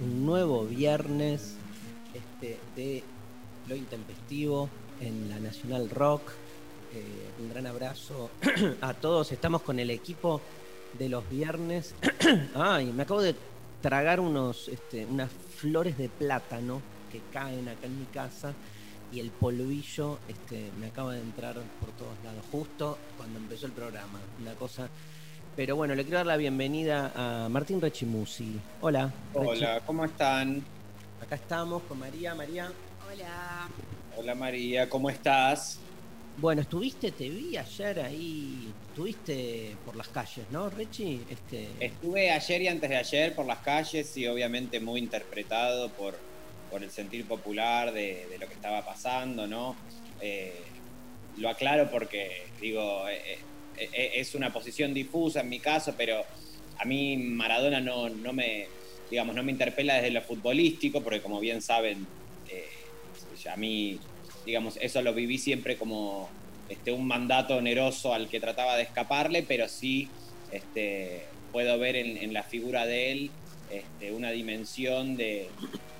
un nuevo viernes este, de Lo Intempestivo en la Nacional Rock. Eh, un gran abrazo a todos. Estamos con el equipo de los viernes. Ay, me acabo de tragar unos, este, unas flores de plátano que caen acá en mi casa y el polvillo este, me acaba de entrar por todos lados, justo cuando empezó el programa. Una cosa pero bueno, le quiero dar la bienvenida a Martín Rechimusi. Hola. Rechi. Hola, ¿cómo están? Acá estamos con María. María. Hola. Hola María, ¿cómo estás? Bueno, estuviste, te vi ayer ahí, estuviste por las calles, ¿no, Rechi? Este, Estuve ayer y antes de ayer por las calles y obviamente muy interpretado por, por el sentir popular de, de lo que estaba pasando, ¿no? Eh, lo aclaro porque, digo, eh, eh, es una posición difusa en mi caso, pero a mí Maradona no, no me, digamos, no me interpela desde lo futbolístico, porque como bien saben, eh, a mí, digamos, eso lo viví siempre como este, un mandato oneroso al que trataba de escaparle, pero sí este, puedo ver en, en la figura de él este, una dimensión de,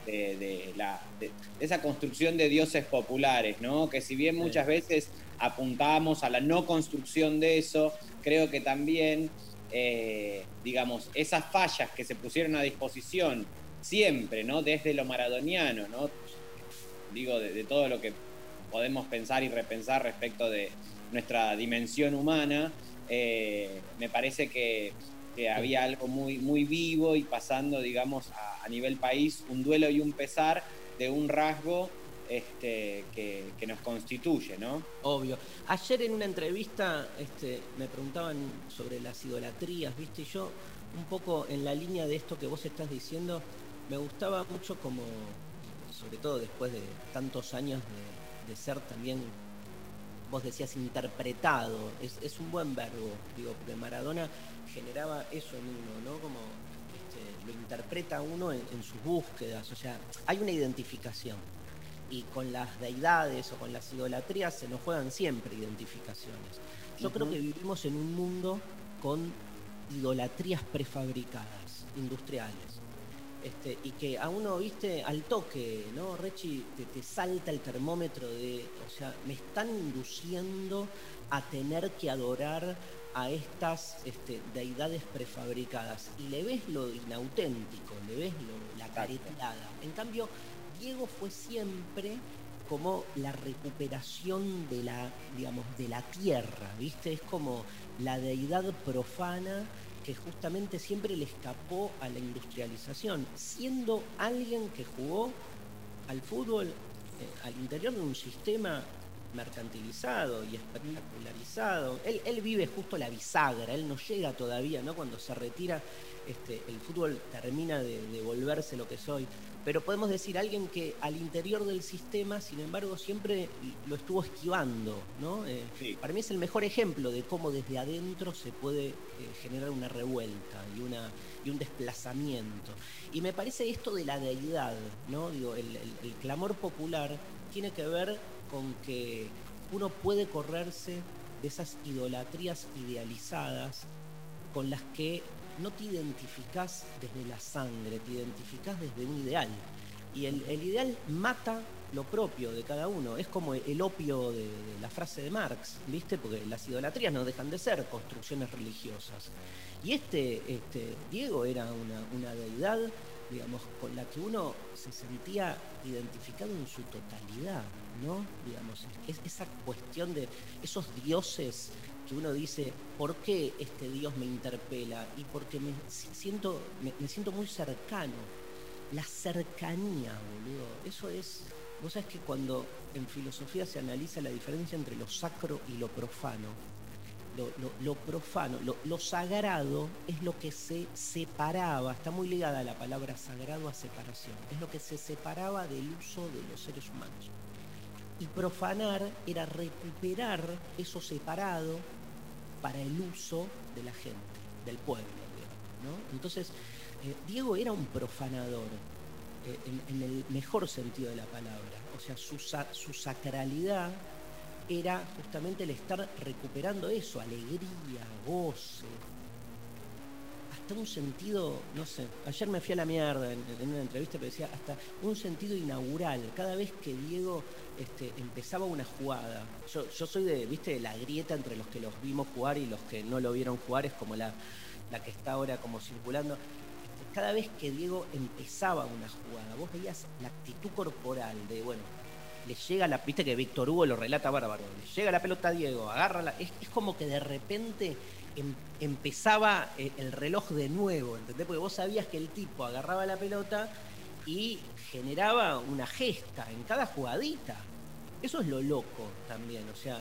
de, de la, de, esa construcción de dioses populares, ¿no? Que si bien muchas veces apuntamos a la no construcción de eso, creo que también, eh, digamos, esas fallas que se pusieron a disposición siempre, ¿no? Desde lo maradoniano, ¿no? Digo, de, de todo lo que podemos pensar y repensar respecto de nuestra dimensión humana, eh, me parece que, que, había algo muy, muy vivo y pasando, digamos, a, nivel país, un duelo y un pesar de un rasgo este, que, que, nos constituye, ¿no? Obvio. Ayer en una entrevista este, me preguntaban sobre las idolatrías, ¿viste? Y yo, un poco en la línea de esto que vos estás diciendo, me gustaba mucho como, sobre todo después de tantos años de, de ser también vos decías interpretado, es, es, un buen verbo, digo, porque Maradona generaba eso en uno, ¿no? Como este, lo interpreta uno en, en, sus búsquedas, o sea, hay una identificación. Y con las deidades o con las idolatrías se nos juegan siempre identificaciones. Yo uh -huh. creo que vivimos en un mundo con idolatrías prefabricadas, industriales. Este, y que a uno, viste, al toque, ¿no? Rechi, te, te, salta el termómetro de, o sea, me están induciendo a tener que adorar a estas este, deidades prefabricadas. Y le ves lo inauténtico, le ves lo, la careteada. En cambio, Diego fue siempre como la recuperación de la, digamos, de la tierra, ¿viste? Es como la deidad profana que justamente siempre le escapó a la industrialización, siendo alguien que jugó al fútbol eh, al interior de un sistema mercantilizado y espectacularizado. Él, él, vive justo la bisagra, él no llega todavía, ¿no? Cuando se retira, este, el fútbol termina de, de, volverse lo que soy. Pero podemos decir alguien que al interior del sistema, sin embargo, siempre lo estuvo esquivando, ¿no? Eh, sí. Para mí es el mejor ejemplo de cómo desde adentro se puede eh, generar una revuelta y, una, y un desplazamiento. Y me parece esto de la deidad, ¿no? Digo, el, el, el clamor popular tiene que ver con que uno puede correrse de esas idolatrías idealizadas con las que no te identificás desde la sangre, te identificás desde un ideal. Y el, el, ideal mata lo propio de cada uno. Es como el opio de, de, la frase de Marx, ¿viste? Porque las idolatrías no dejan de ser construcciones religiosas. Y este, este Diego era una, una deidad digamos, con la que uno se sentía identificado en su totalidad, ¿no? Digamos, es esa cuestión de esos dioses que uno dice, ¿por qué este Dios me interpela? Y porque me siento, me, me siento muy cercano. La cercanía, boludo. Eso es. Vos sabés que cuando en filosofía se analiza la diferencia entre lo sacro y lo profano, lo, profano, lo, sagrado es lo que se separaba, está muy ligada la palabra sagrado a separación, es lo que se separaba del uso de los seres humanos. Y profanar era recuperar eso separado para el uso de la gente, del pueblo. ¿no? Entonces, eh, Diego era un profanador, eh, en, el mejor sentido de la palabra. O sea, su sacralidad era justamente el estar recuperando eso, alegría, goce, hasta un sentido, no sé, ayer me fui a la mierda en, una entrevista, pero decía, hasta un sentido inaugural. Cada vez que Diego este, empezaba una jugada, yo, yo soy de, viste, de la grieta entre los que los vimos jugar y los que no lo vieron jugar, es como la, la que está ahora como circulando. Este, Cada vez que Diego empezaba una jugada, vos veías la actitud corporal de, bueno, le llega la, viste que Víctor Hugo lo relata bárbaro, le llega la pelota a Diego, agárrala, es, como que de repente em- empezaba eh, el reloj de nuevo, ¿entendés? Porque vos sabías que el tipo agarraba la pelota y generaba una gesta en cada jugadita. Eso es lo loco también, o sea,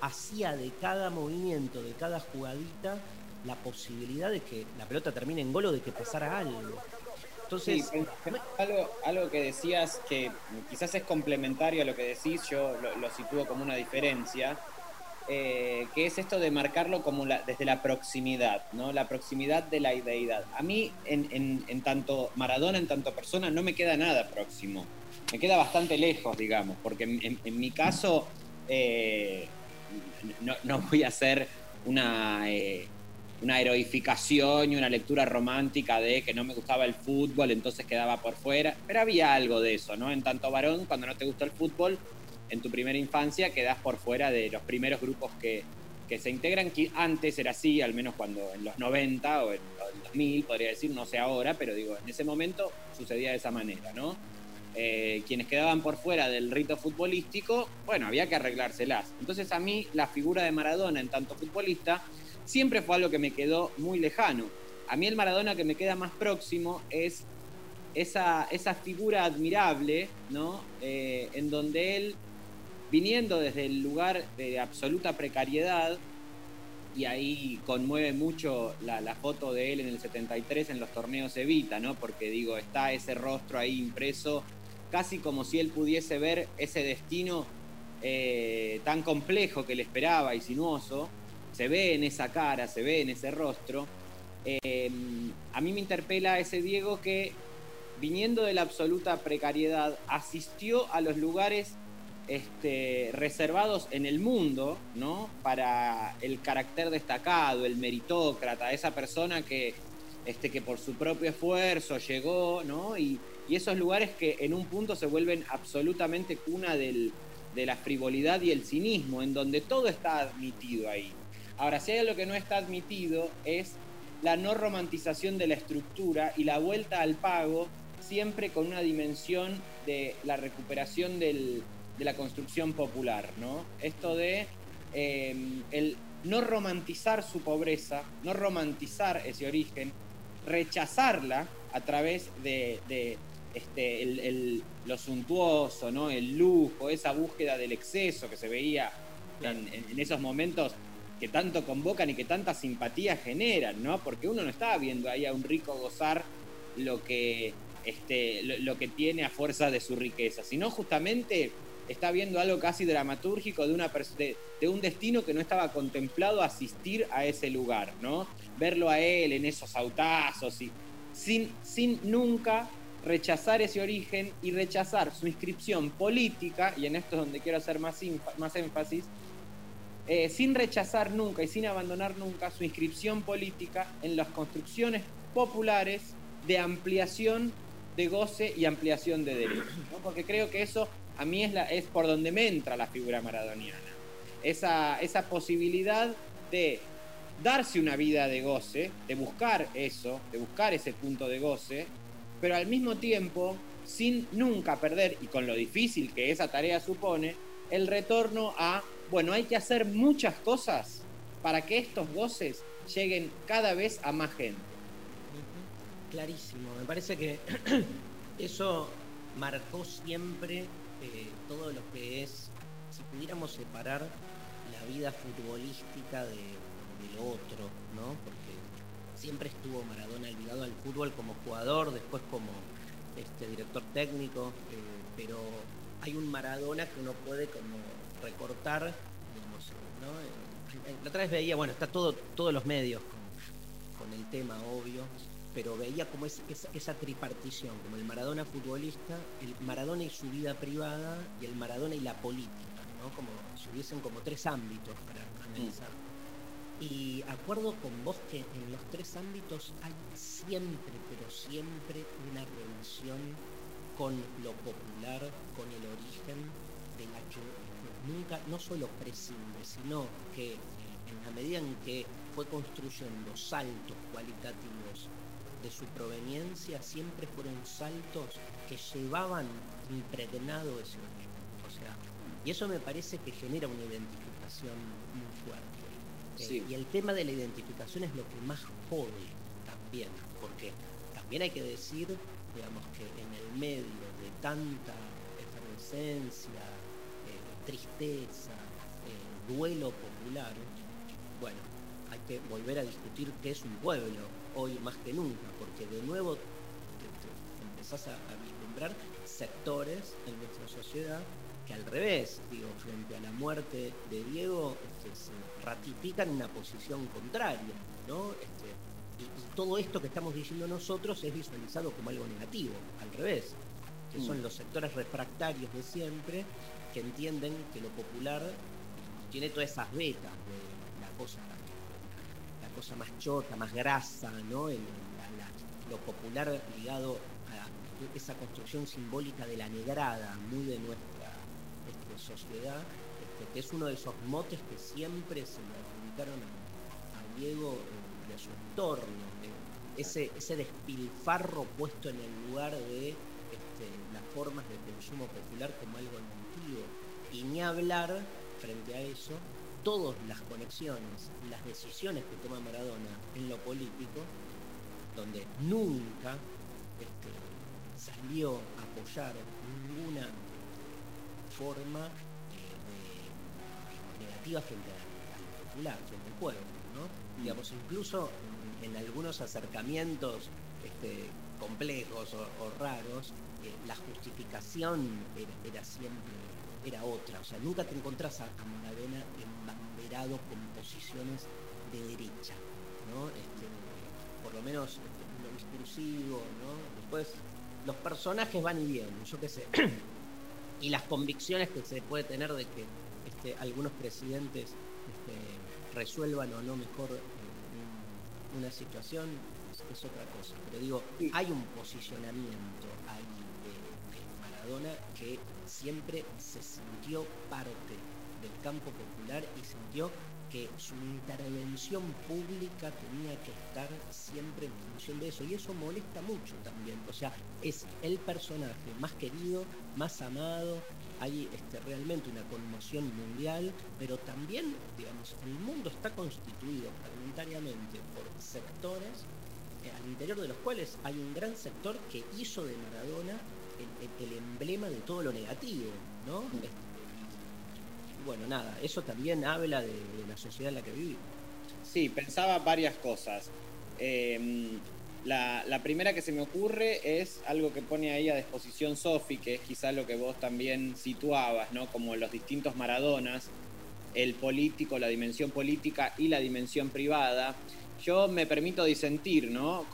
hacía de cada movimiento, de cada jugadita, la posibilidad de que la pelota termine en gol o de que pasara algo. Entonces, Sí, algo, algo que decías que quizás es complementario a lo que decís, yo lo, lo sitúo como una diferencia, eh, que es esto de marcarlo como desde la proximidad, ¿no? La proximidad de la deidad. A mí, en, en- tanto Maradona, en tanto persona, no me queda nada próximo. Me queda bastante lejos, digamos, porque en, mi caso eh, no, no voy a hacer una... eh, una heroificación y una lectura romántica de que no me gustaba el fútbol, entonces quedaba por fuera. Pero había algo de eso, ¿no? En tanto varón, cuando no te gustó el fútbol, en tu primera infancia quedas por fuera de los primeros grupos que, que se integran, que antes era así, al menos cuando en los 90 o en los 2000, podría decir, no sé ahora, pero digo, en ese momento sucedía de esa manera, ¿no? Eh, quienes quedaban por fuera del rito futbolístico, bueno, había que arreglárselas. Entonces a mí la figura de Maradona en tanto futbolista siempre fue algo que me quedó muy lejano. A mí el Maradona que me queda más próximo es esa, esa figura admirable, ¿no? Eh, en donde él, viniendo desde el lugar de absoluta precariedad, y ahí conmueve mucho la, foto de él en el 73 en los torneos Evita, ¿no? Porque digo, está ese rostro ahí impreso, casi como si él pudiese ver ese destino eh, tan complejo que le esperaba y sinuoso, se ve en esa cara, se ve en ese rostro. Eh, a mí me interpela ese Diego que, viniendo de la absoluta precariedad, asistió a los lugares este, reservados en el mundo, ¿no? Para el carácter destacado, el meritócrata, esa persona que, este, que por su propio esfuerzo llegó, ¿no? Y, y esos lugares que en un punto se vuelven absolutamente cuna del, de la frivolidad y el cinismo, en donde todo está admitido ahí. Ahora, si hay algo que no está admitido es la no romantización de la estructura y la vuelta al pago, siempre con una dimensión de la recuperación del, de la construcción popular, ¿no? Esto de eh, el no romantizar su pobreza, no romantizar ese origen, rechazarla a través de, de este, el, el- lo suntuoso, ¿no? el lujo, esa búsqueda del exceso que se veía en, en- en esos momentos que tanto convocan y que tanta simpatía generan, ¿no? Porque uno no estaba viendo ahí a un rico gozar lo que, este, lo, que tiene a fuerza de su riqueza, sino justamente está viendo algo casi dramatúrgico de, una de, un destino que no estaba contemplado asistir a ese lugar, ¿no? Verlo a él en esos autazos y sin, sin nunca rechazar ese origen y rechazar su inscripción política, y en esto es donde quiero hacer más, más énfasis, eh, sin rechazar nunca y sin abandonar nunca su inscripción política en las construcciones populares de ampliación de goce y ampliación de derechos. ¿no? Porque creo que eso a mí es, la, es por donde me entra la figura maradoniana. Esa, esa posibilidad de darse una vida de goce, de buscar eso, de buscar ese punto de goce, pero al mismo tiempo sin nunca perder, y con lo difícil que esa tarea supone, el retorno a, bueno, hay que hacer muchas cosas para que estos goces lleguen cada vez a más gente. Clarísimo, me parece que eso marcó siempre eh, todo lo que es, si pudiéramos separar la vida futbolística de lo otro, ¿no? Porque siempre estuvo Maradona ligado al fútbol como jugador, después como este, director técnico, eh, pero hay un Maradona que uno puede como recortar, digamos, ¿no? Eh, La otra vez veía, bueno, está todo, todos los medios con, con el tema, obvio, pero veía como es, esa, esa tripartición, como el Maradona futbolista, el Maradona y su vida privada y el Maradona y la política, ¿no? Como si hubiesen como tres ámbitos para analizar. Y acuerdo con vos que en los tres ámbitos hay siempre, pero siempre una relación con lo popular, con el origen de la que nunca, no solo prescinde, sino que eh, en la medida en que fue construyendo saltos cualitativos de su proveniencia, siempre fueron saltos que llevaban impregnado ese origen. O sea, y eso me parece que genera una identificación muy fuerte. Eh, Sí. Y el tema de la identificación es lo que más jode también, porque también hay que decir, digamos, que en el medio de tanta efervescencia, tristeza, eh, duelo popular, bueno, hay que volver a discutir qué es un pueblo, hoy más que nunca, porque de nuevo te- empezás a, vislumbrar sectores en nuestra sociedad que al revés, digo, frente a la muerte de Diego, este, se ratifican una posición contraria, ¿no? Este, todo esto que estamos diciendo nosotros es visualizado como algo negativo, al revés, que son Mm. los sectores refractarios de siempre, que entienden que lo popular tiene todas esas vetas de la cosa, la cosa más chota, más grasa, ¿no? El- la- la- lo popular ligado a esa construcción simbólica de la negrada, muy de nuestra este, sociedad, este, que es uno de esos motes que siempre se le adjudicaron a, a Diego eh, y a su entorno. eh, ese, ese despilfarro puesto en el lugar de este, las formas de consumo popular como algo negativo. Y ni hablar frente a eso, todas las conexiones, las decisiones que toma Maradona en lo político, donde nunca este, salió a apoyar ninguna forma eh, de- negativa frente al, popular, frente al pueblo, ¿no? Mm. Digamos, incluso en, en algunos acercamientos este, complejos o, raros, eh, la justificación era, siempre era otra, o sea, nunca te encontrás a, a Maradona embanderado con posiciones de derecha, ¿no? Este, por lo menos este, lo discursivo, ¿no? Después los personajes van y vienen, yo qué sé. y las convicciones que se puede tener de que este, algunos presidentes resuelvan o no mejor eh, un- una situación es, otra cosa. Pero digo, hay un posicionamiento ahí de, de Maradona que siempre se sintió parte del campo popular y sintió que su intervención pública tenía que estar siempre en función de eso. Y eso molesta mucho también. O sea, es el personaje más querido, más amado. Hay este, realmente una conmoción mundial, pero también, digamos, el mundo está constituido fragmentariamente por sectores al interior de los cuales hay un gran sector que hizo de Maradona el, el- el emblema de todo lo negativo, ¿no? Este, y bueno, nada, eso también habla de, de la sociedad en la que vivimos. Sí, pensaba varias cosas. Eh, la, la primera que se me ocurre es algo que pone ahí a disposición Sofi, que es quizá lo que vos también situabas, ¿no? Como los distintos Maradonas, el político, la dimensión política y la dimensión privada. Yo me permito disentir, ¿no?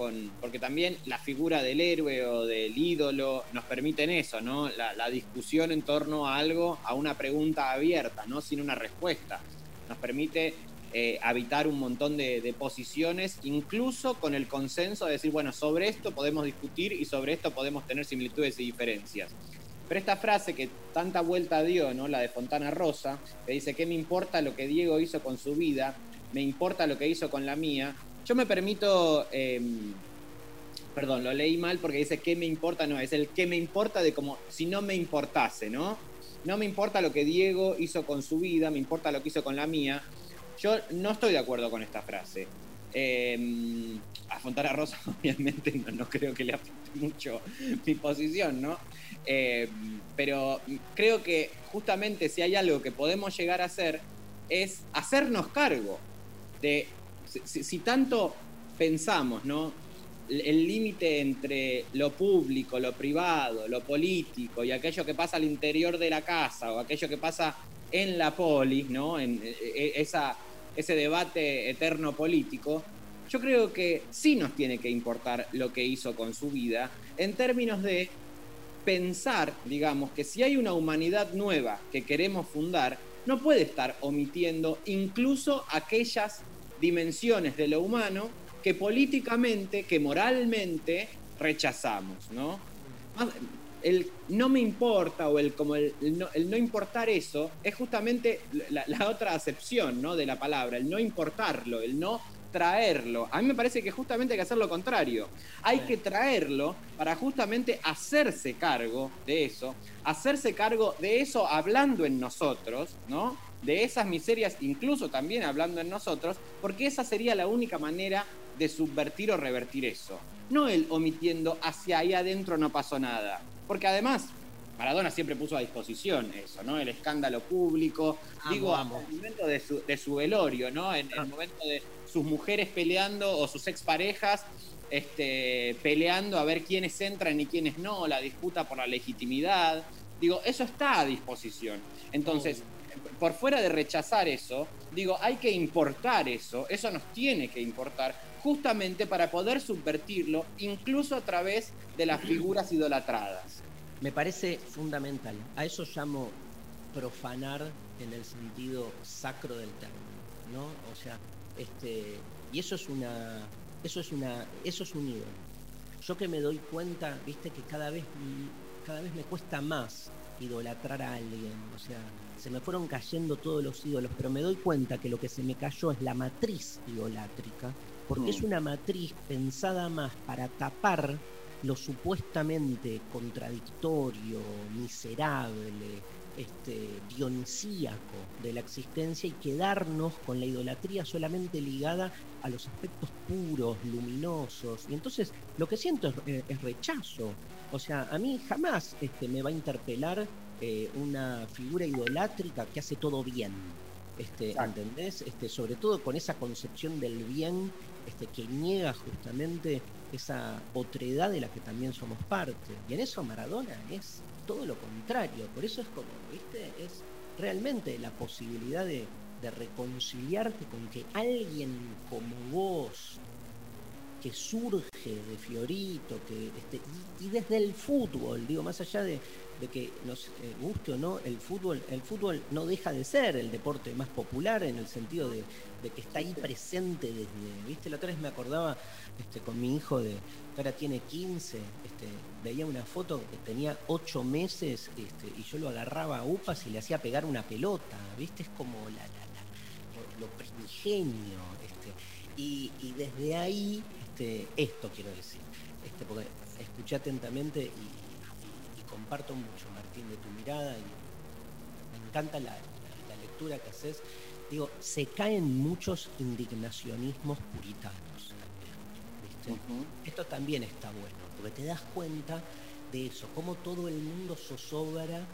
Porque también la figura del héroe o del ídolo nos permiten eso, ¿no? La, la discusión en torno a algo, a una pregunta abierta, ¿no? Sin una respuesta. Nos permite eh, habitar un montón de, de posiciones, incluso con el consenso de decir, bueno, sobre esto podemos discutir y sobre esto podemos tener similitudes y diferencias. Pero esta frase que tanta vuelta dio, ¿no? la de Fontana Rosa, que dice, ¿qué me importa lo que Diego hizo con su vida? Me importa lo que hizo con la mía. Yo me permito eh, perdón, lo leí mal porque dice qué me importa, no, es el qué me importa de como si no me importase, ¿no? No me importa lo que Diego hizo con su vida, me importa lo que hizo con la mía. Yo no estoy de acuerdo con esta frase. Eh, a Rosa, obviamente, no, no creo que le afecte mucho mi posición, ¿no? Eh, pero creo que justamente si hay algo que podemos llegar a hacer es hacernos cargo de, si, tanto pensamos. El límite entre lo público, lo privado, lo político y aquello que pasa al interior de la casa o aquello que pasa en la polis, ¿no? En eh, eh, esa, ese debate eterno político, yo creo que sí nos tiene que importar lo que hizo con su vida en términos de pensar, digamos, que si hay una humanidad nueva que queremos fundar, no puede estar omitiendo incluso aquellas dimensiones de lo humano que políticamente, que moralmente rechazamos, ¿no? El no me importa o el como el, el, no, el no, importar eso es justamente la, la, otra acepción, ¿no? De la palabra, el no importarlo, el no traerlo. A mí me parece que justamente hay que hacer lo contrario. Hay que traerlo para justamente hacerse cargo de eso, hacerse cargo de eso hablando en nosotros, ¿no? De esas miserias, incluso también hablando en nosotros, porque esa sería la única manera de subvertir o revertir eso. No el omitiendo hacia ahí adentro no pasó nada. Porque además, Maradona siempre puso a disposición eso, ¿no? El escándalo público, amo, digo, amo. en el momento de su, de su velorio, ¿no? En, en el momento de sus mujeres peleando o sus exparejas este, peleando a ver quiénes entran y quiénes no, la disputa por la legitimidad. Digo, eso está a disposición. Entonces, por fuera de rechazar eso, digo, hay que importar eso, eso nos tiene que importar, justamente para poder subvertirlo, incluso a través de las figuras idolatradas. Me parece fundamental. A eso llamo profanar en el sentido sacro del término, ¿no? O sea, este, y eso es una, eso es una, eso es un ídolo. Yo que me doy cuenta, viste, que cada vez, cada vez me cuesta más idolatrar a alguien. O sea, se me fueron cayendo todos los ídolos, pero me doy cuenta que lo que se me cayó es la matriz idolátrica, porque mm. es una matriz pensada más para tapar lo supuestamente contradictorio, miserable, este, dionisíaco de la existencia y quedarnos con la idolatría solamente ligada a los aspectos puros, luminosos. Y entonces lo que siento es, eh, es rechazo. O sea, a mí jamás este, me va a interpelar eh, una figura idolátrica que hace todo bien. Este, ¿Entendés? Este, sobre todo con esa concepción del bien este, que niega justamente esa otredad de la que también somos parte. Y en eso Maradona es todo lo contrario. Por eso es como, ¿viste? Es realmente la posibilidad de, de reconciliarte con que alguien como vos, que surge de Fiorito, que este, y, y, desde el fútbol, digo, más allá de, que nos eh, guste o no, el fútbol, el fútbol no deja de ser el deporte más popular en el sentido de, que está ahí presente desde, viste, la otra vez me acordaba este, con mi hijo de, que ahora tiene 15, este, veía una foto que tenía 8 meses este, y yo lo agarraba a upas y le hacía pegar una pelota, viste, es como la, lo, lo primigenio, este, y, desde ahí, este, esto quiero decir, este, porque escuché atentamente y, comparto mucho, Martín, de tu mirada y me encanta la, lectura que haces. Digo, se caen muchos indignacionismos puritanos ¿viste? Uh -huh. Esto también está bueno, porque te das cuenta de eso, cómo todo el mundo zozobra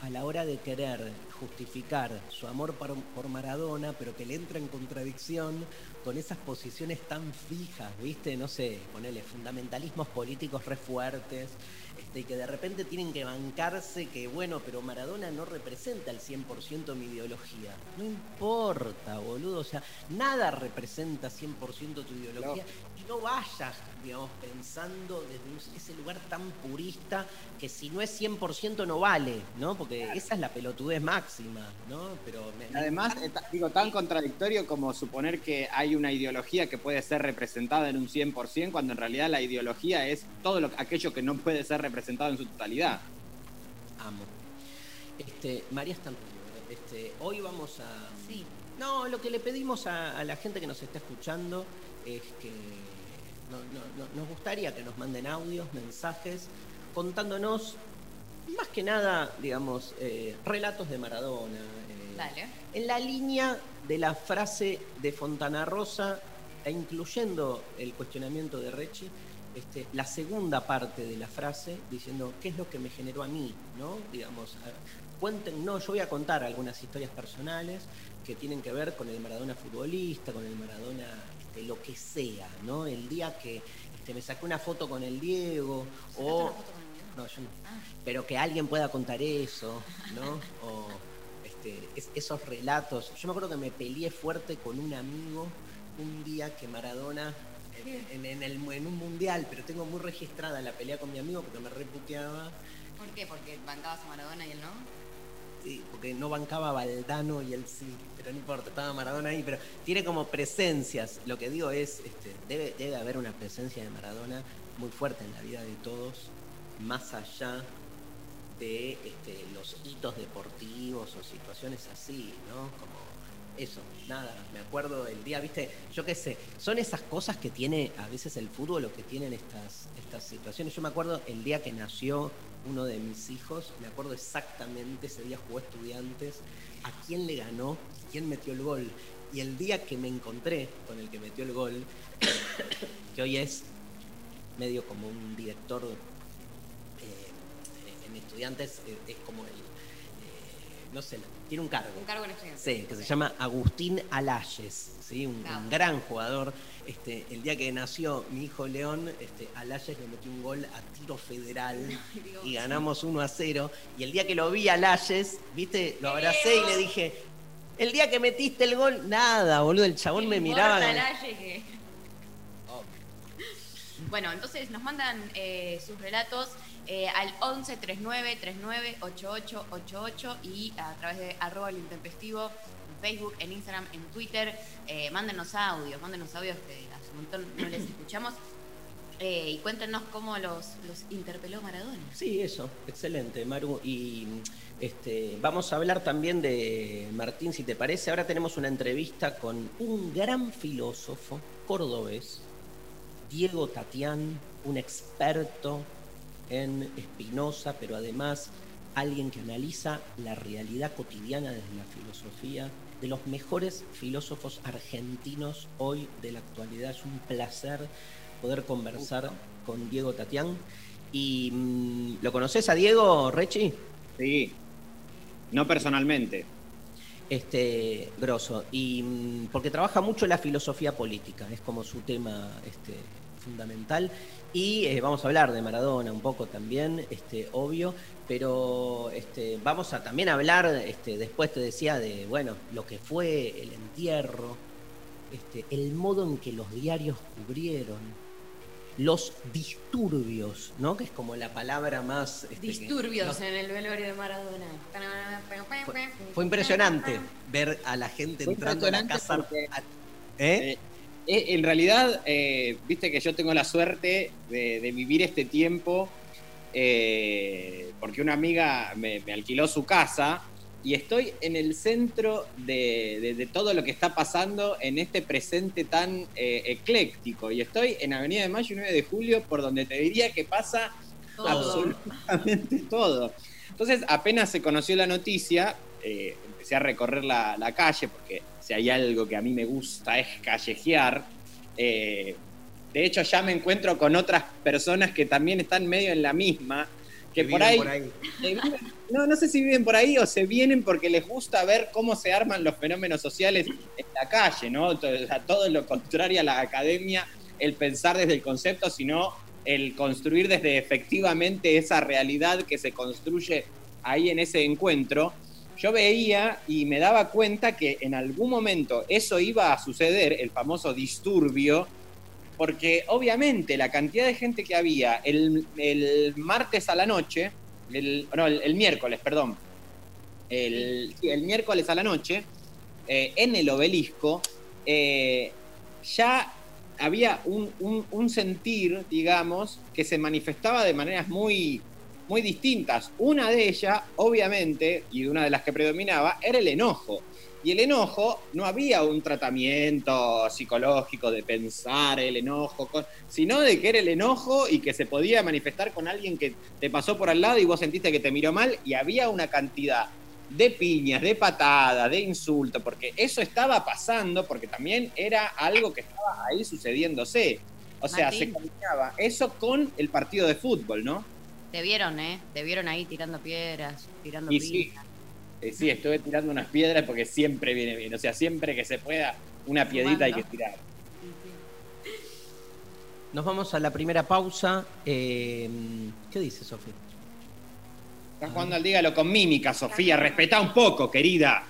a la hora de querer justificar su amor por, por, Maradona, pero que le entra en contradicción con esas posiciones tan fijas, ¿viste? No sé, ponerle fundamentalismos políticos re fuertes, este, y que de repente tienen que bancarse que, bueno, pero Maradona no representa al 100% mi ideología. No importa, boludo, o sea, nada representa 100% tu ideología no. y no vayas, digamos, pensando desde ese lugar tan purista que si no es 100% no vale, ¿no? Porque claro. esa es la pelotudez máxima, ¿no? Pero me, Además, me... digo, tan contradictorio como suponer que hay una ideología que puede ser representada en un 100% cuando en realidad la ideología es todo lo, aquello que no puede ser representado en su totalidad. Amo. Este, María Stantonio, este, hoy vamos a... Sí, no, lo que le pedimos a, a, la gente que nos está escuchando es que no- no- no- nos gustaría que nos manden audios, mensajes, contándonos más que nada, digamos, eh, relatos de Maradona. eh, Dale. en la línea de la frase de Fontana Rosa e incluyendo el cuestionamiento de Rechi, este, la segunda parte de la frase diciendo qué es lo que me generó a mí, ¿no? Digamos, cuenten, no, yo voy a contar algunas historias personales que tienen que ver con el Maradona futbolista, con el Maradona este, lo que sea, ¿no? El día que este, me saqué una foto con el Diego ¿Sacaste o una foto con el Diego? no, yo no. Ah. Pero que alguien pueda contar eso, ¿no? O este, es- esos relatos. Yo me acuerdo que me peleé fuerte con un amigo un día que Maradona, en, en- en el, en un mundial, pero tengo muy registrada la pelea con mi amigo porque me reputeaba, ¿Por qué? Porque bancabas a Maradona y él no. sí, porque no bancaba Valdano y él sí, pero no importa, estaba Maradona ahí, pero tiene como presencias. Lo que digo es, este, debe, debe haber una presencia de Maradona muy fuerte en la vida de todos, más allá de este, los hitos deportivos o situaciones así, ¿no? Como eso, nada, me acuerdo el día, viste, yo qué sé, son esas cosas que tiene a veces el fútbol o que tienen estas, estas situaciones. Yo me acuerdo el día que nació uno de mis hijos, me acuerdo exactamente, ese día jugó estudiantes, a quién le ganó, quién metió el gol. Y el día que me encontré con el que metió el gol, que hoy es medio como un director en estudiantes, es como el, eh, no sé, tiene un cargo. Un cargo en estudiante. Sí, que se llama Agustín Alayes, ¿sí? un, gran jugador. Este, el día que nació mi hijo León, este, Alayes le metió un gol a tiro federal y ganamos 1 a 0. Y el día que lo vi a Alayes, viste, lo abracé y le dije, el día que metiste el gol, nada, boludo, el chabón me miraba. Que- Bueno, entonces nos mandan eh, sus relatos eh, al 11 39 39 88 88 y a través de arroba el intempestivo en Facebook, en Instagram, en Twitter. Eh, mándenos audios, mándenos audios que hace un montón no les escuchamos. Eh, y cuéntenos cómo los, los interpeló Maradona. Sí, eso, excelente, Maru. Y este, vamos a hablar también de Martín, si te parece. Ahora tenemos una entrevista con un gran filósofo cordobés, Diego Tatián, un experto en Spinoza, pero además alguien que analiza la realidad cotidiana desde la filosofía, de los mejores filósofos argentinos hoy de la actualidad. Es un placer poder conversar con Diego Tatián. Y mm, ¿lo conoces a Diego Rechi? Sí. No personalmente. Este, grosso. Y mm, porque trabaja mucho la filosofía política, es como su tema este, fundamental. Y eh, vamos a hablar de Maradona un poco también, este, obvio, pero este, vamos a también hablar, este, después te decía, de bueno, lo que fue el entierro, este, el modo en que los diarios cubrieron, los disturbios, ¿no? Que es como la palabra más. este, que- Disturbios no, en el velorio de Maradona. fue, fue impresionante ver a la gente entrando a la casa. ¿Eh? Eh, en realidad, eh, viste que yo tengo la suerte de, de vivir este tiempo eh, porque una amiga me, me alquiló su casa y estoy en el centro de, de- de todo lo que está pasando en este presente tan eh, ecléctico. Y estoy en Avenida de Mayo y 9 de Julio, por donde te diría que pasa Todo. absolutamente todo. Entonces, apenas se conoció la noticia, eh, empecé a recorrer la, la calle, porque si hay algo que a mí me gusta es callejear. Eh, de hecho, ya me encuentro con otras personas que también están medio en la misma, que por ahí, eh, no, no sé si viven por ahí o se vienen porque les gusta ver cómo se arman los fenómenos sociales en la calle, ¿no? Sea, todo lo contrario a la academia, el pensar desde el concepto, sino el construir desde efectivamente esa realidad que se construye ahí en ese encuentro. Yo veía y me daba cuenta que en algún momento eso iba a suceder, el famoso disturbio, porque obviamente la cantidad de gente que había el, el martes a la noche, el, no, el, miércoles, perdón, el, el miércoles a la noche, eh, en el obelisco, eh, ya había un, un- un sentir, digamos, que se manifestaba de maneras muy, muy distintas. Una de ellas, obviamente, y una de las que predominaba, era el enojo. Y el enojo, no había un tratamiento psicológico de pensar el enojo, sino de que era el enojo y que se podía manifestar con alguien que te pasó por al lado y vos sentiste que te miró mal y había una cantidad de piñas, de patadas, de insultos, porque eso estaba pasando, porque también era algo que estaba ahí sucediéndose. O sea, se combinaba eso con el partido de fútbol, ¿no? Te vieron, ¿eh? Te vieron ahí tirando piedras, tirando Y sí, piedras. eh, sí, estuve tirando unas piedras porque siempre viene bien. O sea, siempre que se pueda, una piedrita hay que tirar. Nos vamos a la primera pausa. Eh, ¿Qué dice Sofía? Estás jugando al dígalo con mímica, Sofía. Respetá un poco, querida.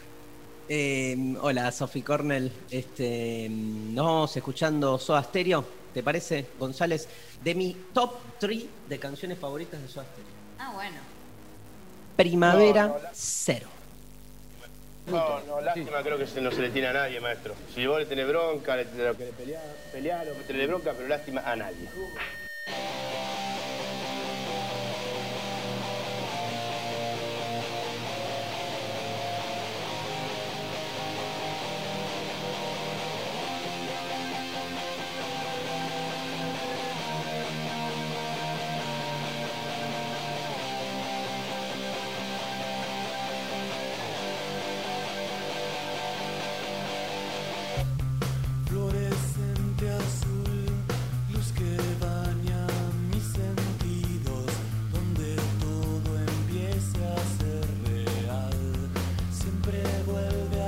Eh, hola, Sofi Cornell. Este, nos vamos escuchando Soda Stereo, ¿te parece, González? De mi top 3 de canciones favoritas de Stereo. Ah, bueno. Primavera No, no, la- cero. No, no, lástima creo que no se le tiene a nadie, maestro. Si vos le tenés bronca, le tenés lo que le pelear, pelear o meterle bronca, pero lástima a nadie. Vuelve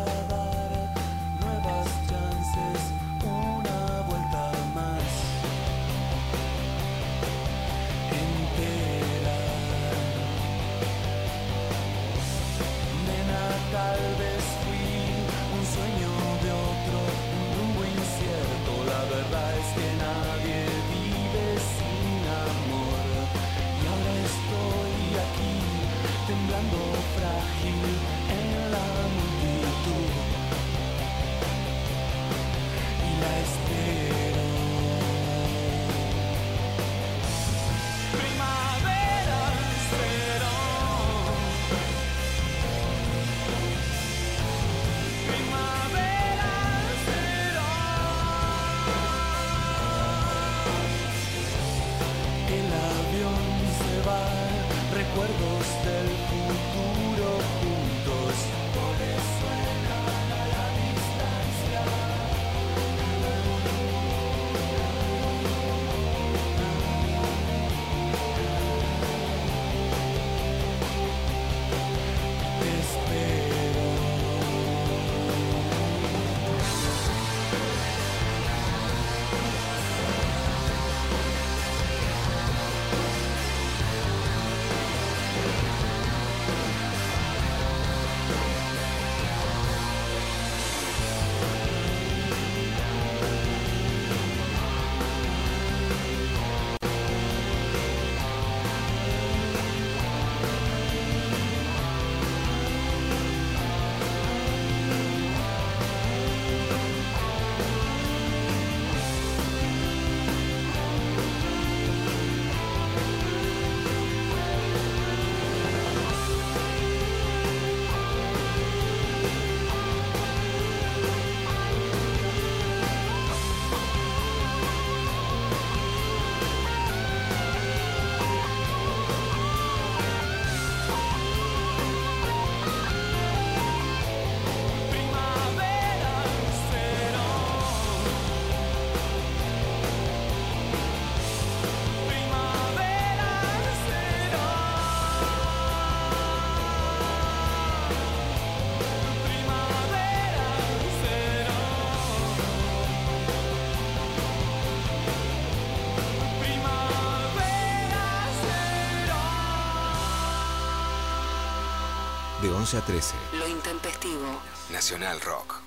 11 a 13, Lo intempestivo. Nacional Rock.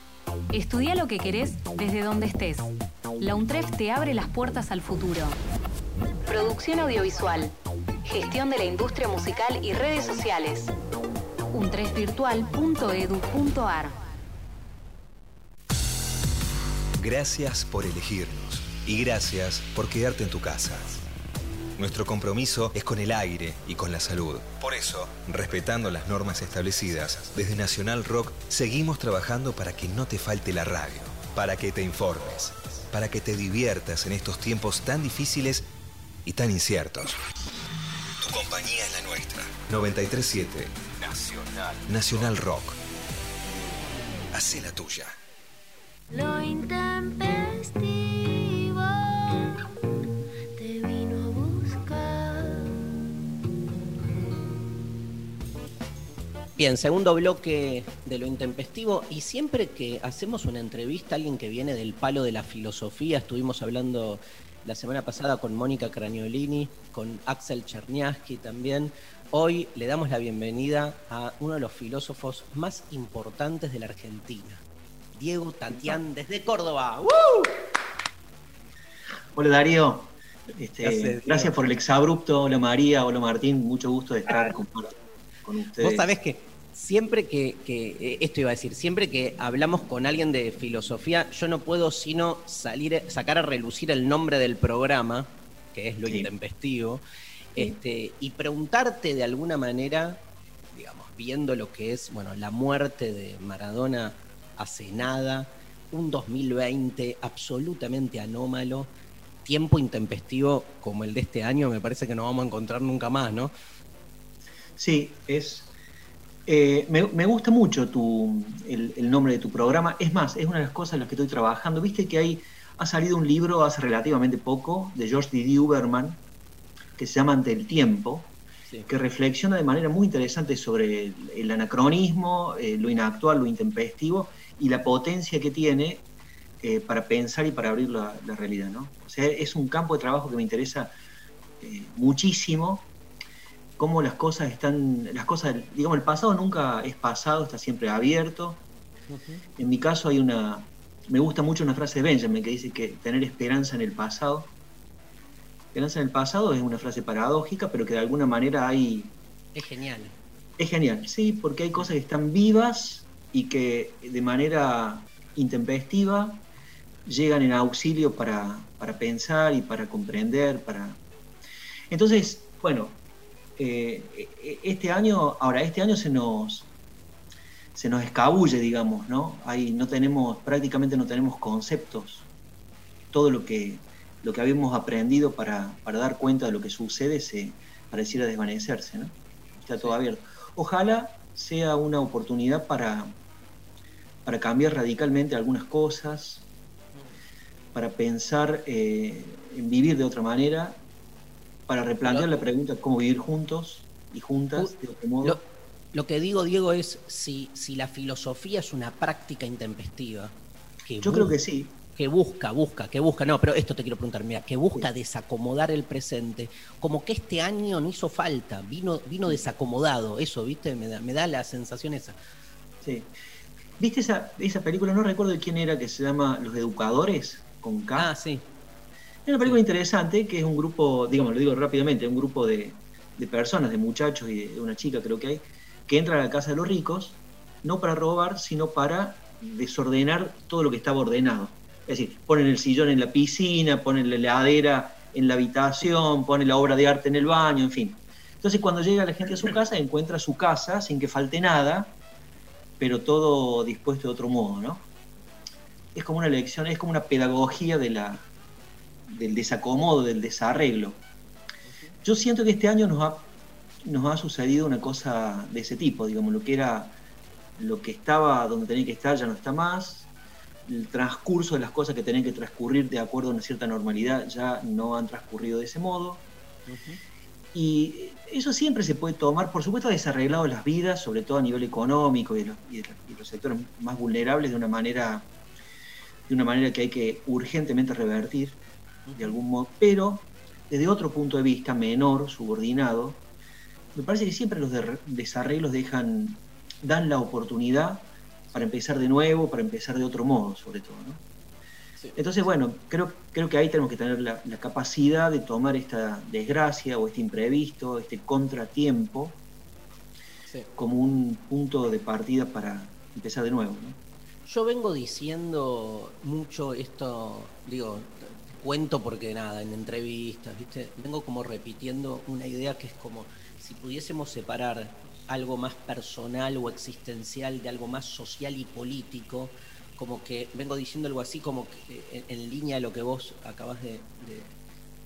Estudia lo que querés desde donde estés. La UNTREF te abre las puertas al futuro. Producción audiovisual, gestión de la industria musical y redes sociales. untrefvirtual.edu.ar Gracias por elegirnos y gracias por quedarte en tu casa. Nuestro compromiso es con el aire y con la salud. Por eso, respetando las normas establecidas, desde Nacional Rock seguimos trabajando para que no te falte la radio, para que te informes, para que te diviertas en estos tiempos tan difíciles y tan inciertos. Tu compañía es la nuestra. 937 Nacional. Nacional Rock. Hacé la tuya. Lo Bien, segundo bloque de lo intempestivo. Y siempre que hacemos una entrevista a alguien que viene del palo de la filosofía, estuvimos hablando la semana pasada con Mónica Craniolini, con Axel Cherniaski también. Hoy le damos la bienvenida a uno de los filósofos más importantes de la Argentina, Diego Tatián, desde Córdoba. ¡Uh! Hola Darío, Este, gracias por el exabrupto. Hola María, hola Martín, mucho gusto de estar con, con ustedes. Vos sabés que siempre que, que- eh, esto iba a decir, siempre que hablamos con alguien de filosofía, yo no puedo sino salir, sacar a relucir el nombre del programa, que es lo Sí. intempestivo, este, y preguntarte de alguna manera, digamos, viendo lo que es, bueno, la muerte de Maradona hace nada, un 2020 absolutamente anómalo, tiempo intempestivo como el de este año, me parece que no vamos a encontrar nunca más, ¿no? Sí, es. Eh, me, me gusta mucho tu, el, el nombre de tu programa. Es más, es una de las cosas en las que estoy trabajando. Viste que hay, ha salido un libro hace relativamente poco de George D. Uberman que se llama Ante el Tiempo, Sí. que reflexiona de manera muy interesante sobre el, el anacronismo, eh, lo inactual, lo intempestivo y la potencia que tiene eh, para pensar y para abrir la, la realidad. ¿no? O sea, es un campo de trabajo que me interesa muchísimo cómo las cosas están, las cosas, digamos, el pasado nunca es pasado, está siempre abierto. En mi caso hay una, me gusta mucho una frase de Benjamin que dice que tener esperanza en el pasado. Esperanza en el pasado es una frase paradójica, pero que de alguna manera hay, Es genial. es genial, sí, porque hay cosas que están vivas y que de manera intempestiva llegan en auxilio para, para pensar y para comprender, para... Entonces, bueno, eh, e- este año, ahora, este año se nos, se nos escabulle, digamos, ¿no? Ahí no tenemos, prácticamente no tenemos conceptos. Todo lo que, lo que habíamos aprendido para, para dar cuenta de lo que sucede se pareciera desvanecerse, ¿no? Está todo abierto. Ojalá sea una oportunidad para, para cambiar radicalmente algunas cosas, para pensar eh, en vivir de otra manera, para replantear la pregunta cómo vivir juntos y juntas de otro modo. Lo, lo que digo, Diego, es si, si la filosofía es una práctica intempestiva. Que Yo creo que sí. Que busca, busca, que busca, no, pero esto te quiero preguntar, mira, que busca desacomodar el presente, como que este año no hizo falta, vino, vino desacomodado, eso, ¿viste? Me da, me da la sensación esa. Sí. ¿Viste esa, esa película? No recuerdo de quién era, que se llama Los Educadores, con K. Ah, sí. Es una película interesante que es un grupo, digamos, lo digo rápidamente, un grupo de, de personas, de muchachos y de una chica creo que hay, que entran a la casa de los ricos, no para robar, sino para desordenar todo lo que estaba ordenado. Es decir, ponen el sillón en la piscina, ponen la heladera en la habitación, ponen la obra de arte en el baño, en fin. Entonces cuando llega la gente a su casa, encuentra su casa sin que falte nada, pero todo dispuesto de otro modo, ¿no? Es como una lección, es como una pedagogía de la, del desacomodo, del desarreglo. Yo siento que este año nos ha, nos ha sucedido una cosa de ese tipo, digamos, lo que era, lo que estaba donde tenía que estar ya no está más, el transcurso de las cosas que tenían que transcurrir de acuerdo a una cierta normalidad ya no han transcurrido de ese modo. Y eso siempre se puede tomar, por supuesto, ha desarreglado las vidas, sobre todo a nivel económico y, de los, y de los- y los sectores más vulnerables de una manera de una manera que hay que urgentemente revertir de algún modo, pero desde otro punto de vista menor, subordinado, me parece que siempre los de- desarreglos dejan, dan la oportunidad para empezar de nuevo, para empezar de otro modo, sobre todo. ¿no? Entonces, bueno, creo, creo que ahí tenemos que tener la, la capacidad de tomar esta desgracia o este imprevisto, este contratiempo, Sí. como un punto de partida para empezar de nuevo. ¿no? Yo vengo diciendo mucho esto, digo, cuento porque nada, en entrevistas, ¿viste? Vengo como repitiendo una idea que es como si pudiésemos separar algo más personal o existencial de algo más social y político, como que vengo diciendo algo así como que en, en línea de lo que vos acabas de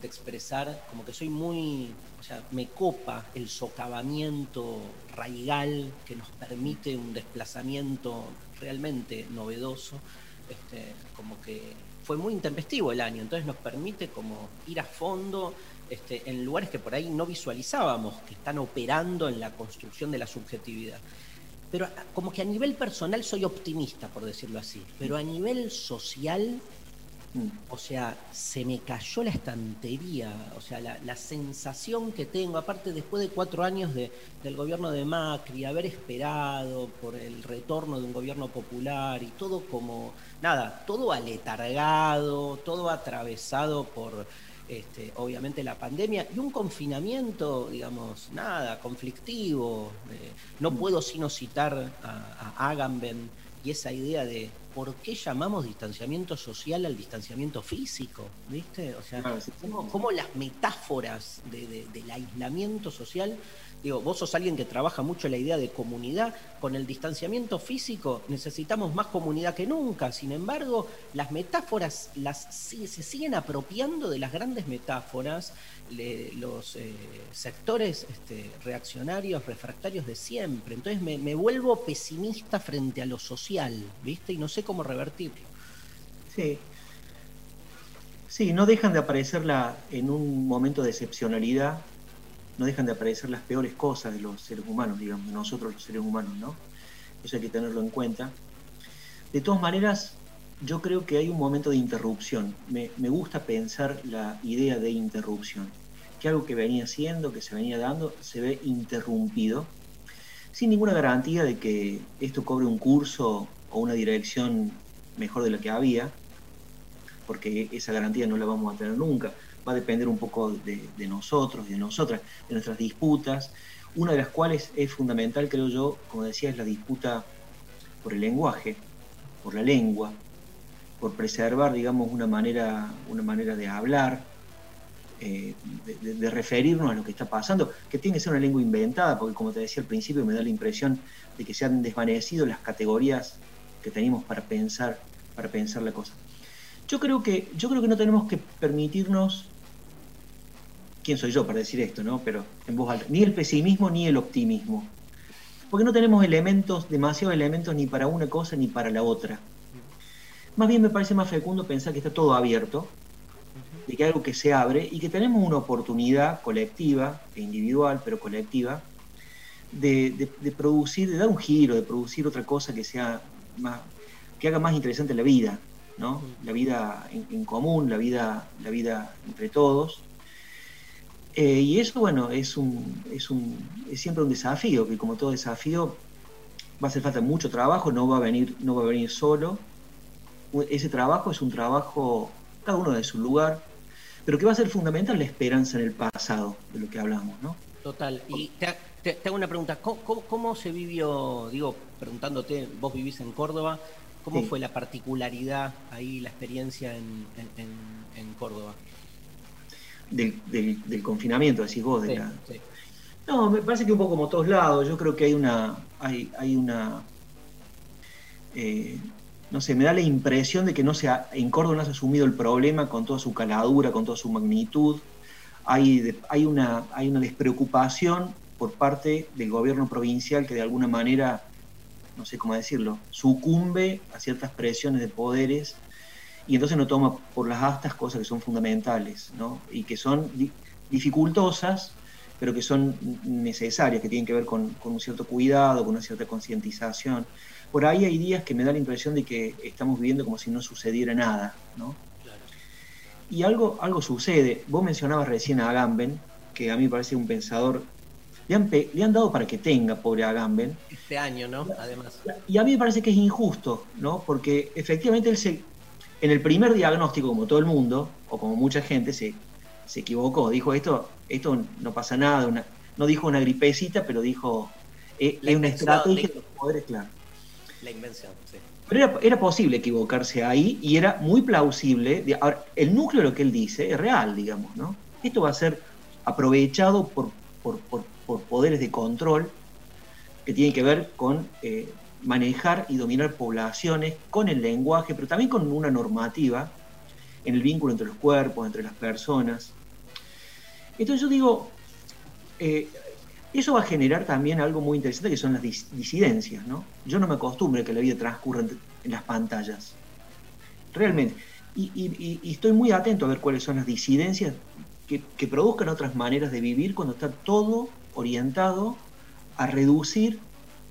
expresar, como que soy muy, o sea, me copa el socavamiento raigal que nos permite un desplazamiento realmente novedoso, este, como que fue muy intempestivo el año, entonces nos permite como ir a fondo este, en lugares que por ahí no visualizábamos, que están operando en la construcción de la subjetividad. Pero a- como que a nivel personal soy optimista, por decirlo así, pero a nivel social o sea, se me cayó la estantería, o sea, la, la sensación que tengo, aparte después de cuatro años de- del gobierno de Macri, haber esperado por el retorno de un gobierno popular y todo como, nada, todo aletargado, todo atravesado por, este, obviamente, la pandemia y un confinamiento, digamos, nada, conflictivo. eh, no puedo sino citar a, a Agamben y esa idea de por qué llamamos distanciamiento social al distanciamiento físico, ¿viste? O sea, sí, cómo, las metáforas de- de- del aislamiento social, digo, vos sos alguien que trabaja mucho la idea de comunidad, con el distanciamiento físico necesitamos más comunidad que nunca, sin embargo, las metáforas las, se siguen apropiando de las grandes metáforas, los eh, sectores este, reaccionarios, refractarios de siempre. Entonces me, me vuelvo pesimista frente a lo social, ¿viste? Y no sé cómo revertirlo. Sí. Sí, no dejan de aparecer la, en un momento de excepcionalidad, no dejan de aparecer las peores cosas de los seres humanos, digamos, de nosotros los seres humanos, ¿no? Eso hay que tenerlo en cuenta. De todas maneras, yo creo que hay un momento de interrupción. Me, me gusta pensar la idea de interrupción, que algo que venía siendo, que se venía dando, se ve interrumpido, sin ninguna garantía de que esto cobre un curso o una dirección mejor de la que había, porque esa garantía no la vamos a tener nunca. Va a depender un poco de, nosotros, de nosotras, de nuestras disputas, una de las cuales es fundamental, creo yo, como decía, es la disputa por el lenguaje, por la lengua, por preservar, digamos, una manera, una manera de hablar, eh, de, de- referirnos a lo que está pasando, que tiene que ser una lengua inventada, porque como te decía al principio, me da la impresión de que se han desvanecido las categorías que teníamos para pensar, para pensar la cosa. Yo creo que, yo creo que no tenemos que permitirnos, quién soy yo para decir esto, ¿no? Pero en voz alta, ni el pesimismo ni el optimismo. Porque no tenemos elementos, demasiados elementos ni para una cosa ni para la otra. Más bien me parece más fecundo pensar que está todo abierto, de que algo que se abre y que tenemos una oportunidad colectiva e individual, pero colectiva, de producir, de dar un giro, de producir otra cosa que sea más, que haga más interesante la vida, ¿no? La vida en, en común, la vida, la vida entre todos. Eh, y eso, bueno, es un, es un, es siempre un desafío, que como todo desafío va a hacer falta mucho trabajo, no va a venir, no va a venir solo. Ese trabajo es un trabajo, cada uno de su lugar, pero que va a ser fundamental la esperanza en el pasado, de lo que hablamos, ¿no? Total. Y te, te- te hago una pregunta. ¿Cómo, cómo- cómo se vivió, digo, preguntándote, vos vivís en Córdoba, cómo Sí. fue la particularidad ahí, la experiencia en, en- en- en Córdoba? Del, del- del confinamiento, decís vos, de Sí, la, sí. No, me parece que un poco como todos lados. Yo creo que hay una. Hay, hay una. eh, no sé, me da la impresión de que no se ha- en Córdoba no se ha asumido el problema con toda su caladura, con toda su magnitud. Hay, de- hay, una, hay una despreocupación por parte del gobierno provincial que de alguna manera, no sé cómo decirlo, sucumbe a ciertas presiones de poderes y entonces no toma por las astas cosas que son fundamentales, ¿no? Y que son di- dificultosas, pero que son necesarias, que tienen que ver con, con un cierto cuidado, con una cierta concientización. Por ahí hay días que me da la impresión de que estamos viviendo como si no sucediera nada, ¿no? Y algo, algo sucede. Vos mencionabas recién a Agamben, que a mí me parece un pensador. Le han, le han dado para que tenga, pobre Agamben. Este año, ¿no? Además. Y a mí me parece que es injusto, ¿no? Porque efectivamente él se, en el primer diagnóstico, como todo el mundo, o como mucha gente, se, se equivocó. Dijo esto, esto no pasa nada, una- no dijo una gripecita, pero dijo, eh, es una estrategia de- los poderes, claro. La invención, sí. Pero era, era posible equivocarse ahí y era muy plausible. Ahora, el núcleo de lo que él dice es real, digamos, ¿no? Esto va a ser aprovechado por, por- por- por poderes de control que tienen que ver con eh, manejar y dominar poblaciones con el lenguaje, pero también con una normativa en el vínculo entre los cuerpos, entre las personas. Entonces yo digo, eh, eso va a generar también algo muy interesante que son las dis- disidencias, ¿no? Yo no me acostumbro a que la vida transcurra en, las pantallas, realmente. Y, estoy muy atento a ver cuáles son las disidencias que, que produzcan otras maneras de vivir cuando está todo orientado a reducir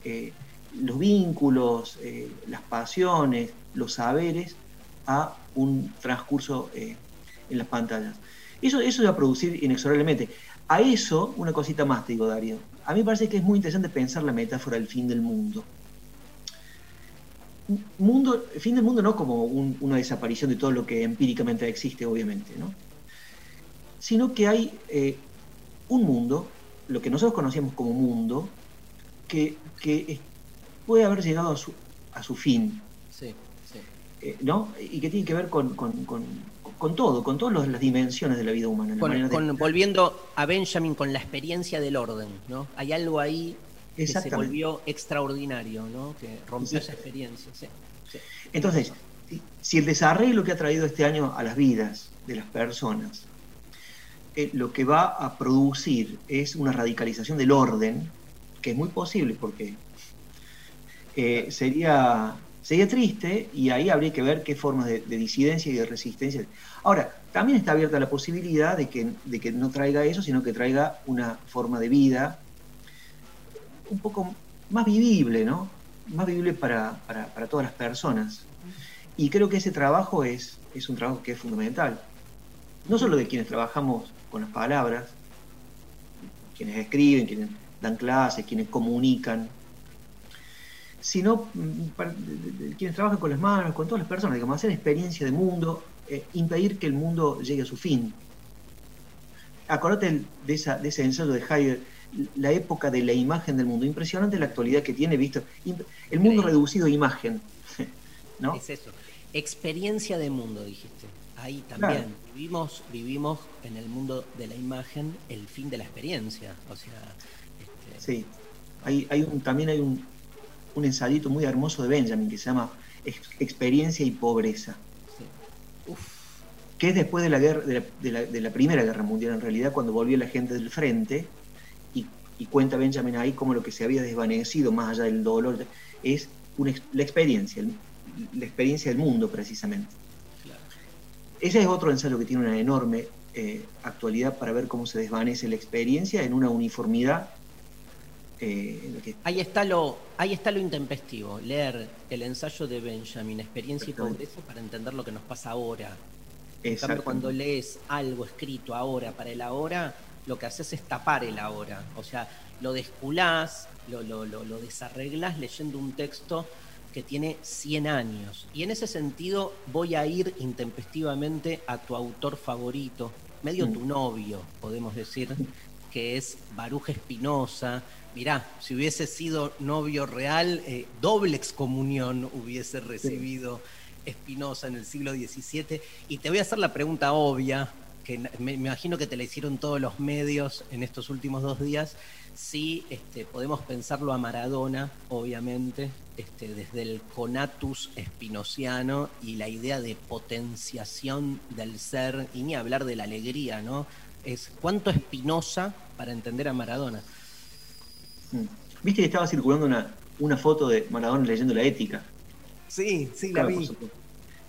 eh, los vínculos, eh, las pasiones, los saberes a un transcurso eh, en las pantallas. Eso, eso va a producir inexorablemente. A eso, una cosita más te digo, Darío. A mí me parece que es muy interesante pensar la metáfora del fin del mundo. Mundo, fin del mundo no como un- una desaparición de todo lo que empíricamente existe, obviamente, ¿no? sino que hay eh, un mundo, lo que nosotros conocíamos como mundo, que, que puede haber llegado a su, a su fin, Sí, sí. eh, ¿no? Y que tiene que ver con, con- con- con todo, con todas las dimensiones de la vida humana. la Con- manera de- con- volviendo a Benjamin con la experiencia del orden, ¿no? Hay algo ahí que se volvió extraordinario, ¿no? Que rompió esa experiencia. sí, sí. Entonces, si- si el desarrollo que ha traído este año a las vidas de las personas, eh, lo que va a producir es una radicalización del orden, que es muy posible porque eh, sería, sería triste y ahí habría que ver qué formas de, de disidencia y de resistencia. Ahora, también está abierta la posibilidad de que, de que no traiga eso, sino que traiga una forma de vida un poco más vivible, ¿no? Más vivible para, para- para todas las personas. Y creo que ese trabajo es, es un trabajo que es fundamental. No solo de quienes trabajamos con las palabras, quienes escriben, quienes dan clases, quienes comunican, sino mm, para- quienes trabajan con las manos, con todas las personas, digamos, hacer experiencia de mundo, eh, impedir que el mundo llegue a su fin. Acordate de, esa, de ese ensayo de Heidegger, la época de la imagen del mundo. Impresionante la actualidad que tiene, visto. El mundo reducido a imagen. ¿no? Es eso. Experiencia de mundo, dijiste. Ahí también. Claro. Vivimos, vivimos en el mundo de la imagen el fin de la experiencia. O sea, este, Sí. Hay, hay un, también hay un, un ensayito muy hermoso de Benjamin que se llama Ex- Experiencia y Pobreza. Que es después de la, guerra, de, la, de la- de la Primera Guerra Mundial, en realidad, cuando volvió la gente del frente, y, y cuenta Benjamin ahí como lo que se había desvanecido más allá del dolor, es una la experiencia, la experiencia del mundo precisamente. Ese es otro ensayo que tiene una enorme eh, actualidad para ver cómo se desvanece la experiencia en una uniformidad eh, que Ahí está lo, ahí está lo intempestivo, leer el ensayo de Benjamin, experiencia y pobreza, para entender lo que nos pasa ahora. En cambio, cuando lees algo escrito ahora para el ahora, lo que haces es tapar el ahora. O sea, lo desculás, lo, lo, lo, lo desarreglás leyendo un texto que tiene 100 años. Y en ese sentido voy a ir intempestivamente a tu autor favorito, medio Mm. tu novio, podemos decir, que es Baruch Espinosa. Mirá, si hubiese sido novio real, eh, doble excomunión hubiese recibido Espinosa en el siglo XVII. Y te voy a hacer la pregunta obvia, que me imagino que te la hicieron todos los medios en estos últimos dos días. Si este, podemos pensarlo a Maradona, obviamente, este, desde el conatus espinociano y la idea de potenciación del ser, y ni hablar de la alegría, ¿no? Es cuánto Espinosa para entender a Maradona. Mm. Viste que estaba circulando una, una foto de Maradona leyendo la ética. Sí, sí, la Claro, vi.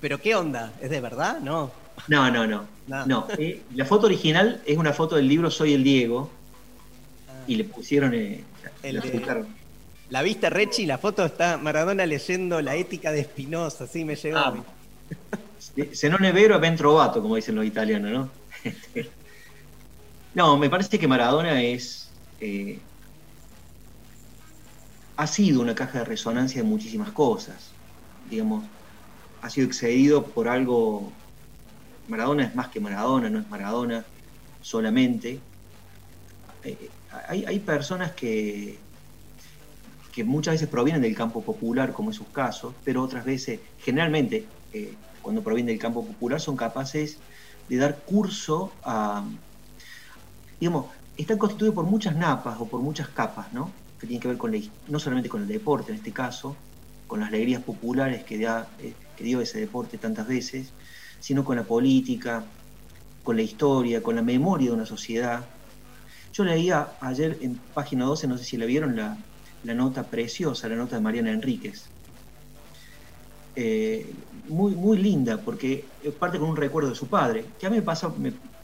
Pero ¿qué onda? ¿Es de verdad? No. No, no, no. No. No, eh, la foto original es una foto del libro Soy el Diego y le pusieron eh, El la. ¿La viste, Rechi? La foto está Maradona leyendo la ética de Espinosa, sí, me llegó. a mí. Se non è vero, ben trovato, como dicen los italianos, ¿no? No, me parece que Maradona es. eh, ha sido una caja de resonancia de muchísimas cosas. Digamos, ha sido excedido por algo. Maradona es más que Maradona, no es Maradona solamente. Eh, hay, hay personas que, que muchas veces provienen del campo popular, como en sus casos, pero otras veces, generalmente, eh, cuando provienen del campo popular, son capaces de dar curso a, digamos, están constituidos por muchas napas o por muchas capas, ¿no? Que tienen que ver con la, no solamente con el deporte en este caso, con las alegrías populares que, da, eh, que dio ese deporte tantas veces, sino con la política, con la historia, con la memoria de una sociedad. Yo leía ayer en página 12, no sé si la vieron, la, la nota preciosa, la nota de Mariana Enríquez. Eh, muy, muy linda, porque parte con un recuerdo de su padre, que a mí me pasó,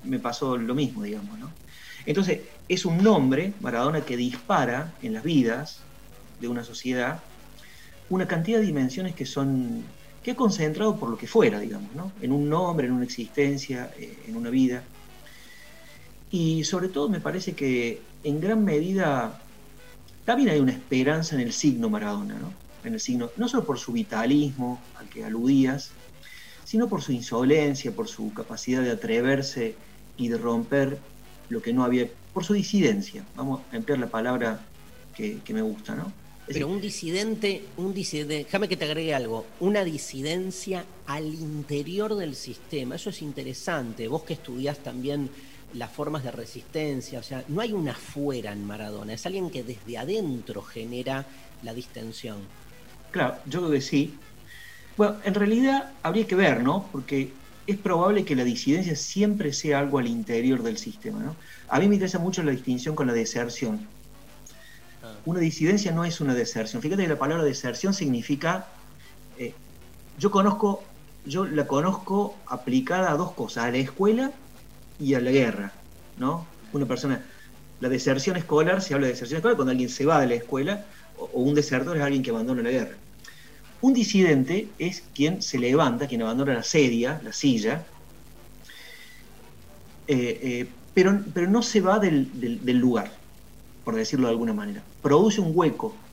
me pasó lo mismo, digamos, ¿no? Entonces, es un nombre, Maradona, que dispara en las vidas de una sociedad una cantidad de dimensiones que son que concentrado por lo que fuera, digamos, ¿no? En un nombre, en una existencia, eh, en una vida. Y sobre todo me parece que en gran medida también hay una esperanza en el signo Maradona, ¿no? En el signo, no solo por su vitalismo al que aludías, sino por su insolencia, por su capacidad de atreverse y de romper lo que no había, por su disidencia. Vamos a emplear la palabra que, que me gusta, ¿no? Es Pero decir, un disidente, un disidente, déjame que te agregue algo, una disidencia al interior del sistema, eso es interesante, vos que estudiás también las formas de resistencia, o sea, no hay una afuera en Maradona, es alguien que desde adentro genera la distensión. Claro, yo creo que sí. Bueno, en realidad habría que ver, ¿no? Porque es probable que la disidencia siempre sea algo al interior del sistema, ¿no? A mí me interesa mucho la distinción con la deserción. Ah. Una disidencia no es una deserción. Fíjate que la palabra deserción significa. eh, yo conozco, yo la conozco aplicada a dos cosas, a la escuela y a la guerra, ¿no? Una persona. La deserción escolar, se habla de deserción escolar cuando alguien se va de la escuela, o, o un desertor es alguien que abandona la guerra. Un disidente es quien se levanta, quien abandona la sedia, la silla, eh, eh, pero, pero no se va del, del- lugar, por decirlo de alguna manera. Produce un hueco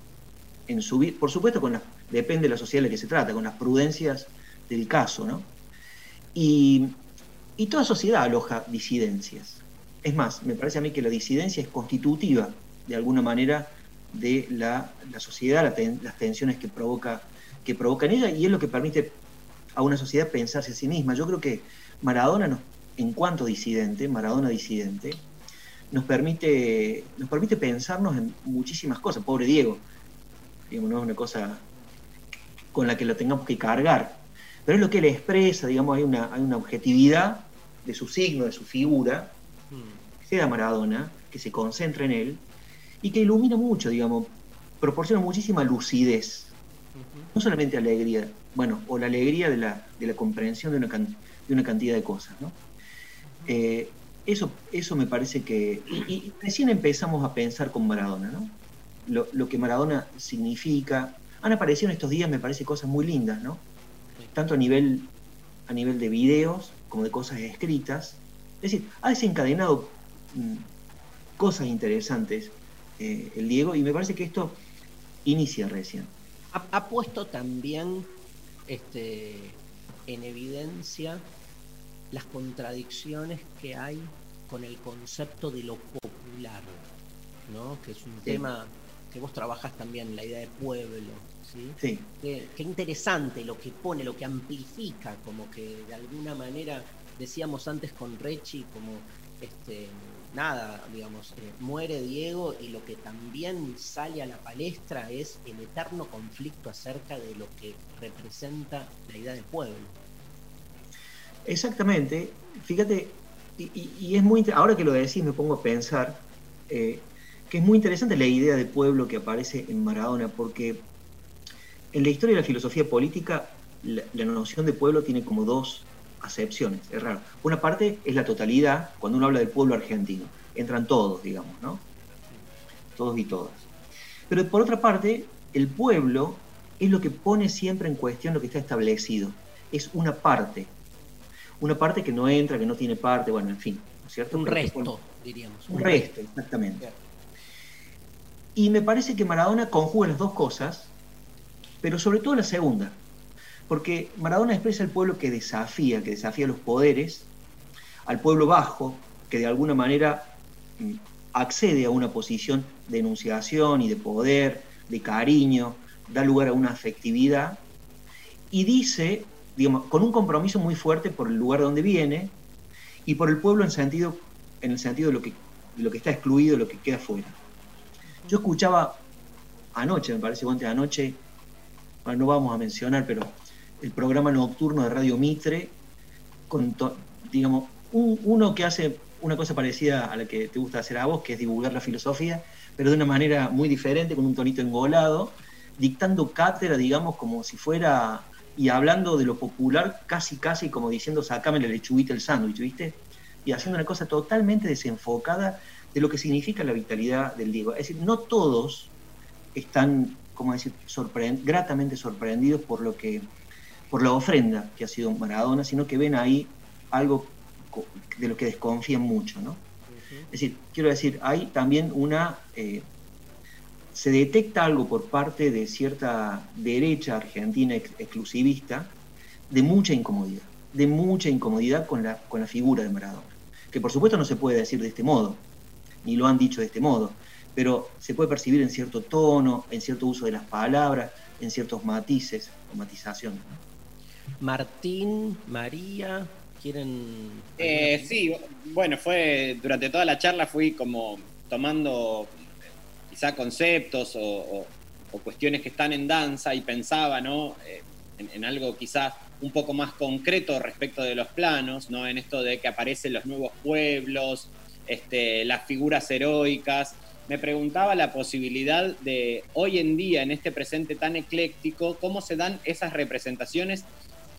en su vida, por supuesto, con depende de la sociedad de la que se trata, con las prudencias del caso, ¿no? Y, y toda sociedad aloja disidencias. Es más, me parece a mí que la disidencia es constitutiva, de alguna manera, de la, la sociedad, las tensiones que provoca, que provoca en ella, y es lo que permite a una sociedad pensarse a sí misma. Yo creo que Maradona, nos- en cuanto disidente, Maradona disidente, nos permite, nos permite pensarnos en muchísimas cosas. Pobre Diego, digamos, no es una cosa con la que lo tengamos que cargar, pero es lo que él expresa, digamos, hay una, hay una objetividad de su signo, de su figura, que se da Maradona, que se concentra en él y que ilumina mucho, digamos, proporciona muchísima lucidez, no solamente alegría, bueno, o la alegría de la, de la comprensión de una, de una cantidad de cosas, ¿no? Eh, eso, eso me parece que. Y, y recién empezamos a pensar con Maradona, ¿no? Lo, lo que Maradona significa. Han aparecido en estos días, me parece, cosas muy lindas, ¿no? Tanto a nivel, a nivel de videos como de cosas escritas. Es decir, ha desencadenado mm, cosas interesantes eh, el Diego, y me parece que esto inicia recién. Ha, ha puesto también este, en evidencia las contradicciones que hay con el concepto de lo popular, ¿no? que es un Sí. tema que vos trabajás también, la idea de pueblo. ¿sí? Sí. Qué, qué interesante lo que pone, lo que amplifica, como que de alguna manera, decíamos antes con Rechi, como este, nada, digamos, eh, muere Diego y lo que también sale a la palestra es el eterno conflicto acerca de lo que representa la idea del pueblo. Exactamente. Fíjate, y, es muy ahora que lo decís me pongo a pensar eh, que es muy interesante la idea de pueblo que aparece en Maradona, porque en la historia de la filosofía política la noción de pueblo tiene como dos acepciones, es raro. Una parte es la totalidad, cuando uno habla del pueblo argentino, entran todos, digamos, ¿no? Todos y todas. Pero por otra parte, el pueblo es lo que pone siempre en cuestión lo que está establecido. Es una parte. Una parte que no entra, que no tiene parte, bueno, en fin, ¿no es cierto? Un Pero resto, pone- diríamos. un resto, exactamente. Y me parece que Maradona conjuga las dos cosas, pero sobre todo la segunda. Porque Maradona expresa al pueblo que desafía, que desafía los poderes, al pueblo bajo, que de alguna manera mm, accede a una posición de enunciación y de poder, de cariño, da lugar a una afectividad y dice, digamos, con un compromiso muy fuerte por el lugar donde viene y por el pueblo en, sentido, en el sentido de lo, que, de lo que está excluido, de lo que queda fuera. Yo escuchaba anoche, me parece, antes anoche, bueno, no vamos a mencionar, pero el programa nocturno de Radio Mitre, con, digamos, un- uno que hace una cosa parecida a la que te gusta hacer a vos, que es divulgar la filosofía, pero de una manera muy diferente, con un tonito engolado, dictando cátedra, digamos, como si fuera, y hablando de lo popular, casi, casi como diciendo, sacame la lechuguita el sándwich, ¿viste? Y haciendo una cosa totalmente desenfocada de lo que significa la vitalidad del Diego. Es decir, no todos están, como decir, gratamente sorprendidos por lo que, por la ofrenda que ha sido Maradona, sino que ven ahí algo de lo que desconfían mucho, ¿no? Es decir, quiero decir, hay también una eh, se detecta algo por parte de cierta derecha argentina ex- exclusivista de mucha incomodidad, de mucha incomodidad con la, con la figura de Maradona, que por supuesto no se puede decir de este modo, ni lo han dicho de este modo, pero se puede percibir en cierto tono, en cierto uso de las palabras, en ciertos matices o matizaciones. ¿no? Martín, María, ¿quieren...? Eh, sí, bueno, fue durante toda la charla fui como tomando quizá conceptos o, o- o cuestiones que están en danza y pensaba, ¿no? Eh, en, en algo quizá un poco más concreto respecto de los planos, ¿no? En esto de que aparecen los nuevos pueblos, este, las figuras heroicas. Me preguntaba la posibilidad de hoy en día, en este presente tan ecléctico, cómo se dan esas representaciones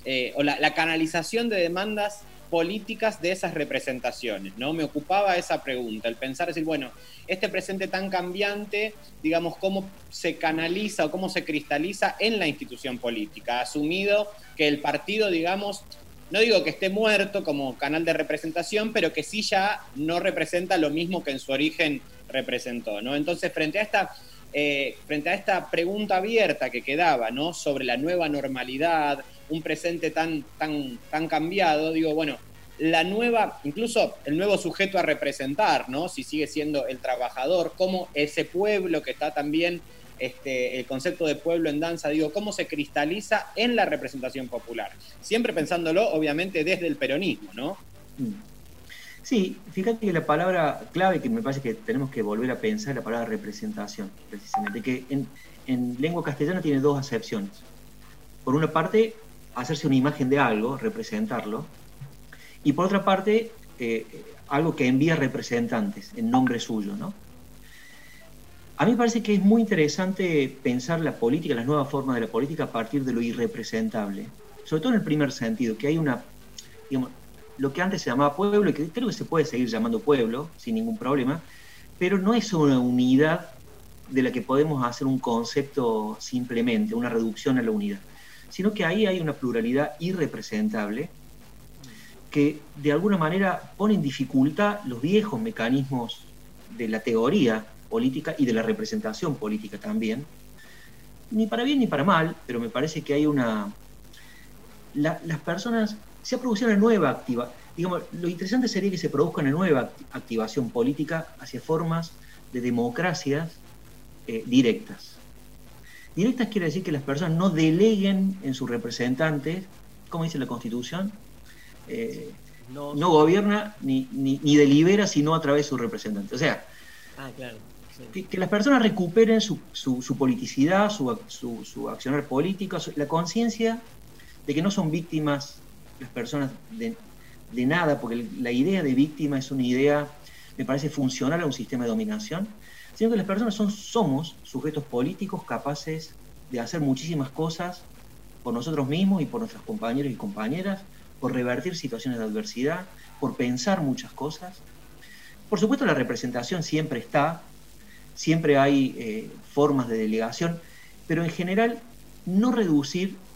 eh, o la, canalización de demandas políticas de esas representaciones, ¿no? Me ocupaba esa pregunta, el pensar, decir, bueno, este presente tan cambiante, digamos, cómo se canaliza o cómo se cristaliza en la institución política, asumido que el partido, digamos, no digo que esté muerto como canal de representación, pero que sí ya no representa lo mismo que en su origen representó, ¿no? Entonces, frente a esta eh, frente a esta pregunta abierta que quedaba, ¿no? Sobre la nueva normalidad, un presente tan, tan, tan cambiado, digo, bueno, la nueva, incluso el nuevo sujeto a representar, ¿no? Si sigue siendo el trabajador, cómo ese pueblo que está también, este, el concepto de pueblo en danza, digo, cómo se cristaliza en la representación popular. Siempre pensándolo, obviamente, desde el peronismo, ¿no? Mm. Sí, fíjate que la palabra clave que me parece que tenemos que volver a pensar es la palabra representación, precisamente, que en, en lengua castellana tiene dos acepciones. Por una parte, hacerse una imagen de algo, representarlo, y por otra parte, eh, algo que envía representantes en nombre suyo, ¿no? A mí me parece que es muy interesante pensar la política, las nuevas formas de la política a partir de lo irrepresentable, sobre todo en el primer sentido, que hay una, digamos, lo que antes se llamaba pueblo, y que creo que se puede seguir llamando pueblo sin ningún problema, pero no es una unidad de la que podemos hacer un concepto simplemente, una reducción a la unidad, sino que ahí hay una pluralidad irrepresentable que de alguna manera pone en dificultad los viejos mecanismos de la teoría política y de la representación política también, ni para bien ni para mal, pero me parece que hay una... la- las personas, se ha producido una nueva activa, digamos, lo interesante sería que se produzca una nueva acti- activación política hacia formas de democracias eh, directas. Directas quiere decir que las personas no deleguen en sus representantes, como dice la Constitución, eh, No, no gobierna ni, ni, ni delibera sino a través de sus representantes. O sea, Ah, claro. sí. que, que las personas recuperen su, su- su politicidad, su, su, su accionar político, la conciencia de que no son víctimas las personas de, de nada, porque la idea de víctima es una idea, me parece, funcional a un sistema de dominación, sino que las personas son, somos sujetos políticos capaces de hacer muchísimas cosas por nosotros mismos y por nuestros compañeros y compañeras, por revertir situaciones de adversidad, por pensar muchas cosas. Por supuesto, la representación siempre está, siempre hay eh, formas de delegación, pero en general no reducir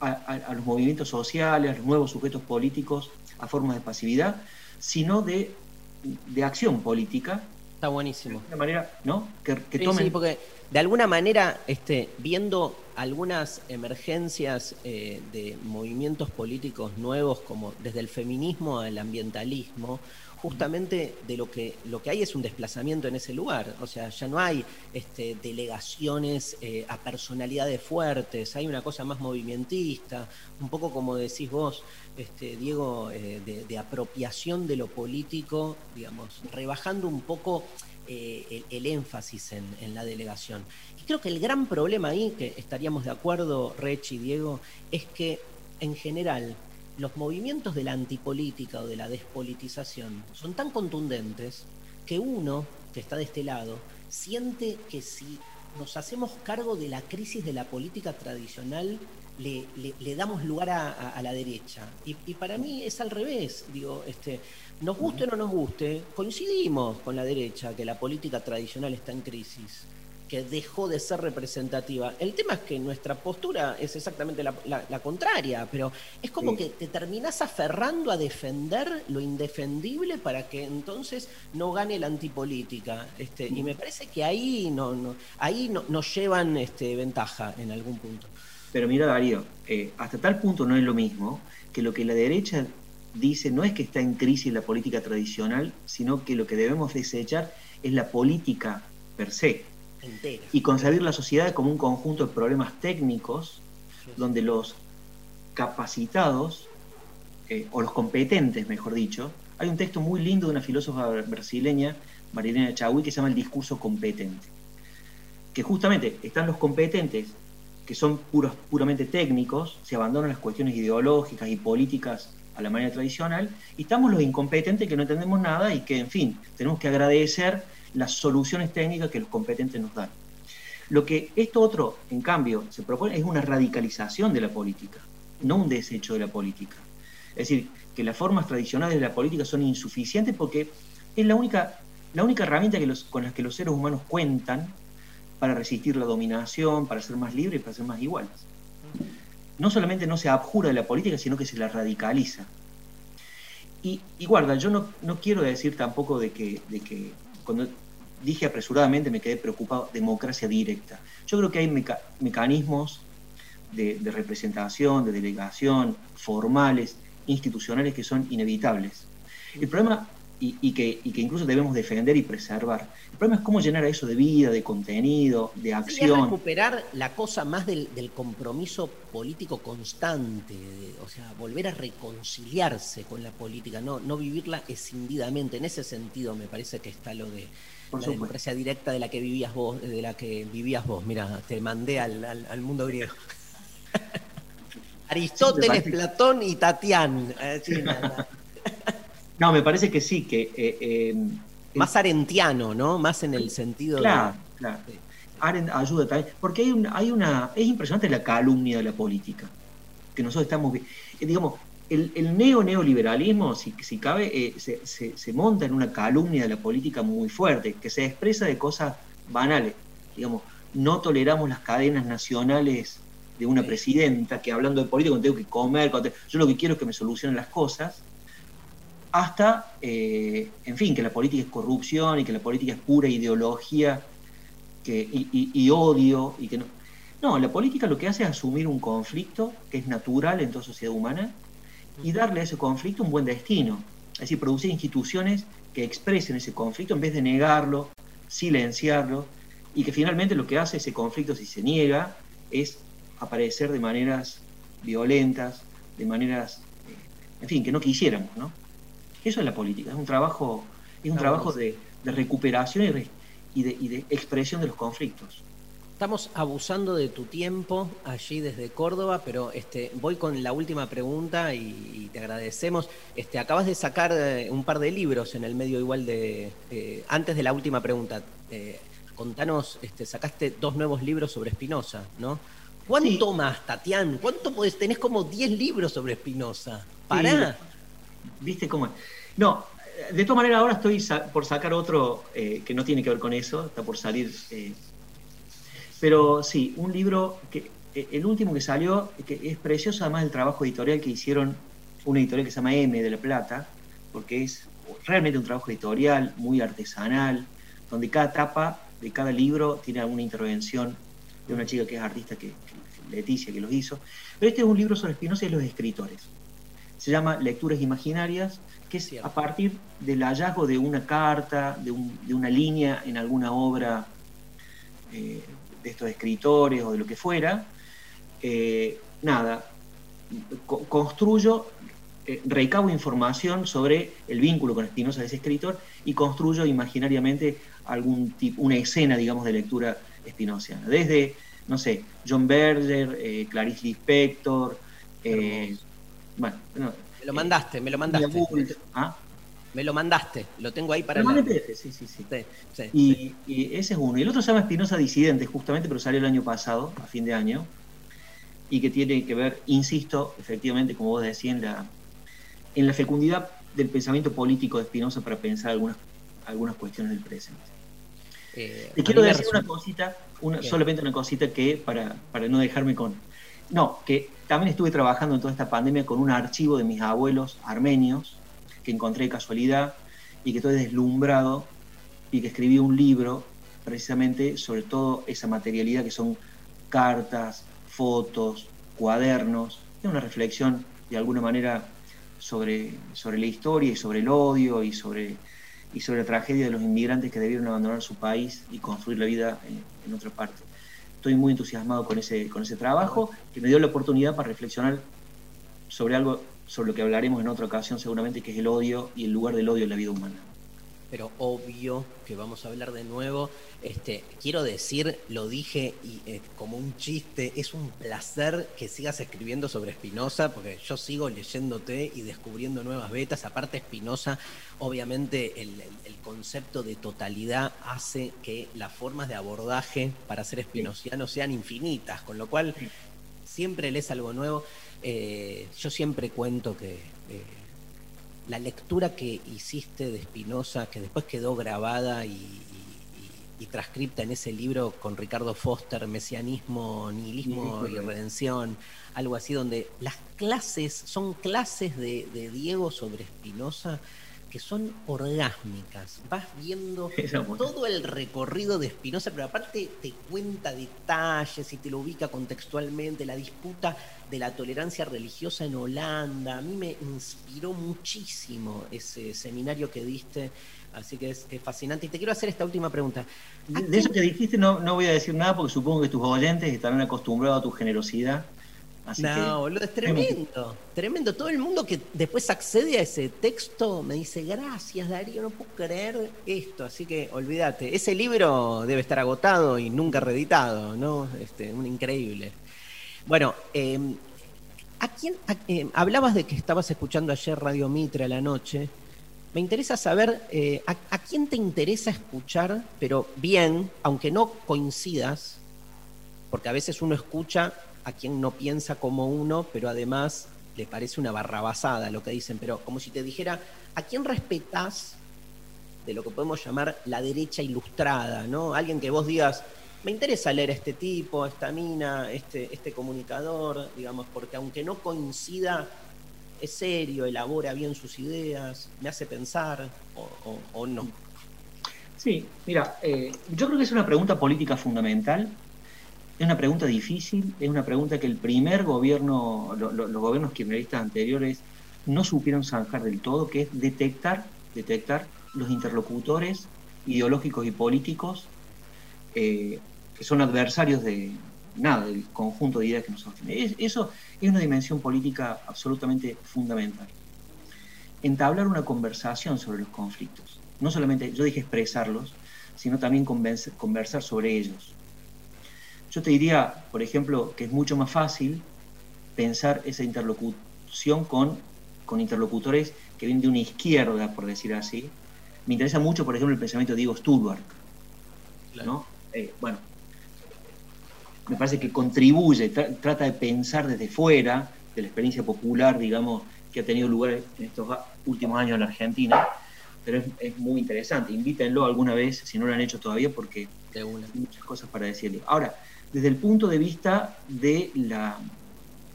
a, a- los movimientos sociales, a los nuevos sujetos políticos, a formas de pasividad, sino de, de acción política, Está buenísimo. de manera, ¿no? Que, que Sí, tomen... sí, porque de alguna manera, este, viendo algunas emergencias eh, de movimientos políticos nuevos, como desde el feminismo al ambientalismo, justamente de lo que, lo que hay es un desplazamiento en ese lugar. O sea, ya no hay este, delegaciones eh, a personalidades fuertes, hay una cosa más movimentista, un poco como decís vos, este, Diego, eh, de, apropiación de lo político, digamos, rebajando un poco eh, el, énfasis en, en la delegación. Y creo que el gran problema ahí, que estaríamos de acuerdo, Rech y Diego, es que en general los movimientos de la antipolítica o de la despolitización son tan contundentes que uno, que está de este lado, siente que si nos hacemos cargo de la crisis de la política tradicional, le, le- le damos lugar a, a- a la derecha. Y, y para mí es al revés. Digo, este, nos guste o no nos guste, coincidimos con la derecha que la política tradicional está en crisis que dejó de ser representativa. El tema es que nuestra postura es exactamente la, la- la contraria, pero es como Sí. que te terminás aferrando a defender lo indefendible para que entonces no gane la antipolítica. Este, y me parece que ahí no, no, ahí no, nos llevan este, ventaja en algún punto. Pero mira, Darío, eh, hasta tal punto no es lo mismo que lo que la derecha dice no es que está en crisis la política tradicional, sino que lo que debemos desechar es la política per se Entera. y concebir la sociedad como un conjunto de problemas técnicos donde los capacitados, eh, o los competentes, mejor dicho, hay un texto muy lindo de una filósofa brasileña, Marilena Chagui, que se llama El discurso competente. Que justamente están los competentes, que son puros, puramente técnicos, se abandonan las cuestiones ideológicas y políticas a la manera tradicional, y estamos los incompetentes que no entendemos nada y que, en fin, tenemos que agradecer las soluciones técnicas que los competentes nos dan. Lo que esto otro, en cambio, se propone es una radicalización de la política, no un desecho de la política. Es decir, que las formas tradicionales de la política son insuficientes porque es la única, la única herramienta que los, con la que los seres humanos cuentan para resistir la dominación, para ser más libres, para ser más iguales. No solamente no se abjura de la política, sino que se la radicaliza. Y, y guarda, yo no, no quiero decir tampoco de que, de que cuando dije apresuradamente me quedé preocupado, democracia directa. Yo creo que hay meca- mecanismos de, de representación, de delegación, formales, institucionales que son inevitables. El problema, y, y que, y que incluso debemos defender y preservar, el problema es cómo llenar eso de vida, de contenido, de Sí, es acción. recuperar la cosa más del, del compromiso político constante, de- o sea, volver a reconciliarse con la política, no, no vivirla escindidamente. En ese sentido me parece que está lo de Por la supuesto. democracia directa de la que vivías vos, de la que vivías vos. Mira, te mandé al, al- al mundo griego. Aristóteles, Sí, Platón y Tatián. Eh, sí, nada. No, me parece que sí, que... eh, eh, Más arentiano, ¿no? Más en el sentido Claro, de... claro. Arendt ayuda también, porque hay una, hay una, es impresionante la calumnia de la política, que nosotros estamos, eh, digamos, el, el neo-neoliberalismo, si, si cabe, eh, se, se- se monta en una calumnia de la política muy fuerte, que se expresa de cosas banales, digamos, no toleramos las cadenas nacionales de una Sí. presidenta que hablando de política, cuando tengo que comer, cuando te- yo lo que quiero es que me solucionen las cosas, hasta, eh, en fin, que la política es corrupción y que la política es pura ideología que, y, y- y odio y que no. No, la política lo que hace es asumir un conflicto que es natural en toda sociedad humana y darle a ese conflicto un buen destino. Es decir, producir instituciones que expresen ese conflicto en vez de negarlo, silenciarlo y que finalmente lo que hace ese conflicto si se niega es aparecer de maneras violentas, de maneras, eh, en fin, que no quisiéramos, ¿no? Eso es la política, es un trabajo, es un trabajo de, de recuperación y, de, y de expresión de los conflictos. Estamos abusando de tu tiempo allí desde Córdoba, pero este, voy con la última pregunta y, y te agradecemos. Este, acabas de sacar eh, un par de libros en el medio igual de... eh, antes de la última pregunta, eh, contanos, este, sacaste dos nuevos libros sobre Spinoza, ¿no? ¿Cuánto más, Tatián? ¿Cuánto podés? Tenés como 10 libros sobre Spinoza. Pará. ¿Viste cómo es? No, de todas maneras ahora estoy sa- por sacar otro eh, que no tiene que ver con eso, está por salir. eh, pero sí, un libro que eh, el último que salió, que es precioso además el trabajo editorial que hicieron una editorial que se llama M de La Plata, porque es realmente un trabajo editorial muy artesanal, donde cada tapa de cada libro tiene alguna intervención de una chica que es artista que, que Leticia que los hizo. Pero este es un libro sobre Spinoza y los escritores. Se llama Lecturas Imaginarias, que es a partir del hallazgo de una carta, de, un- de una línea en alguna obra eh, de estos escritores o de lo que fuera. eh, nada, co- construyo, eh, recabo información sobre el vínculo con Spinoza de ese escritor y construyo imaginariamente algún tipo, una escena, digamos, de lectura spinociana. Desde, no sé, John Berger, Clarice Lispector, bueno, no, lo mandaste, me lo mandaste. ¿ah? Me lo mandaste, lo tengo ahí para Lo mandé la- en PDF, sí, sí, sí. Sí, sí, sí. Y, ese es uno. Y el otro se llama Espinosa Disidente, justamente, pero salió el año pasado, a fin de año, y que tiene que ver, insisto, efectivamente, como vos decías, en la, en la fecundidad del pensamiento político de Spinoza para pensar algunas, algunas cuestiones del presente. Eh, Te quiero decir una cosita, solamente una cosita que para, para no dejarme con... No, que también estuve trabajando en toda esta pandemia con un archivo de mis abuelos armenios que encontré casualidad y que estoy deslumbrado y que escribí un libro precisamente sobre todo esa materialidad que son cartas, fotos, cuadernos, es una reflexión de alguna manera sobre, sobre la historia y sobre el odio y sobre, y sobre la tragedia de los inmigrantes que debieron abandonar su país y construir la vida en, en otra parte. Estoy muy entusiasmado con ese, con ese trabajo que me dio la oportunidad para reflexionar sobre algo sobre lo que hablaremos en otra ocasión seguramente, que es el odio y el lugar del odio en la vida humana. Pero obvio que vamos a hablar de nuevo. Este, quiero decir, lo dije y, eh, como un chiste, es un placer que sigas escribiendo sobre Spinoza, porque yo sigo leyéndote y descubriendo nuevas vetas. Aparte, Spinoza, obviamente, el, concepto de totalidad hace que las formas de abordaje para ser spinociano sean infinitas, con lo cual siempre lees algo nuevo. Eh, yo siempre cuento que eh, la lectura que hiciste de Spinoza, que después quedó grabada y, y- transcripta en ese libro con Ricardo Foster, Mesianismo, Nihilismo y Redención, algo así, donde las clases son clases de, de Diego sobre Spinoza que son orgásmicas. Vas viendo todo el recorrido de Spinoza, pero aparte te cuenta detalles y te lo ubica contextualmente, la disputa de la tolerancia religiosa en Holanda. A mí me inspiró muchísimo ese seminario que diste, así que es, es fascinante. Y te quiero hacer esta última pregunta. ¿A De, eso que dijiste no, no voy a decir nada porque supongo que tus oyentes estarán acostumbrados a tu generosidad. Así no, que, boludo, es tremendo, tremendo. Todo el mundo que después accede a ese texto me dice, gracias Darío, no puedo creer esto. Así que olvídate, ese libro debe estar agotado y nunca reeditado, ¿no? Este, un increíble. Bueno, eh, ¿a quién, a- eh, hablabas de que estabas escuchando ayer Radio Mitre a la noche. Me interesa saber eh, a, a quién te interesa escuchar, pero bien, aunque no coincidas, porque a veces uno escucha a quien no piensa como uno, pero además le parece una barrabasada lo que dicen, pero como si te dijera, ¿a quién respetás de lo que podemos llamar la derecha ilustrada, ¿no? Alguien que vos digas, me interesa leer a este tipo, a esta mina, este, este comunicador, digamos, porque aunque no coincida, es serio, elabora bien sus ideas, me hace pensar o, no. Sí, mira, eh, yo creo que es una pregunta política fundamental. Es una pregunta difícil, es una pregunta que el primer gobierno, lo- lo- los gobiernos kirchneristas anteriores no supieron zanjar del todo, que es detectar, detectar los interlocutores ideológicos y políticos eh, que son adversarios de nada, del conjunto de ideas que nos sostiene. Es- eso es una dimensión política absolutamente fundamental. Entablar una conversación sobre los conflictos. No solamente, yo dije expresarlos, sino también conversar sobre ellos. Yo te diría, por ejemplo, que es mucho más fácil pensar esa interlocución con, con interlocutores que vienen de una izquierda, por decir así. Me interesa mucho, por ejemplo, el pensamiento de Diego Sturbark. ¿no? Eh, bueno, me parece que contribuye, tra- trata de pensar desde fuera de la experiencia popular, digamos, que ha tenido lugar en estos últimos años en la Argentina, pero es, es muy interesante. Invítenlo alguna vez, si no lo han hecho todavía, porque hay muchas cosas para decirle. Ahora, desde el punto de vista de la,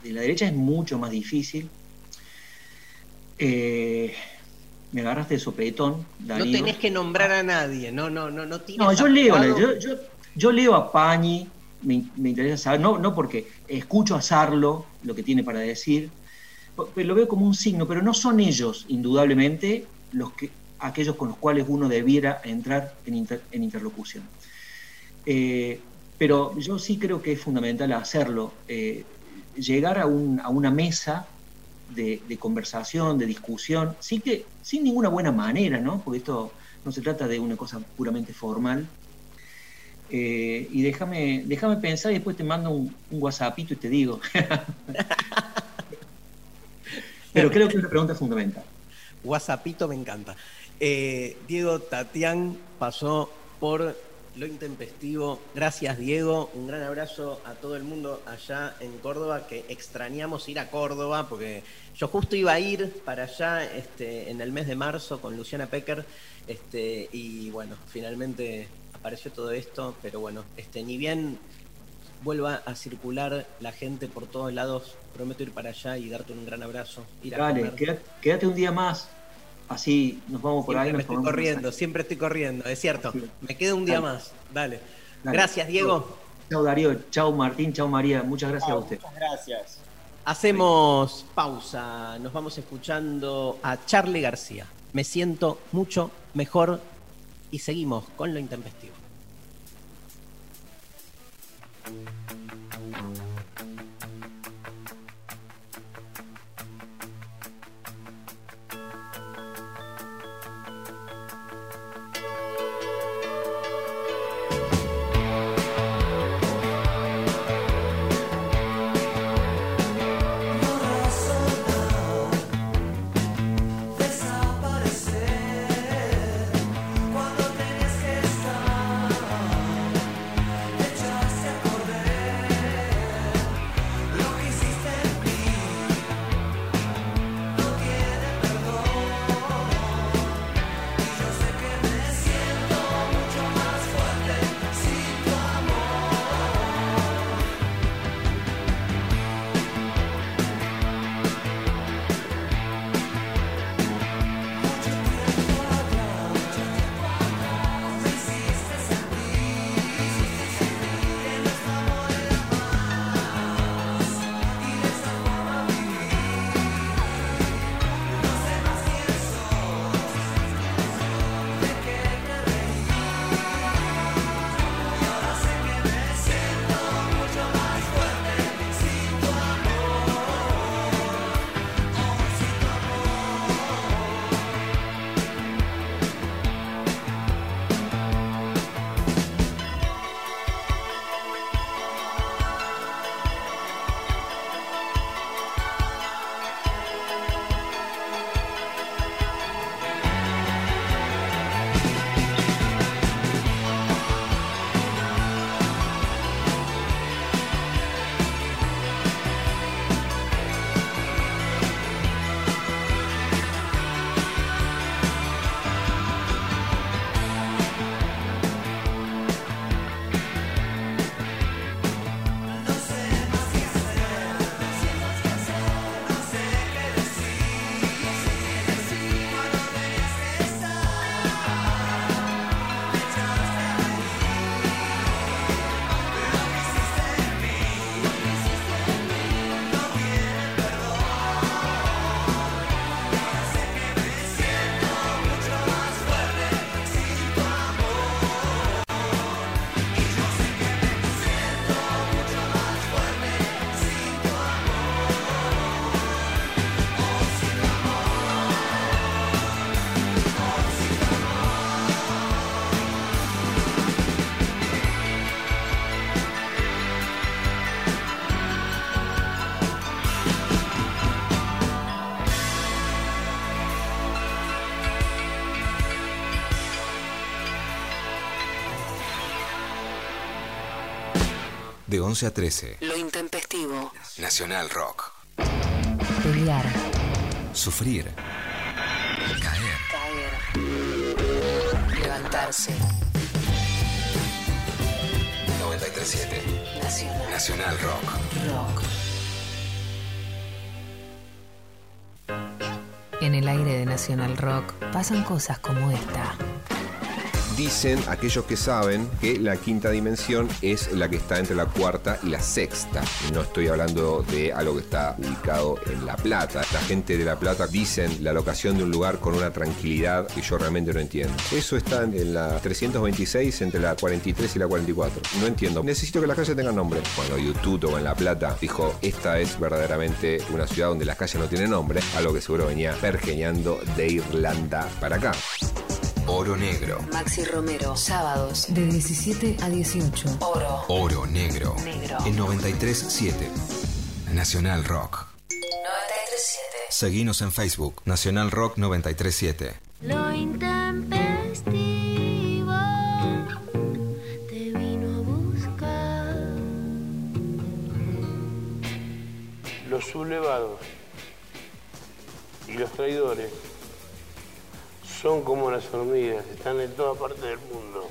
de la derecha es mucho más difícil. Eh, me agarraste de sopetón, No Darío. tenés que nombrar a nadie, no, no, no, no No, yo leo, yo, yo, yo leo a Pañi, me, me interesa saber, no, no porque escucho a Sarlo lo que tiene para decir, pero lo veo como un signo, pero no son ellos, indudablemente, los que, aquellos con los cuales uno debiera entrar en, inter- en interlocución. Eh, pero yo sí creo que es fundamental hacerlo, eh, llegar a, un- a una mesa de, de conversación, de discusión, sí que sin ninguna buena manera, ¿no? Porque esto no se trata de una cosa puramente formal. Eh, y déjame, déjame pensar y después te mando un, un WhatsAppito y te digo. Pero creo que es una pregunta fundamental. WhatsAppito me encanta. Eh, Diego Tatián pasó por lo intempestivo. Gracias, Diego. Un gran abrazo a todo el mundo allá en Córdoba, que extrañamos ir a Córdoba, porque yo justo iba a ir para allá este, en el mes de marzo con Luciana Pecker, este, y bueno, finalmente apareció todo esto, pero bueno, este, ni bien vuelva a circular la gente por todos lados, prometo ir para allá y darte un gran abrazo. Ir a Dale, quédate un día más. Así nos vamos por Siempre ahí. me estoy corriendo, mensaje. siempre estoy corriendo, es cierto. Me quedo un día Dale. más. Dale. Dale. Gracias, Diego. Chao Darío, chao Martín, chao María. Muchas gracias a Chao, usted. muchas gracias. Hacemos pausa. Nos vamos escuchando a Charlie García. Me siento mucho mejor y seguimos con lo intempestivo. 11 a 13, Lo intempestivo. Nacional Rock. Pelear. Sufrir. Caer. Caer. Levantarse. 937. Nacional. Nacional Rock. Rock. En el aire de Nacional Rock pasan cosas como esta. Dicen aquellos que saben que la quinta dimensión es la que está entre la cuarta y la sexta. No estoy hablando de algo que está ubicado en La Plata. La gente de La Plata dicen la locación de un lugar con una tranquilidad que yo realmente no entiendo. Eso está en la 326 entre la 43 y la 44. No entiendo. Necesito que las calles tengan nombre. Cuando YouTube en La Plata dijo, esta es verdaderamente una ciudad donde las calles no tienen nombre, algo que seguro venía pergeñando de Irlanda para acá. Oro negro. Maxi Romero, sábados de 17 a 18. Oro. Oro negro. Negro. En 93.7. Nacional Rock. 937. Seguinos en Facebook. Nacional Rock 93.7. Lo intempestivo te vino a buscar. Los sublevados y los traidores son como las hormigas, están en toda parte del mundo.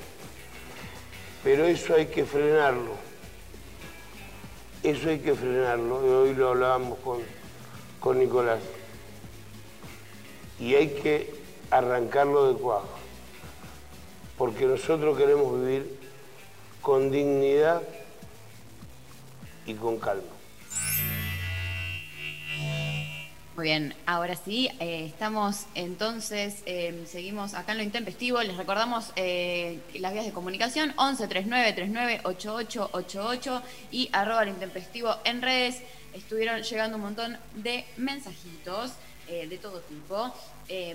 Pero eso hay que frenarlo. Eso hay que frenarlo. Y hoy lo hablábamos con, con Nicolás. Y hay que arrancarlo de cuajo. Porque nosotros queremos vivir con dignidad y con calma. Muy bien, ahora sí, eh, estamos entonces, eh, seguimos acá en lo intempestivo, les recordamos eh, las vías de comunicación, 11 39 39 88 88 y arroba lo intempestivo en redes, estuvieron llegando un montón de mensajitos eh, de todo tipo,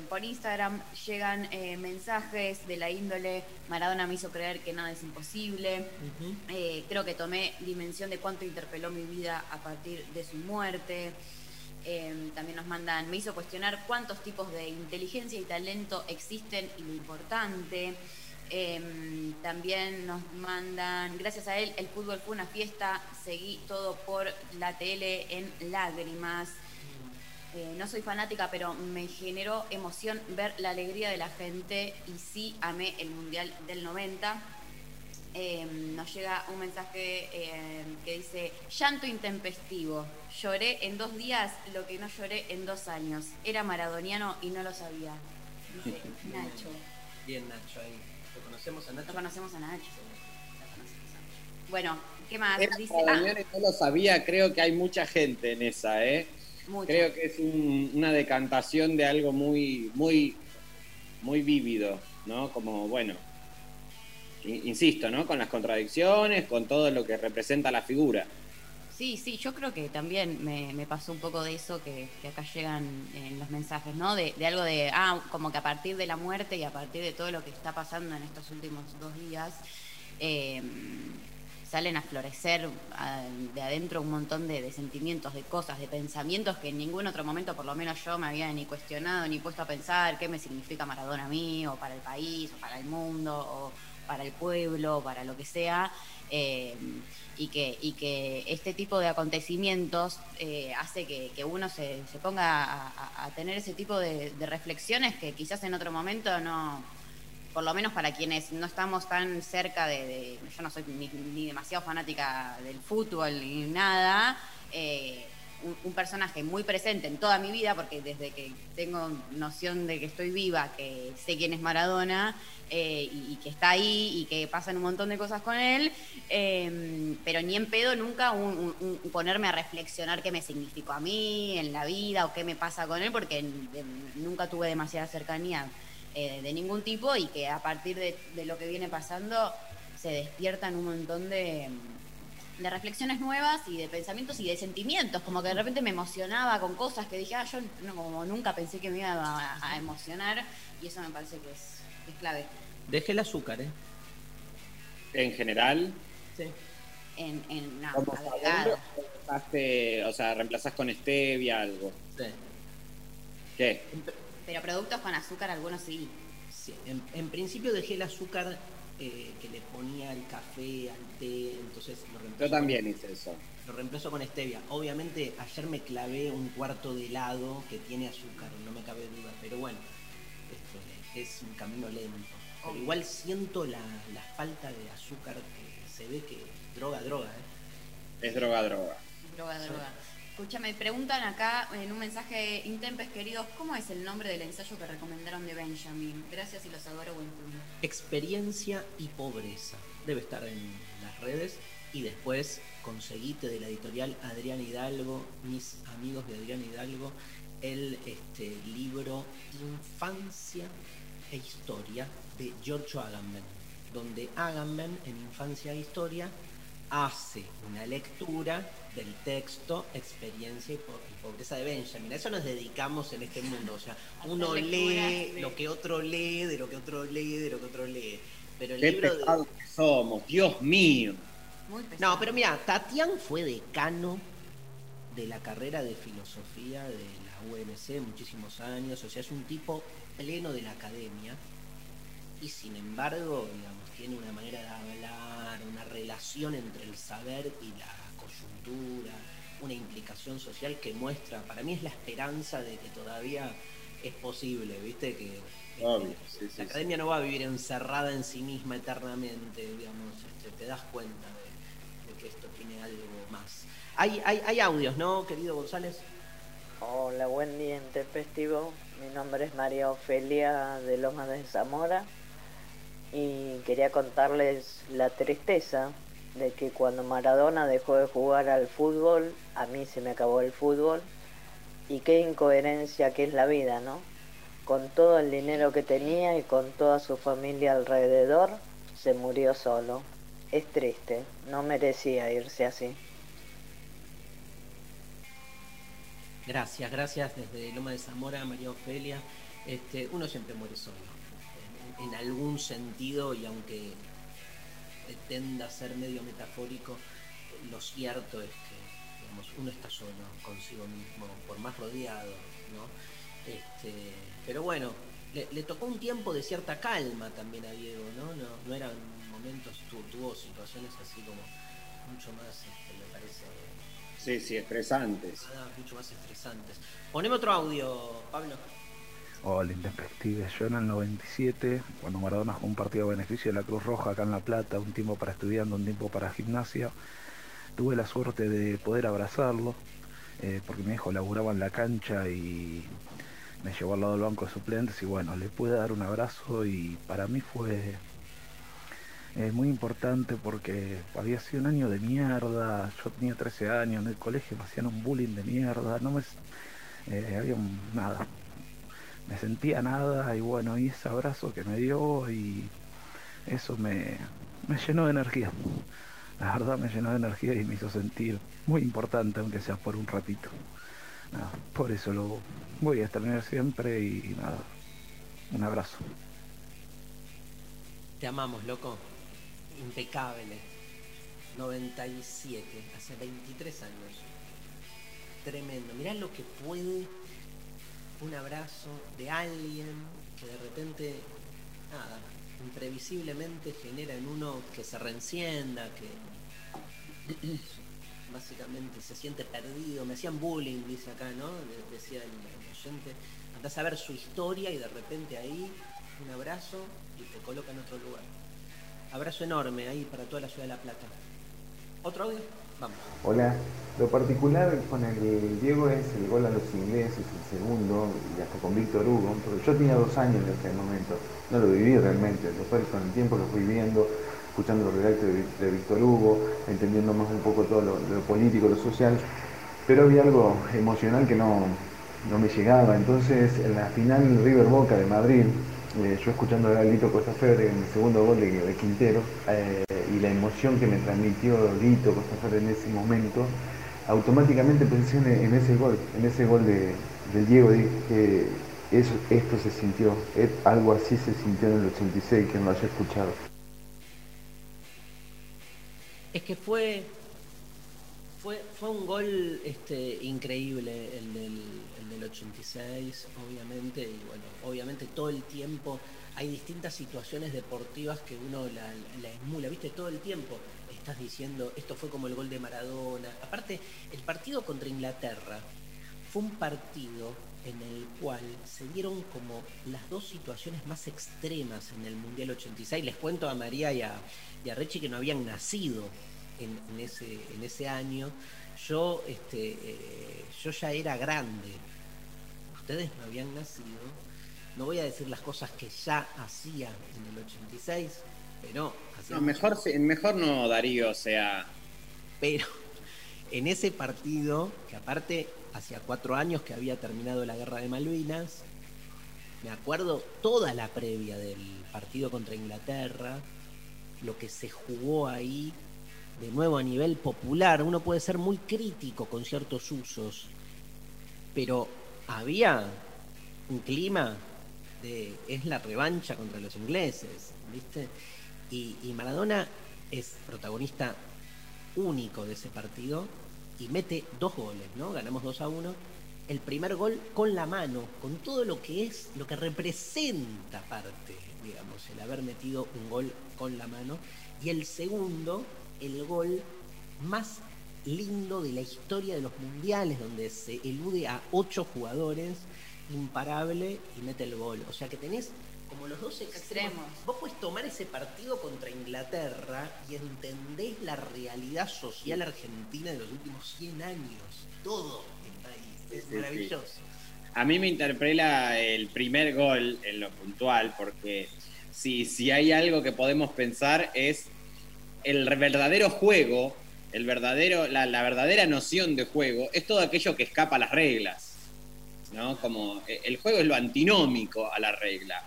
por Instagram llegan eh, mensajes de la índole, Maradona me hizo creer que nada es imposible, Eh, creo que tomé dimensión de cuánto interpeló mi vida a partir de su muerte. Eh, también nos mandan, me hizo cuestionar cuántos tipos de inteligencia y talento existen y lo importante. Eh, también nos mandan, gracias a él, el fútbol fue una fiesta, seguí todo por la tele en lágrimas. Eh, no soy fanática, pero me generó emoción ver la alegría de la gente y sí amé el Mundial del 90. Eh, nos llega un mensaje eh, que dice, llanto intempestivo, lloré en dos días lo que no lloré en dos años. Era maradoniano y no lo sabía. Dice Nacho. Bien, Nacho, ahí. ¿Lo conocemos a Nacho? Lo conocemos a Nacho. Bueno, ¿qué más? Era Dice, maradoniano ah, y no lo sabía, creo que hay mucha gente en esa, ¿eh? mucho. Creo que es un- una decantación de algo muy, muy, muy vívido, ¿no? Como, bueno, insisto, ¿no? Con las contradicciones, con todo lo que representa la figura. Sí, sí, yo creo que también me, pasó un poco de eso que, acá llegan en los mensajes, ¿no? De, de algo de, ah, como que a partir de la muerte y a partir de todo lo que está pasando en estos últimos dos días, eh, salen a florecer de adentro un montón de, de sentimientos, de cosas, de pensamientos que en ningún otro momento, por lo menos yo, me había ni cuestionado ni puesto a pensar qué me significa Maradona a mí, o para el país, o para el mundo, o para el pueblo, para lo que sea. eh, y que, y que este tipo de acontecimientos eh, hace que, uno se, ponga a, tener ese tipo de, reflexiones que quizás en otro momento no, por lo menos para quienes no estamos tan cerca de, de- yo no soy ni, ni demasiado fanática del fútbol ni nada, eh, un, personaje muy presente en toda mi vida, porque desde que tengo noción de que estoy viva, que sé quién es Maradona, eh, y, que está ahí y que pasan un montón de cosas con él, eh, pero ni en pedo nunca un, ponerme a reflexionar qué me significó a mí en la vida o qué me pasa con él, porque nunca tuve demasiada cercanía eh, de ningún tipo y que a partir de, de lo que viene pasando se despiertan un montón de, de reflexiones nuevas y de pensamientos y de sentimientos, como que de repente me emocionaba con cosas que dije, ah, yo no, como nunca pensé que me iba a, a emocionar y eso me parece que es, que es clave. Dejé el azúcar, ¿eh? En general, Sí. En, en no, o sea, reemplazás con stevia algo. Sí. ¿Qué? Pero productos con azúcar, algunos sí. Sí, En, en principio dejé el azúcar eh, que le ponía al café, al té, entonces lo reemplazo Yo también hice eso. Lo reemplazo con stevia. Obviamente ayer me clavé un cuarto de helado que tiene azúcar, no me cabe duda, pero bueno, este, es un camino lento. Pero igual siento la, la falta de azúcar que se ve que droga, droga, ¿eh? Es droga, droga. Droga, droga. Escúchame, preguntan acá en un mensaje intempes queridos, ¿cómo es el nombre del ensayo que recomendaron de Benjamin? Gracias y los adoro, buen público. Experiencia y pobreza. Debe estar en las redes. Y después conseguite de la editorial Adrián Hidalgo, mis amigos de Adrián Hidalgo, el este, libro Infancia e Historia de Giorgio Agamben, donde Agamben en Infancia e Historia hace una lectura del texto Experiencia y, po- y Pobreza de Benjamin. A eso nos dedicamos en este mundo. O sea, uno lee lo que otro lee, de lo que otro lee, de lo que otro lee. Pero el Qué libro de- que somos, Dios mío. Muy no, pero mira, Tatián fue decano de la carrera de filosofía de la UNC muchísimos años, o sea, es un tipo pleno de la academia y sin embargo, digamos, tiene una manera de hablar, una relación entre el saber y la coyuntura, una implicación social que muestra, para mí es la esperanza de que todavía es posible, ¿viste? Que este, Obvio, sí, sí, la sí. academia no va a vivir encerrada en sí misma eternamente, digamos, este, te das cuenta de, de que esto tiene algo más. Hay, hay, hay audios, ¿no, querido González? Hola, buen día intempestivo. Mi nombre es María Ofelia de Lomas de Zamora y quería contarles la tristeza de que cuando Maradona dejó de jugar al fútbol, a mí se me acabó el fútbol y qué incoherencia que es la vida, ¿no? Con todo el dinero que tenía y con toda su familia alrededor, se murió solo. Es triste, no merecía irse así. Gracias, gracias desde Loma de Zamora, María Ofelia. Este, uno siempre muere solo, en, algún sentido, y aunque pretenda ser medio metafórico, lo cierto es que digamos, uno está solo consigo mismo, por más rodeado, ¿no? Este, pero bueno, le, le tocó un tiempo de cierta calma también a Diego, ¿no? No, no eran momentos, tu- tuvo situaciones así como mucho más, este, me parece, Sí, sí, estresantes. mucho más estresantes. Poneme otro audio, Pablo. Hola, intempestives. Yo en el 97, cuando Maradona jugó un partido a beneficio de la Cruz Roja acá en La Plata, un tiempo para estudiando, un tiempo para gimnasia, tuve la suerte de poder abrazarlo, eh, porque mi hijo laburaba en la cancha y me llevó al lado del banco de suplentes y bueno, le pude dar un abrazo y para mí fue eh, muy importante porque había sido un año de mierda, yo tenía 13 años en el colegio, me hacían un bullying de mierda, no me... eh, había nada, me sentía nada y bueno, y ese abrazo que me dio y eso me, me llenó de energía. La verdad me llenó de energía y me hizo sentir muy importante, aunque sea por un ratito. Nada, por eso lo voy a extrañar siempre y nada, un abrazo. Te amamos, loco. Impecable. 97, hace 23 años. Tremendo. Mirá lo que puede un abrazo de alguien que de repente, nada, imprevisiblemente genera en uno que se reencienda, que básicamente se siente perdido. Me hacían bullying, dice acá, ¿no? De- Decía el oyente. Andás a ver su historia y de repente ahí un abrazo y te coloca en otro lugar. Abrazo enorme ahí para toda la ciudad de La Plata. ¿Otro audio? Hola, lo particular con el Diego es el gol a los ingleses, el segundo, y hasta con Víctor Hugo, porque yo tenía dos años en ese momento, no lo viví realmente, después con el tiempo lo fui viendo, escuchando los relatos de, Víctor Hugo, entendiendo más un poco todo lo, lo político, lo social, pero había algo emocional que no, no me llegaba, entonces en la final River Boca de Madrid, eh, yo escuchando a Lito Costa Febre en el segundo gol de, Quintero eh, y la emoción que me transmitió Lito Costa Febre en ese momento, automáticamente pensé en, ese gol, en ese gol de, Diego, dije, eso, esto se sintió, eh, algo así se sintió en el 86, que no lo haya escuchado. Es que fue fue, fue un gol este, increíble el del, el del 86, obviamente, y bueno, obviamente todo el tiempo hay distintas situaciones deportivas que uno la, la emula, viste, todo el tiempo estás diciendo, esto fue como el gol de Maradona. Aparte, el partido contra Inglaterra fue un partido en el cual se dieron como las dos situaciones más extremas en el Mundial 86. Les cuento a María y a, y a Rechi que no habían nacido en, en ese, en ese año. yo, este, eh, yo ya era grande. Ustedes no habían nacido. No voy a decir las cosas que ya hacía en el 86, pero No, mejor, mejor no, Darío, o sea. Pero en ese partido, que aparte hacía cuatro años que había terminado la guerra de Malvinas, me acuerdo toda la previa del partido contra Inglaterra, lo que se jugó ahí, de nuevo a nivel popular. Uno puede ser muy crítico con ciertos usos, pero había un clima de es la revancha contra los ingleses, ¿viste? Y, y Maradona es protagonista único de ese partido y mete dos goles, ¿no? Ganamos 2 a 1. El primer gol con la mano, con todo lo que es, lo que representa parte, digamos, el haber metido un gol con la mano. Y el segundo, el gol más lindo de la historia de los mundiales, donde se elude a ocho jugadores, imparable, y mete el gol. O sea que tenés como los dos extremos. Vos podés tomar ese partido contra Inglaterra y entendés la realidad social argentina de los últimos 100 años. Todo está ahí. Es Sí, sí, maravilloso. A mí me interpela el primer gol en lo puntual, porque si, si hay algo que podemos pensar es el verdadero juego, el verdadero, la, verdadera noción de juego, es todo aquello que escapa a las reglas. ¿no? Como eh, el juego es lo antinómico a la regla.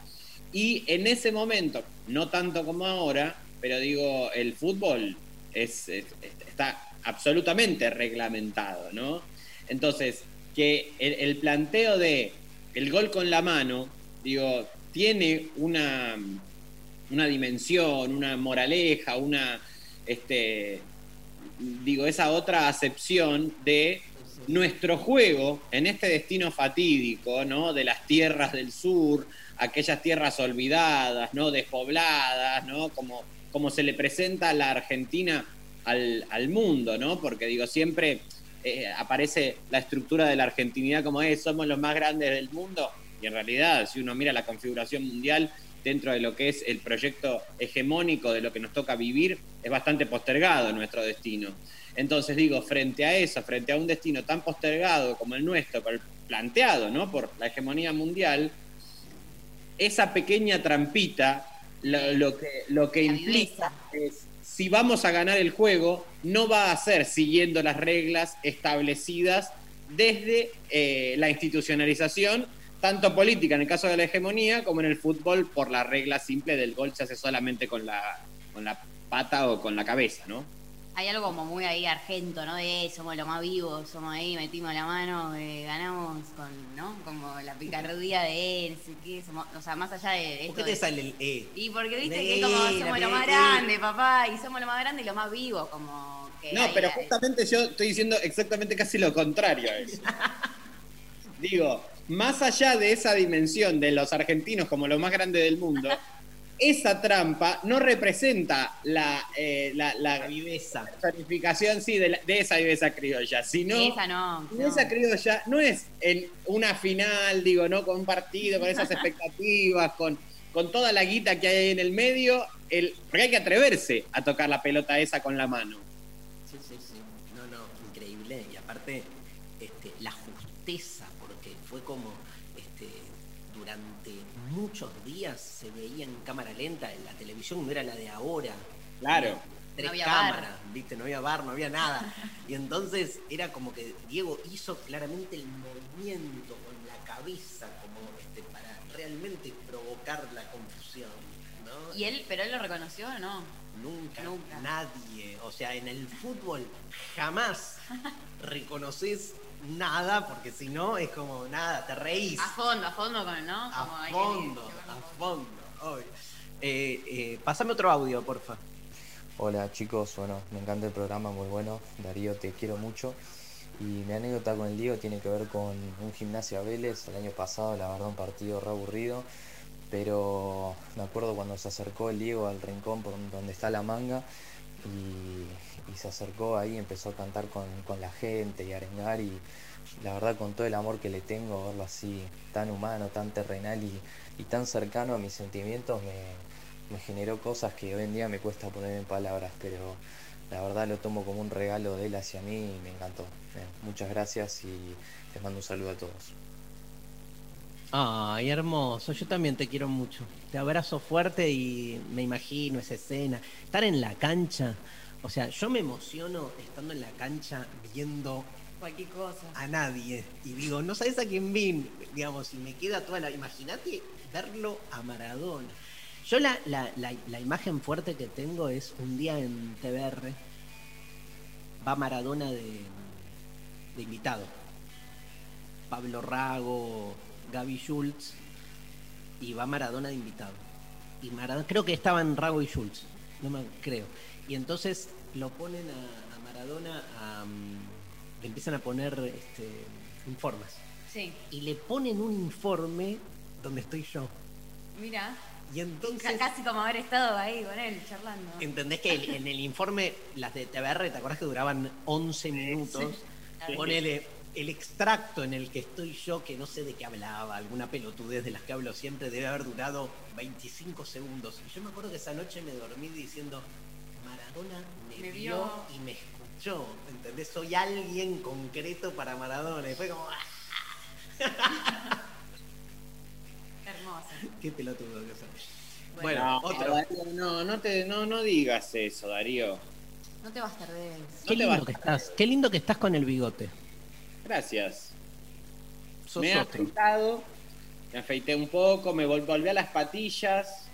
Y en ese momento, no tanto como ahora, pero digo, el fútbol es- está absolutamente reglamentado, ¿no? Entonces, que el, el planteo de el gol con la mano, digo, tiene una, una dimensión, una moraleja, una, este, digo, esa otra acepción de nuestro juego en este destino fatídico, ¿no? De las tierras del sur, aquellas tierras olvidadas, ¿no? Despobladas, ¿no? Como, como se le presenta a la Argentina al, al mundo, ¿no? Porque digo, siempre eh, aparece la estructura de la argentinidad como es, somos los más grandes del mundo, y en realidad, si uno mira la configuración mundial dentro de lo que es el proyecto hegemónico de lo que nos toca vivir, es bastante postergado nuestro destino. Entonces digo, frente a eso, frente a un destino tan postergado como el nuestro, planteado ¿no? por la hegemonía mundial, esa pequeña trampita lo, lo que, lo que implica es, si vamos a ganar el juego, no va a ser siguiendo las reglas establecidas desde eh, la institucionalización, tanto política en el caso de la hegemonía, como en el fútbol por la regla simple del gol se hace solamente con la, con la pata o con la cabeza, ¿no? Hay algo como muy ahí argento, ¿no? De eh, somos los más vivos, somos ahí, metimos la mano, eh, ganamos con, ¿no? Como la picardía de él, no sé qué, somos- o sea, más allá de esto ¿Por qué te de- sale el E? Y porque viste De- que como somos la lo más pe- grande, papá, y somos lo más grande y lo más vivo, como que No, hay- pero hay- justamente yo estoy diciendo exactamente casi lo contrario a eso. Digo, más allá de esa dimensión de los argentinos como lo más grande del mundo, esa trampa no representa la, eh, la, la, viveza. personificación sí, de, la- de esa viveza criolla, sino Esa no. no. criolla no es en una final, digo, ¿no? Con un partido, con esas expectativas, con, con toda la guita que hay ahí en el medio, el, porque hay que atreverse a tocar la pelota esa con la mano. Sí, sí, sí. No, no, increíble. Y aparte, muchos días se veía en cámara lenta, en la televisión no era la de ahora. Claro. Tres No había cámaras, viste, no había bar, no había nada. Y entonces era como que Diego hizo claramente el movimiento con la cabeza, como este, para realmente provocar la confusión. ¿no? ¿Y él, pero él lo reconoció o no? Nunca, Nunca. nadie. O sea, en el fútbol jamás reconoces nada, porque si no es como nada, te reís. A fondo, a fondo con, ¿no? Como A que- fondo, a fondo. obvio. Eh, eh, pasame otro audio, porfa. Hola chicos, bueno, me encanta el programa, muy bueno. Darío, te quiero mucho. Y mi anécdota con el Diego tiene que ver con un gimnasio a Vélez el año pasado, la verdad un partido re aburrido. Pero me acuerdo cuando se acercó el Diego al rincón por donde está la manga y, se acercó ahí, empezó a cantar con, con la gente y a arengar y la verdad con todo el amor que le tengo, verlo así tan humano, tan terrenal y, y tan cercano a mis sentimientos me, me generó cosas que hoy en día me cuesta poner en palabras, pero la verdad lo tomo como un regalo de él hacia mí y me encantó. Eh, muchas gracias y les mando un saludo a todos. Ay, hermoso, yo también te quiero mucho. Te abrazo fuerte y me imagino esa escena. Estar en la cancha, o sea, yo me emociono estando en la cancha viendo Cualquier cosa. a nadie. Y digo, no sabes a quién vi, digamos, y me queda toda la... Imagínate verlo a Maradona. Yo la, la, la, la imagen fuerte que tengo es un día en TBR, va Maradona de, de invitado. Pablo Rago, Gaby Schultz, y va Maradona de invitado. Y Maradona, creo que estaban Rago y Schultz, no me creo. Y entonces lo ponen a, a Maradona a, mm, le empiezan a poner este, informes. Sí. Y le ponen un informe donde estoy yo. Mira. Y entonces. Ca- Casi como haber estado ahí con él charlando. ¿Entendés que el- en el informe, las de TBR, ¿te acordás que duraban 11 minutos? Sí. Ponele el extracto en el que estoy yo, que no sé de qué hablaba, alguna pelotudez de las que hablo siempre, debe haber durado 25 segundos. Y yo me acuerdo que esa noche me dormí diciendo, Maradona me, Me vio vio. y me escuchó. ¿Entendés? Soy alguien concreto para Maradona. Y fue como, ¡ah! Hermosa. qué pelotudo que soy. Bueno, Bueno, no, otro. Darío, no, no, te, no, no digas eso, Darío. No te vas a perder. Qué te lindo vas- que estás, qué lindo que estás con el bigote. Gracias. Sos me he afeitado, me afeité un poco, me vol- volví a las patillas.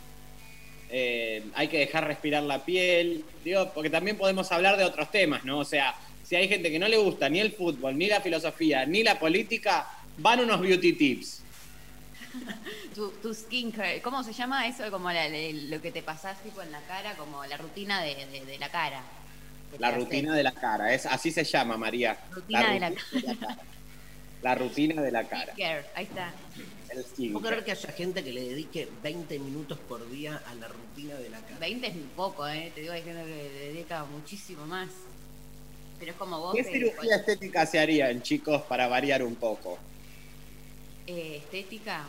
eh, hay que dejar respirar la piel. Digo, porque también podemos hablar de otros temas, ¿no? O sea, si hay gente que no le gusta ni el fútbol, ni la filosofía, ni la política, van unos beauty tips. Tu, tu skincare, ¿cómo se llama eso? Como la- la- lo que te pasás tipo en la cara, como la rutina de, de- de la cara. La rutina de la cara, es, así se llama, María. Rutina de la cara. La rutina de la cara. Ahí está. El ¿Puedo creer que haya gente que le dedique 20 minutos por día a la rutina de la cara? 20 es muy poco, ¿eh? Te digo, hay gente que le dedica muchísimo más. Pero es como vos ¿Qué que- cirugía estética se harían, chicos, para variar un poco? eh, estética,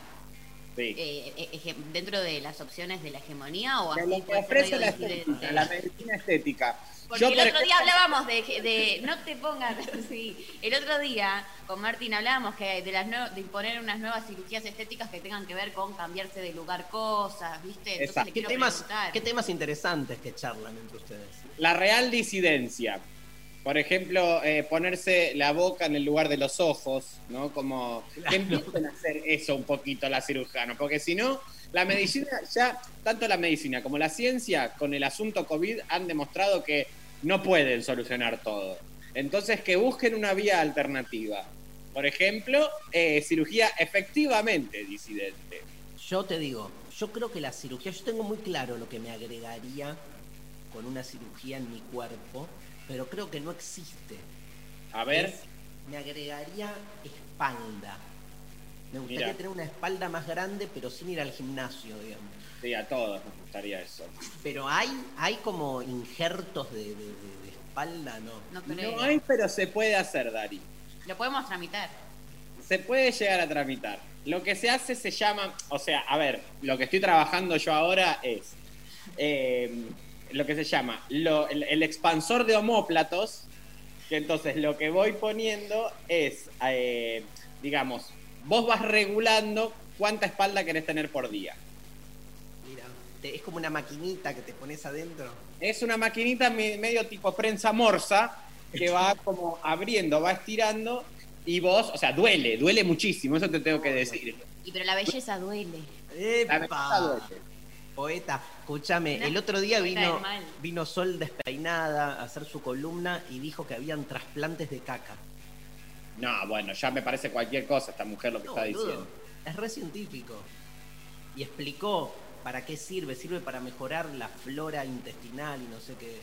Sí. eh, eh, ege- dentro de las opciones de la hegemonía o así lo que ofrece la estética, la medicina estética. Porque Yo, el otro día hablábamos de, de- no te pongas sí, el otro día con Martín hablábamos que de las nue- de imponer unas nuevas cirugías estéticas que tengan que ver con cambiarse de lugar cosas, ¿viste? Entonces Exacto. le ¿Qué quiero temas. ¿Qué temas interesantes que charlan entre ustedes? La real disidencia. Por ejemplo, eh, ponerse la boca en el lugar de los ojos, ¿no? Como que empiecen a hacer eso un poquito la cirujanos, porque si no, la medicina ya, tanto la medicina como la ciencia, con el asunto COVID han demostrado que no pueden solucionar todo. Entonces, que busquen una vía alternativa. Por ejemplo, eh, cirugía efectivamente disidente. Yo te digo, yo creo que la cirugía, yo tengo muy claro lo que me agregaría con una cirugía en mi cuerpo, pero creo que no existe. A ver, Es- me agregaría espalda. Me gustaría Mira. tener una espalda más grande, pero sin ir al gimnasio, digamos. sí, a todos nos gustaría eso. Pero hay, hay como injertos de, de- de- de espalda, ¿no? No creo. No hay, pero se puede hacer, Dari. Lo podemos tramitar. Se puede llegar a tramitar. Lo que se hace se llama, o sea, a ver, lo que estoy trabajando yo ahora es eh, lo que se llama lo- el, el expansor de homóplatos, que entonces lo que voy poniendo es, eh, digamos, vos vas regulando cuánta espalda querés tener por día. Mira, te- es como una maquinita que te pones adentro. Es una maquinita me- medio tipo prensa morsa que va como abriendo, va estirando y vos, o sea, duele, duele muchísimo, eso te tengo que decir. Y pero la belleza duele. La belleza duele. Poeta, escúchame, el otro día vino, vino Sol despeinada a hacer su columna y dijo que habían trasplantes de caca. No, bueno, ya me parece cualquier cosa esta mujer lo que No, está boludo, diciendo. Es re científico. Y explicó para qué sirve. Sirve para mejorar la flora intestinal y no sé qué.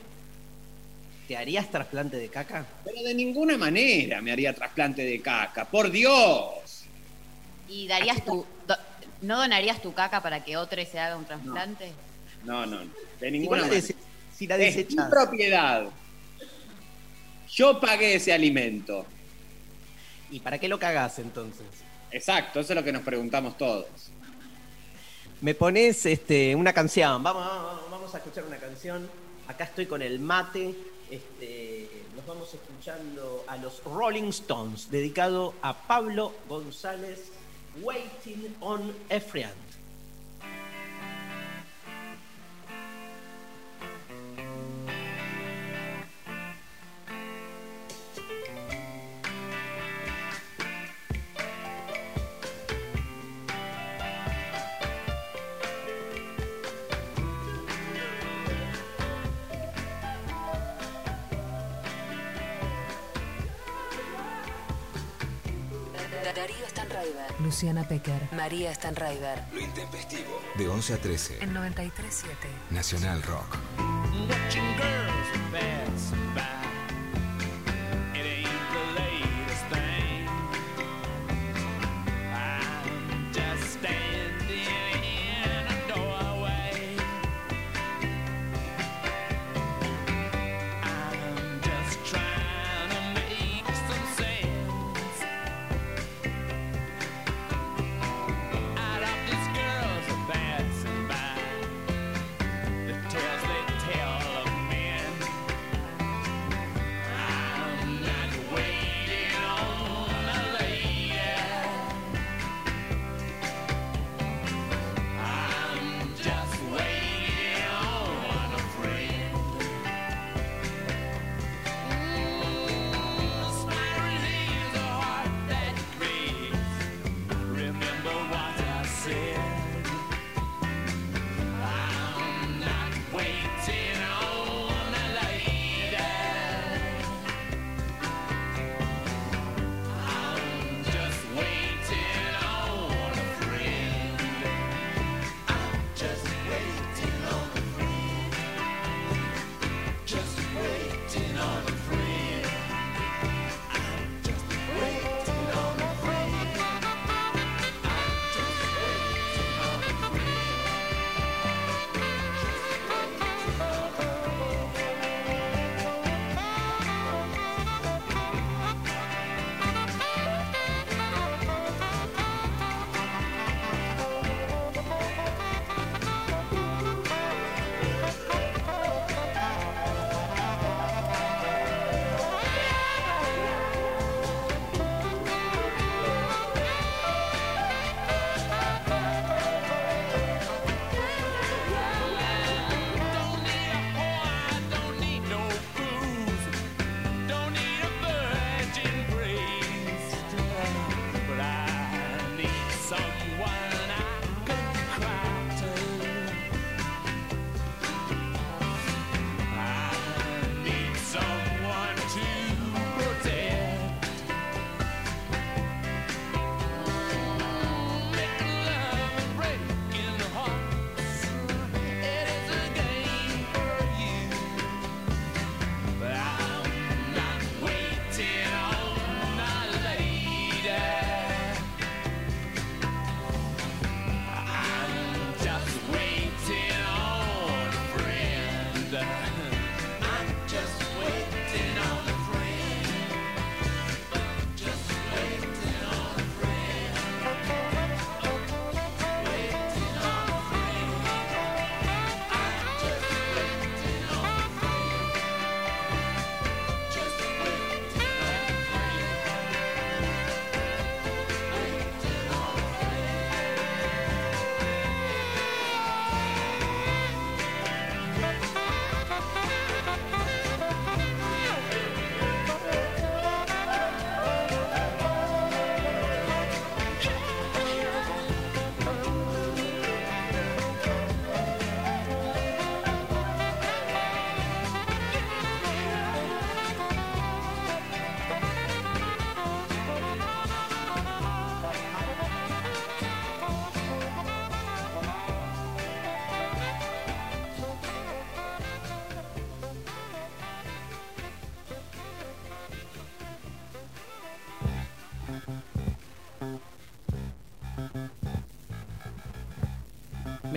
¿Te harías trasplante de caca? Pero de ninguna manera me haría trasplante de caca, por Dios. ¿Y darías tu no donarías tu caca para que otro se haga un trasplante? No, no, no, de ninguna manera. dese- si la Es mi propiedad. Yo pagué ese alimento. ¿y para qué lo cagás entonces? Exacto, eso es lo que nos preguntamos todos. Me pones este, una canción. Vamos, vamos, vamos a escuchar una canción. Acá estoy con el mate Este, nos vamos escuchando a los Rolling Stones, dedicado a Pablo González, Waiting on a Luciana Pecker. María Stanraiver. Lo intempestivo. De 11 a 13. En 93.7. Nacional Rock. Watching girls passing by. Just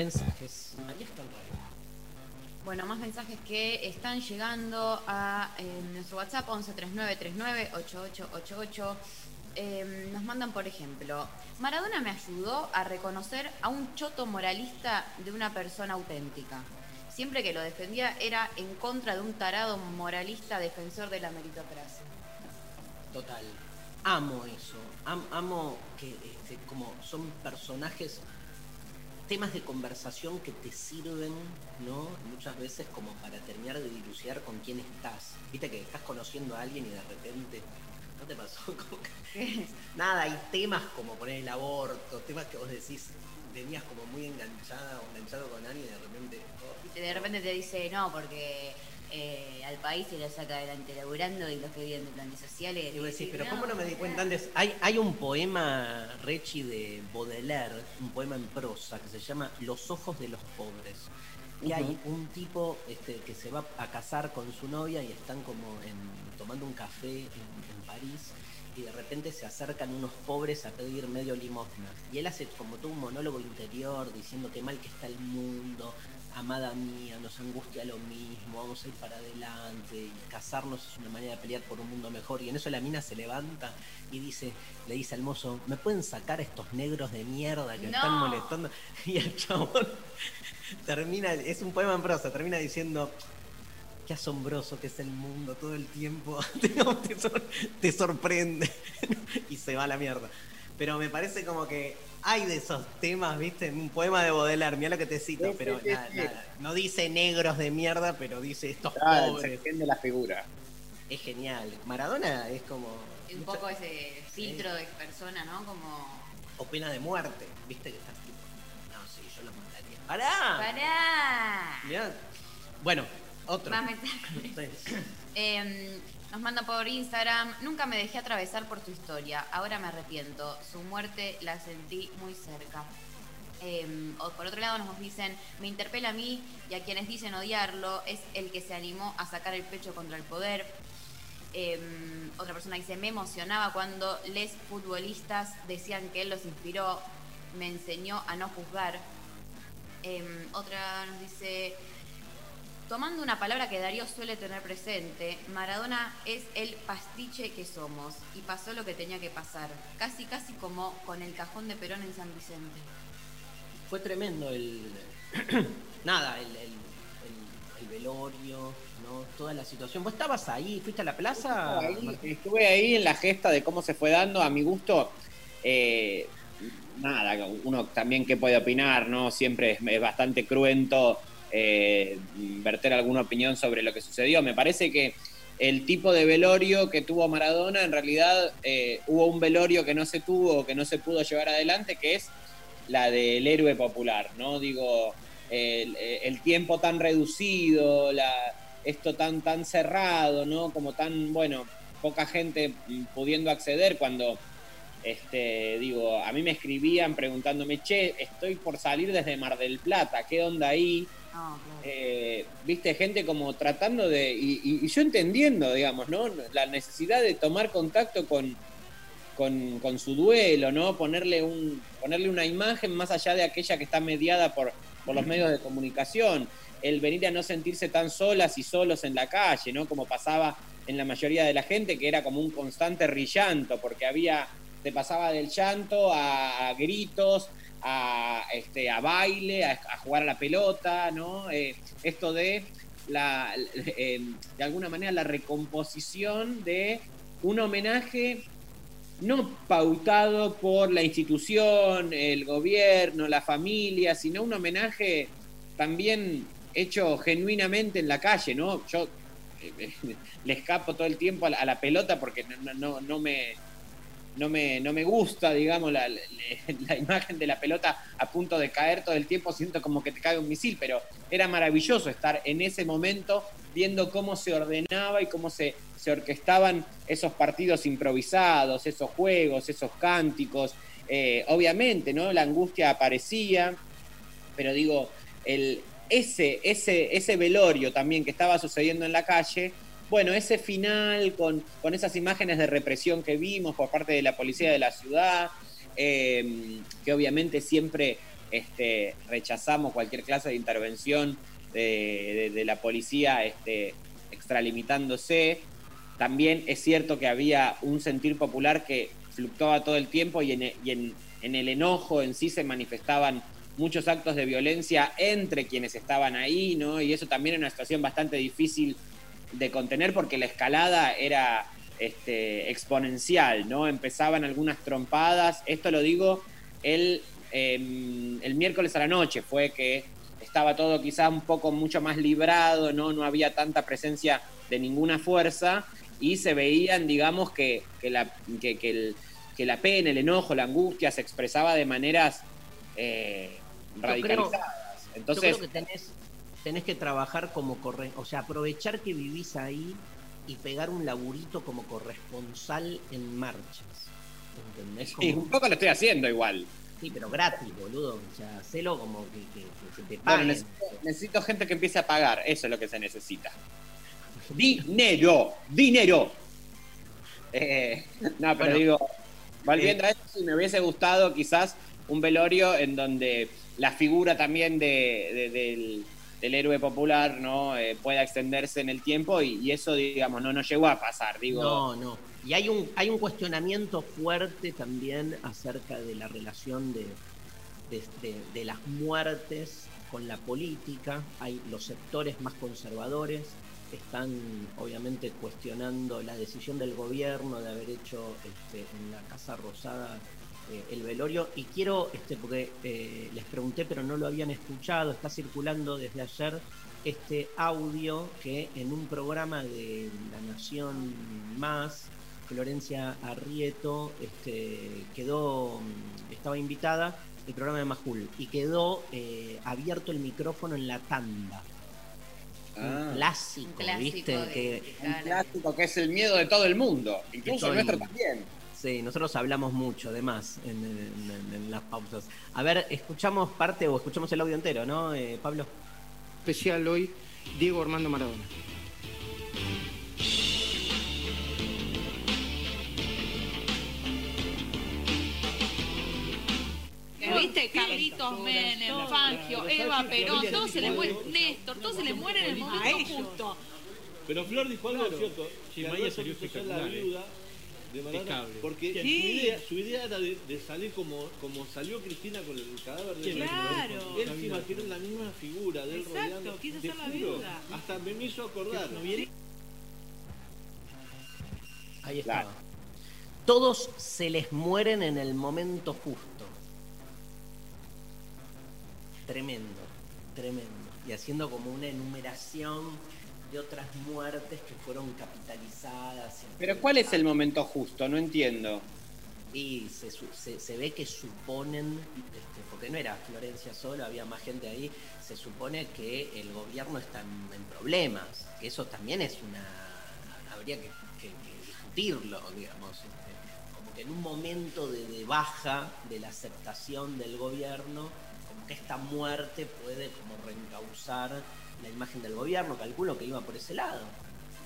Mensajes. Ahí están Bueno, más mensajes que están llegando a eh, nuestro WhatsApp 1139398888. Eh, nos mandan, por ejemplo, Maradona me ayudó a reconocer a un choto moralista de una persona auténtica. siempre que lo defendía era en contra de un tarado moralista defensor de la meritocracia. Total. Amo eso. Am- amo que este, como son personajes, temas de conversación que te sirven, ¿no? Muchas veces como para terminar de dilucidar con quién estás. Viste que estás conociendo a alguien y de repente. ¿No te pasó? Como que- Nada, hay temas como poner el aborto, temas que vos decís, venías como muy enganchada o enganchado con alguien y de repente. oh, Y de repente te dice, no, porque eh, al país se lo saca adelante laburando y los que viven de planes sociales. Y vos decís, pero ¿cómo no me di cuenta antes? Hay, hay un poema, Rechi, de Baudelaire, un poema en prosa que se llama Los ojos de los pobres. Y hay un tipo este, que se va a casar con su novia y están como en- tomando un café en, en París y de repente se acercan unos pobres a pedir medio limosna. Y él hace como todo un monólogo interior diciendo qué mal que está el mundo, amada mía, nos angustia lo mismo, vamos a ir para adelante, y casarnos es una manera de pelear por un mundo mejor. Y en eso la mina se levanta y dice, le dice al mozo, ¿me pueden sacar estos negros de mierda que están molestando? Y el chabón termina, es un poema en prosa, termina diciendo, qué asombroso que es el mundo todo el tiempo, te, sor- te sorprende y se va a la mierda. Pero me parece como que hay de esos temas, viste, en un poema de Baudelaire, mira lo que te cito, Sí, pero sí, nada, sí. nada. no dice negros de mierda, pero dice estos Ah, se pobres. entiende la figura. Es genial. Maradona es como Un poco ese filtro de persona, ¿no? Como. o pena de muerte, viste que estás tipo, no, sí, yo los mataría. ¡Pará! ¡Pará! Mirá. Bueno, otro. Más mensajes. Sí. Eh, nos manda por Instagram. Nunca me dejé atravesar por su historia. Ahora me arrepiento. Su muerte la sentí muy cerca. Eh, o por otro lado nos dicen, me interpela a mí y a quienes dicen odiarlo, es el que se animó a sacar el pecho contra el poder. Eh, otra persona dice, me emocionaba cuando les futbolistas decían que él los inspiró, me enseñó a no juzgar. Eh, otra nos dice, tomando una palabra que Darío suele tener presente, Maradona es el pastiche que somos y pasó lo que tenía que pasar, casi casi como con el cajón de Perón en San Vicente. Fue tremendo el. Nada, el, el- el- el velorio, ¿no? Toda la situación. ¿Vos estabas ahí? ¿Fuiste a la plaza? Ahí, estuve ahí en la gesta de cómo se fue dando, a mi gusto. eh, nada, uno también que puede opinar, ¿no? Siempre es, es bastante cruento eh, verter alguna opinión sobre lo que sucedió. Me parece que el tipo de velorio que tuvo Maradona, en realidad eh, hubo un velorio que no se tuvo, que no se pudo llevar adelante, que es la del héroe popular, ¿no? Digo, el, tiempo tan reducido, esto tan, tan cerrado, ¿no? Como tan, bueno, poca gente pudiendo acceder cuando, este, digo, a mí me escribían preguntándome, che, estoy por salir desde Mar del Plata, ¿qué onda ahí? No, claro. Eh, viste, gente como tratando de, y, y- y yo entendiendo, digamos, ¿no? La necesidad de tomar contacto con, con, con su duelo, ¿no? Ponerle, un, ponerle una imagen más allá de aquella que está mediada por, por los medios de comunicación. El venir a no sentirse tan solas y solos en la calle, ¿no? Como pasaba en la mayoría de la gente, que era como un constante rillanto, porque había, te pasaba del llanto a, a gritos, a, este, a baile, a, jugar a la pelota, ¿no? Eh, esto de la, eh, de alguna manera la recomposición de un homenaje no pautado por la institución, el gobierno, la familia, sino un homenaje también hecho genuinamente en la calle, ¿no? Yo eh, le escapo todo el tiempo a la, a la pelota porque no- no, no me no me, no me gusta, digamos, la, la- imagen de la pelota a punto de caer todo el tiempo, siento como que te cae un misil, pero era maravilloso estar en ese momento viendo cómo se ordenaba y cómo se, se orquestaban esos partidos improvisados, esos juegos, esos cánticos. Eh, obviamente, ¿no? La angustia aparecía, pero digo, el, ese, ese, ese velorio también que estaba sucediendo en la calle, bueno, ese final con, con esas imágenes de represión que vimos por parte de la policía de la ciudad, eh, que obviamente siempre este, rechazamos cualquier clase de intervención de, la policía este, extralimitándose. También es cierto que había un sentir popular que fluctuaba todo el tiempo y en, y en- en el enojo en sí se manifestaban muchos actos de violencia entre quienes estaban ahí, ¿no? Y eso también era una situación bastante difícil de contener porque la escalada era este, exponencial, ¿no? Empezaban algunas trompadas, esto lo digo el, eh, el miércoles a la noche, fue que estaba todo quizás un poco mucho más librado, ¿no? No había tanta presencia de ninguna fuerza y se veían, digamos, que, que la, que, que el- que la pena, el enojo, la angustia se expresaba de maneras eh, creo- radicalizadas. Entonces, Yo creo que tenés, tenés que trabajar como corre, o sea, aprovechar que vivís ahí y pegar un laburito como corresponsal en marchas. ¿Entendés? sí, un poco lo estoy haciendo igual. Sí, pero gratis, boludo. O sea, hacelo como que, que- que- que te Bueno, paguen. necesito, necesito gente que empiece a pagar, eso es lo que se necesita. Dinero, dinero. Eh, no, pero Bueno, digo, volviendo eh, a eso, sí me hubiese gustado quizás un velorio en donde la figura también de, de- del, del héroe popular no Eh, pueda extenderse en el tiempo y, eso, digamos, no, no llegó a pasar. Digo, No, no. Y hay un, hay un cuestionamiento fuerte también acerca de la relación de, de, de- de las muertes con la política. Hay los sectores más conservadores están obviamente cuestionando la decisión del gobierno de haber hecho este, en la Casa Rosada eh, el velorio. Y quiero, este, porque eh, les pregunté, pero no lo habían escuchado, está circulando desde ayer este audio que en un programa de La Nación Más, Florencia Arrieto este, quedó, estaba invitada, el programa de Majul, y quedó eh, abierto el micrófono en la tanda. Ah. Un clásico, Un clásico ¿viste? de- que, un clásico que es el miedo de todo el mundo, incluso el el nuestro mundo. también. Sí, nosotros hablamos mucho, además, en, en- en- en las pausas. A ver, escuchamos parte o escuchamos el audio entero, ¿no, eh, Pablo? especial hoy, Diego Armando Maradona. ¿Viste? Carlitos Menem, Fangio, Eva Perón, todos se le mueren, Néstor, todos se le mueren en el momento justo. Pero Flor dijo algo Claro. cierto. Sí, que Maya Alberto salió espectacular, la viuda de Maradona, Impecable. porque Sí. su, idea, su idea era de, de salir como, como salió Cristina con el cadáver de Claro. Él se imaginó la misma figura de él Exacto, rodeando. quiso Te ser la juro, viuda. Hasta me hizo acordar. Ahí estaba. Todos se les mueren en el momento justo. Tremendo, tremendo. Y haciendo como una enumeración de otras muertes que fueron capitalizadas. Pero ¿cuál es el momento justo? No entiendo. Y se, se- se ve que suponen, este, porque no era Florencia solo, había más gente ahí, se supone que el gobierno está en, en problemas, que eso también es una... habría que, que- que discutirlo, digamos. este, como que en un momento de, de baja de la aceptación del gobierno, como que esta muerte puede como reencauzar la imagen del gobierno, calculo que iba por ese lado.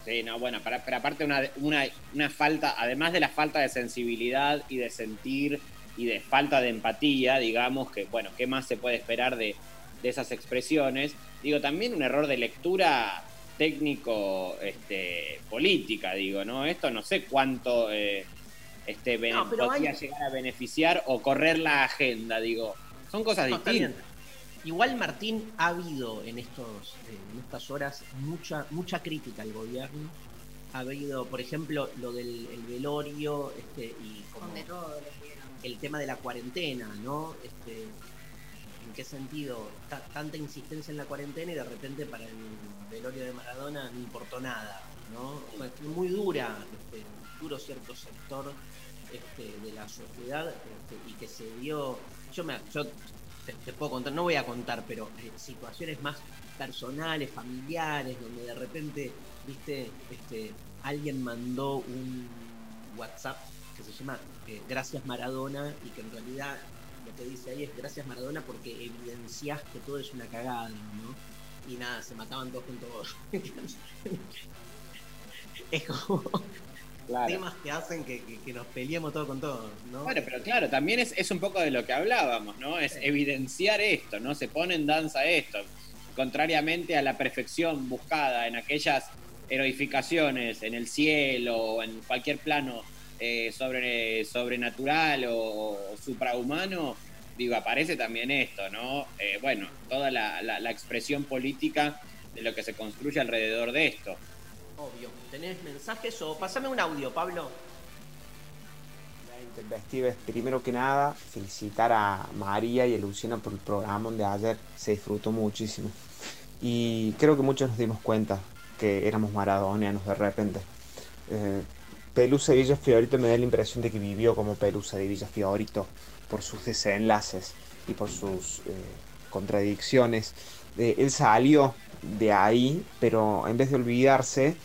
Sí, no, bueno, para- pero aparte una, una, una falta, además de la falta de sensibilidad y de sentir y de falta de empatía, digamos, que bueno, ¿qué más se puede esperar de, de esas expresiones? Digo, también un error de lectura técnico, este, política, digo, ¿no? Esto no sé cuánto eh, este, No, podría hay- llegar a beneficiar o correr la agenda, digo. Son cosas No, distintas. Igual Martín ha habido en estos en estas horas mucha mucha crítica al gobierno. Ha habido, por ejemplo, lo del el velorio este, y como el tema de la cuarentena, ¿no? Este, ¿En qué sentido? Ta- tanta insistencia en la cuarentena y de repente para el velorio de Maradona no importó nada, ¿no? Fue muy dura, este, duro cierto sector este, de la sociedad este, y que se dio, yo, me, yo te, puedo contar, no voy a contar, pero eh, situaciones más personales, familiares, donde de repente, viste, este, alguien mandó un WhatsApp que se llama eh, Gracias Maradona y que en realidad lo que dice ahí es Gracias Maradona porque evidencias que todo es una cagada, ¿no? Y nada, se mataban todos con todos. es como Claro. temas que hacen que, que- que nos peleemos todos con todos, ¿no? Bueno, pero claro, también es, es un poco de lo que hablábamos, ¿no? Es evidenciar esto, ¿no? Se pone en danza esto. Contrariamente a la perfección buscada en aquellas heroificaciones en el cielo o en cualquier plano eh, sobre, sobrenatural o, o suprahumano, digo, aparece también esto, ¿no? Eh, bueno, toda la, la- la expresión política de lo que se construye alrededor de esto. Obvio. ¿Tenés mensajes o pasame un audio, Pablo? Primero que nada, felicitar a María y a Luciana por el programa de ayer, se disfrutó muchísimo. Y creo que muchos nos dimos cuenta que éramos maradonianos de repente. Eh, Pelusa de Villa Fiorito me da la impresión de que vivió como Pelusa de Villa Fiorito por sus desenlaces y por sus eh, contradicciones. Eh, él salió de ahí, pero en vez de olvidarse,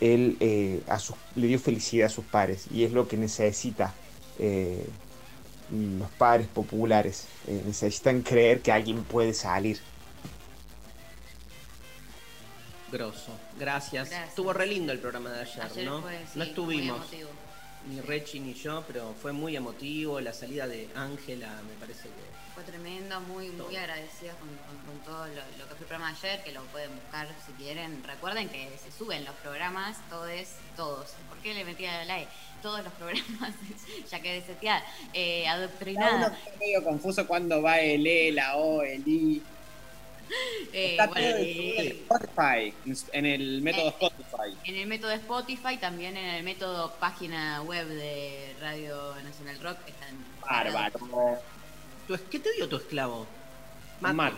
él eh, a sus- le dio felicidad a sus pares y es lo que necesita eh, los padres populares. Eh, necesitan creer que alguien puede salir. Grosso. Gracias. Gracias. Estuvo re lindo el programa de ayer, Ayer ¿no? fue, sí, no estuvimos. Ni Rechi ni yo, pero fue muy emotivo. La salida de Ángela me parece que. Fue tremendo, muy, muy agradecidos con, con- con todo lo, lo que fue el programa de ayer, que lo pueden buscar si quieren. Recuerden que se suben los programas, todos, todos. ¿Por qué le metía la E? Todos los programas, ya que deseteada, eh, Cada uno adoctrinada. está medio confuso cuando va el E, la O, el I. Eh, Está bueno, todo eh, en Spotify, en el método Eh, Spotify. En el método Spotify, también en el método página web de Radio Nacional Rock están. Bárbaro. ¿Tu es- ¿Qué te dio tu esclavo? Mate. Mate.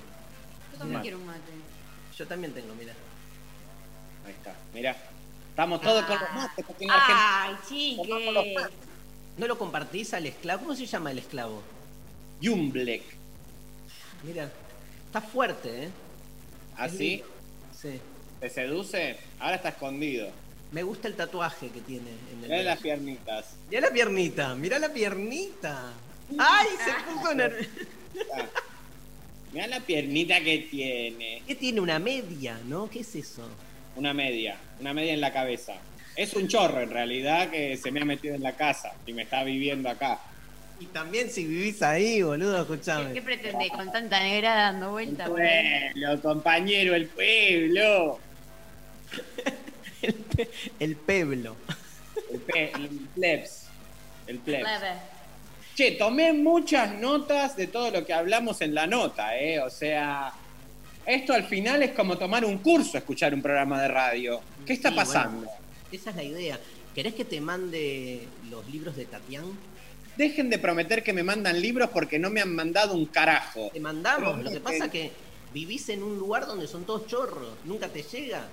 Yo también quiero un mate. Yo también tengo, mira. Ahí está, mirá. Estamos todos con los mates, porque en Ay, chique. ¿No lo compartís al esclavo? ¿Cómo se llama el esclavo? Jumblek. Mira, está fuerte, ¿eh? ¿Así? Sí. ¿Te seduce? Ahora está escondido. Me gusta el tatuaje que tiene en el Mirá las piernitas. Mirá la piernita, mirá la piernita. ¡Ay, se puso nervioso! Mirá la piernita que tiene. ¿Qué tiene? Una media, ¿no? ¿Qué es eso? Una media, una media en la cabeza. Es un chorro en realidad que se me ha metido en la casa y me está viviendo acá. Y también si vivís ahí, boludo, ¿Qué, escuchame. qué pretende con tanta negra dando vuelta? por ahí? Pueblo, compañero, el pueblo. El pueblo. El, pe- el plebs. El plebs. Che, tomé muchas notas de todo lo que hablamos en la nota, ¿eh? O sea, esto al final es como tomar un curso, escuchar un programa de radio. ¿Qué está Sí, pasando? bueno, esa es la idea. ¿Querés que te mande los libros de Tatián? Dejen de prometer que me mandan libros porque no me han mandado un carajo. Te mandamos. Pero Lo que pasa es que vivís en un lugar donde son todos chorros. Nunca te llega.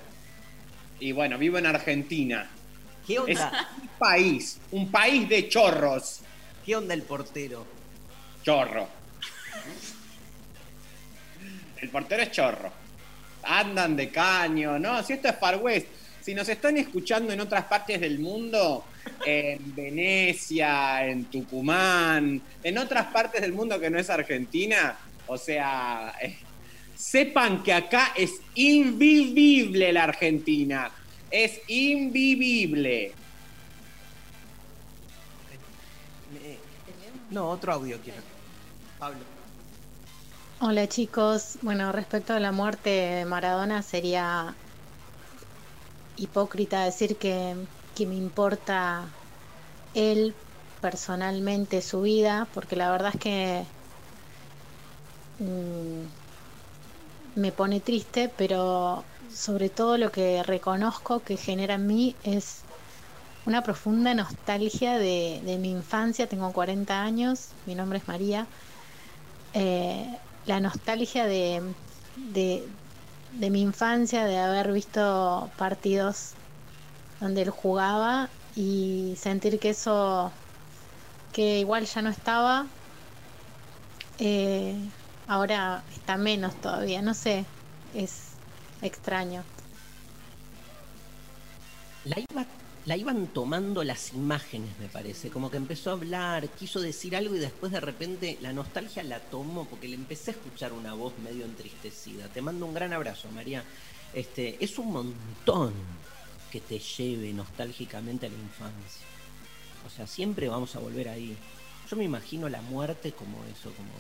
Y bueno, vivo en Argentina. ¿Qué Es onda? un país, un país de chorros. ¿Qué onda el portero? Chorro. El portero es chorro. Andan de caño, ¿no? Si esto es Far West. Si nos están escuchando en otras partes del mundo, en Venecia, en Tucumán, en otras partes del mundo que no es Argentina, o sea, eh, sepan que acá es invivible la Argentina. Es invivible. No, otro audio quiero. Pablo. Hola chicos, bueno, respecto a la muerte de Maradona sería hipócrita decir que, que me importa él personalmente su vida, porque la verdad es que mm, me pone triste, pero sobre todo lo que reconozco que genera en mí es una profunda nostalgia de, mi infancia, tengo 40 años, mi nombre es María, eh, la nostalgia de, de, mi infancia, de haber visto partidos donde él jugaba y sentir que eso, que igual ya no estaba, eh, ahora está menos todavía, no sé, es extraño. La, la iban tomando las imágenes, me parece. Como que empezó a hablar, quiso decir algo y después de repente la nostalgia la tomó porque le empecé a escuchar una voz medio entristecida. Te mando un gran abrazo, María. Este, es un montón que te lleve nostálgicamente a la infancia. O sea, siempre vamos a volver ahí. Yo me imagino la muerte como eso, como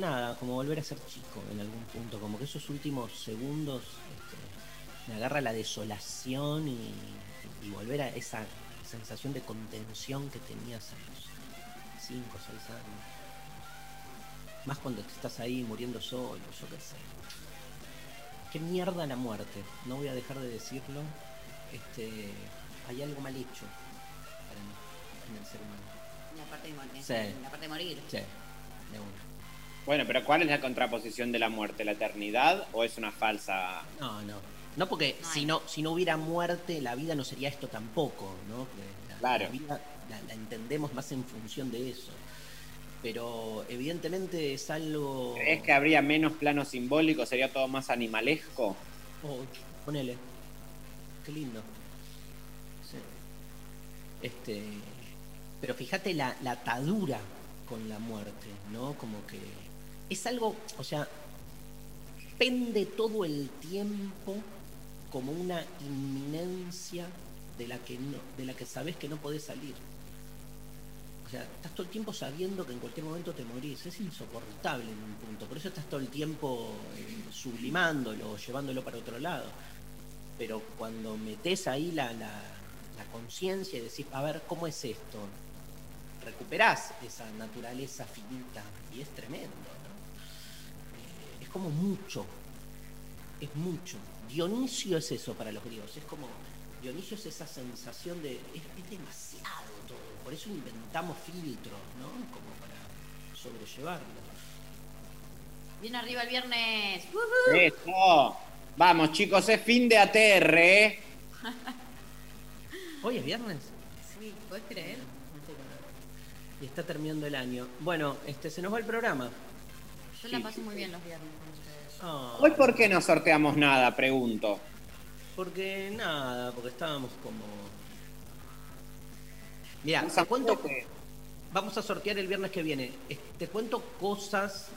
nada, como volver a ser chico en algún punto, como que esos últimos segundos me agarra la desolación y, y volver a esa sensación de contención que tenías a los 5 o 6 años. Más cuando te estás ahí muriendo solo, yo qué sé. Qué mierda la muerte. No voy a dejar de decirlo. Este, hay algo mal hecho para mí en el ser humano. La parte de morir. Sí. La parte de morir. Sí, de una. Bueno, pero ¿cuál es la contraposición de la muerte? ¿La eternidad o es una falsa? No, no. No porque si no si no hubiera muerte, la vida no sería esto tampoco, ¿no? La, Claro. la vida la, la entendemos más en función de eso. Pero evidentemente es algo. ¿Crees que habría menos plano simbólico? ¿Sería todo más animalesco? Oh, ponele. Qué lindo. Sí. Este. Pero fíjate la, la atadura con la muerte, ¿no? Como que. Es algo. O sea. Pende todo el tiempo como una inminencia de la que no, de la que sabes que no podés salir. O sea, estás todo el tiempo sabiendo que en cualquier momento te morís. Es insoportable en un punto. Por eso estás todo el tiempo eh, sublimándolo, llevándolo para otro lado. Pero cuando metes ahí la, la, conciencia y decís, a ver, ¿cómo es esto? Recuperás esa naturaleza finita y es tremendo. ¿no? Eh, es como mucho. Es mucho. Dionisio es eso para los griegos. Es como. Dionisio es esa sensación de. Es, es demasiado todo. Por eso inventamos filtros, ¿no? Como para sobrellevarlo. Bien arriba el viernes. ¡Woohoo! ¡Eso! Vamos, chicos, es fin de ATR, ¿eh? Hoy es viernes. Sí, ¿puedes creer? Y está terminando el año. Bueno, este se nos va el programa. Yo la paso muy bien los viernes Ah, ¿Hoy por qué no sorteamos nada? Pregunto. Porque nada, porque estábamos como. Mira, te cuento. Vamos a sortear el viernes que viene. Te cuento cosas,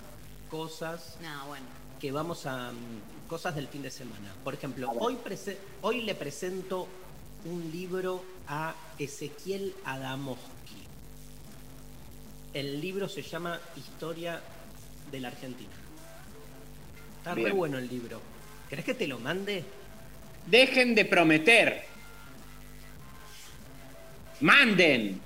cosas No, bueno. que vamos a. mm, cosas del fin de semana. Por ejemplo, hoy, prese- hoy le presento un libro a Ezequiel Adamowski. El libro se llama Historia de la Argentina. Está re Bien. bueno el libro. ¿Querés que te lo mande? Dejen de prometer. Manden.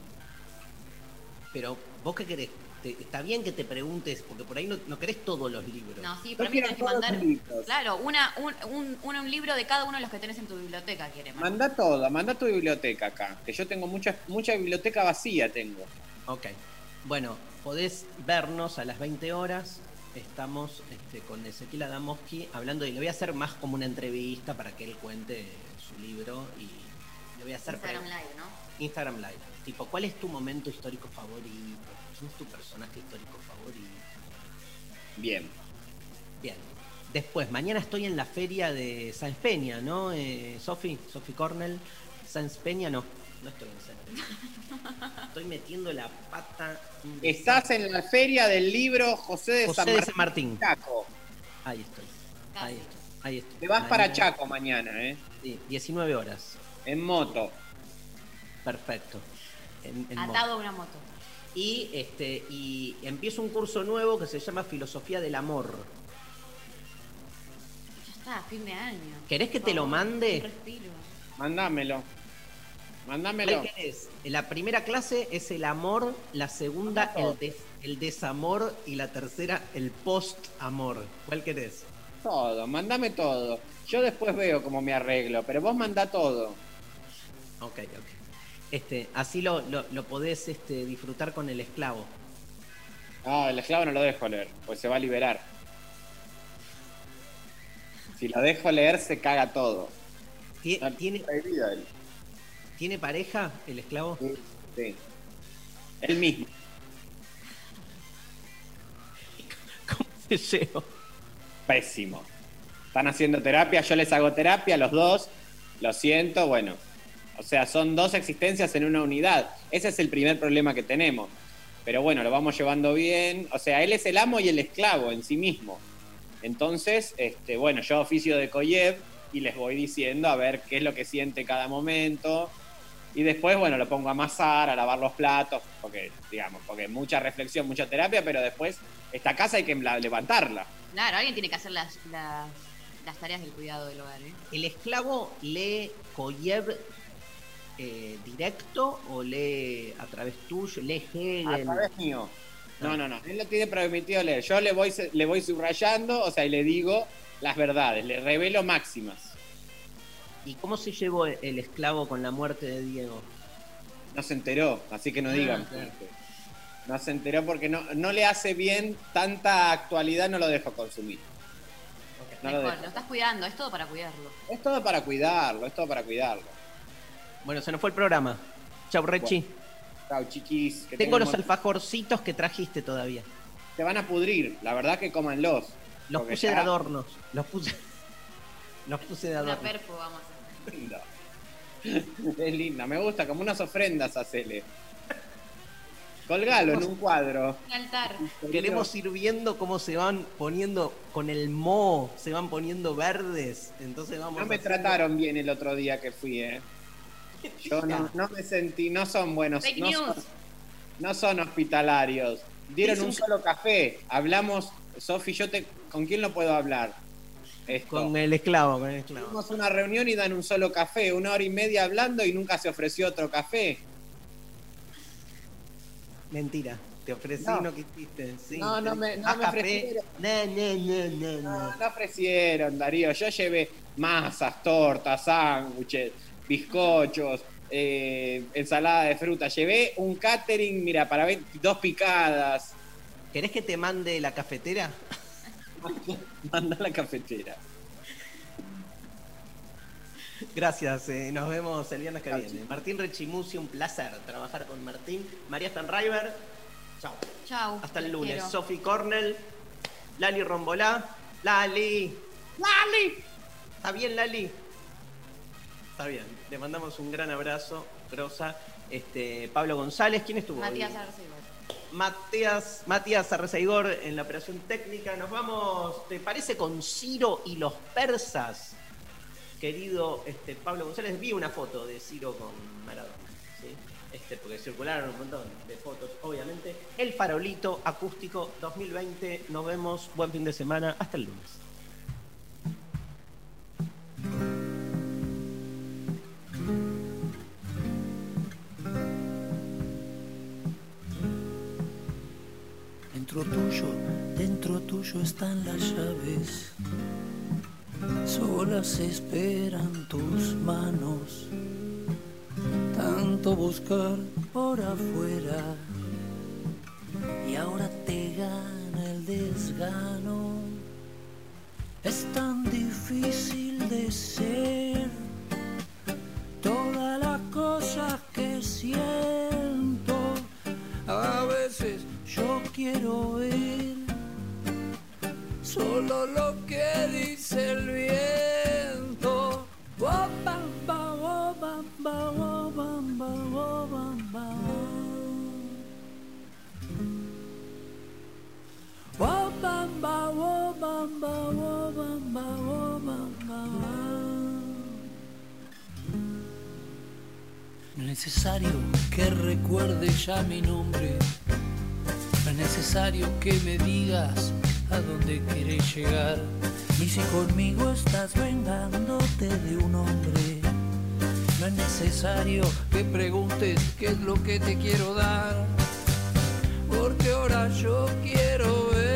Pero, ¿vos qué querés? Te- está bien que te preguntes, porque por ahí no, no querés todos los libros. No, sí, para mí tenés que mandar. Claro, una, un, un, un, un libro de cada uno de los que tenés en tu biblioteca, quiere. Manda todo, manda tu biblioteca acá. Que yo tengo mucha, mucha biblioteca vacía tengo. Ok. Bueno, podés vernos a las 20 horas. Estamos este, con Ezequiel Adamowski hablando y le voy a hacer más como una entrevista para que él cuente su libro y le voy a hacer Instagram Live, ¿no? Instagram Live. Tipo, ¿cuál es tu momento histórico favorito? ¿Quién es tu personaje histórico favorito? Bien. Bien. Después, mañana estoy en la feria de Sáenz Peña, ¿no? Eh, Sofi, Sofi Cornell. Sáenz Peña, no. No estoy en. Estoy metiendo la pata. Estás en la feria del libro José de, José San, de Martín, San Martín. Chaco. Ahí estoy. Ahí estoy. Ahí estoy. Te vas para Mañana- Chaco mañana, ¿eh? Sí, 19 horas. En moto. Perfecto. En- en moto. Atado a una moto. Y este y empiezo un curso nuevo que se llama Filosofía del Amor. Ya está, fin de año. ¿Querés que te lo mande? respiro. Mándamelo. Mándamelo. La primera clase es el amor, la segunda el, des- el desamor y la tercera el post-amor. ¿Cuál querés? Todo, mándame todo. Yo después veo cómo me arreglo, pero vos manda todo. Ok, ok. Este, así lo, lo, lo podés este, disfrutar con el esclavo. No, el esclavo no lo dejo leer, pues se va a liberar. Si lo dejo leer, se caga todo. ¿Tie- ¿Tiene, Prohibido él. ¿Tiene pareja el esclavo? Sí. Él mismo. Deseo. Pésimo. Están haciendo terapia, yo les hago terapia, los dos. Lo siento, bueno. O sea, son dos existencias en una unidad. Ese es el primer problema que tenemos. Pero bueno, lo vamos llevando bien. O sea, él es el amo y el esclavo en sí mismo. Entonces, este, bueno, yo oficio de Koyev y les voy diciendo a ver qué es lo que siente cada momento. Y después, bueno, lo pongo a amasar, a lavar los platos, porque, digamos, porque mucha reflexión, mucha terapia, pero después esta casa hay que la- levantarla. Claro, alguien tiene que hacer las, las, las tareas del cuidado del hogar, ¿eh? ¿El esclavo lee Koyev eh, directo o lee a través tuyo? ¿Lee Hegel? A través mío. No, no, no. Él lo tiene permitido leer. Yo le voy, le voy subrayando, o sea, y le digo las verdades, le revelo máximas. ¿Y cómo se llevó el esclavo con la muerte de Diego? No se enteró, así que no Ah, digan. claro. No se enteró porque no, no le hace bien tanta actualidad, no lo dejo consumir. No lo dejo. lo estás cuidando, es todo para cuidarlo. Es todo para cuidarlo, es todo para cuidarlo. Bueno, se nos fue el programa. Chau, Rechi. Chao, chiquis. que Tengo los alfajorcitos que trajiste todavía. Te van a pudrir, la verdad que cómanlos. Los puse de adornos. Los puse. Los puse de Una adorno. perfo vamos a hacer. Linda. Es linda, me gusta, como unas ofrendas hacele. Colgalo en un cuadro. Un altar. Queremos ir viendo cómo se van poniendo con el moho, se van poniendo verdes. Entonces vamos. No me haciendo- trataron bien el otro día que fui, eh. Yo no, no me sentí, no son buenos, Fake no news. son, no son hospitalarios. Dieron un- un solo café. Hablamos, Sofi, yo te, ¿con quién lo puedo hablar? Esto. Con el esclavo, con el esclavo. Tuvimos una reunión y dan un solo café, una hora y media hablando y nunca se ofreció otro café. Mentira. Te ofrecí No. no, quisiste. Sí. No, no me- no me ofrecieron. No, no, no, no, No, no. no ofrecieron, Darío. Yo llevé masas, tortas, sándwiches, bizcochos, eh, ensalada de fruta. Llevé un catering, mira, para ver dos picadas. ¿Querés que te mande la cafetera? Manda la cafetera. Gracias, eh, nos vemos el viernes que viene. Martín Rechimusi, un placer trabajar con Martín. María Stanriver, chao. Chau. Hasta el lunes. quiero. Sofi Cornell, Lali Rombolá. Lali. Lali. ¿Está bien, Lali? Está bien. Le mandamos un gran abrazo, Grosa. Este, Pablo González, ¿quién estuvo? hoy? Matías Arcegos. Matías, Matías Arrezaigor en la operación técnica. Nos vamos, ¿te parece con Ciro y los persas? Querido este, Pablo González, vi una foto de Ciro con Maradona, ¿sí? este, porque circularon un montón de fotos, obviamente. El farolito acústico 2020. Nos vemos, buen fin de semana, hasta el lunes. Dentro tuyo, dentro tuyo están las llaves. Solas esperan tus manos. Tanto buscar por afuera. Y ahora te gana el desgano. Es tan difícil de ser. Todas las cosas que siento. A veces yo quiero ver solo lo que dice el viento. Oh, oh, oh, oh, No es necesario que recuerde ya mi nombre. No es necesario que me digas a dónde quieres llegar. Y si conmigo estás vengándote de un hombre, no es necesario que preguntes qué es lo que te quiero dar. Porque ahora yo quiero ver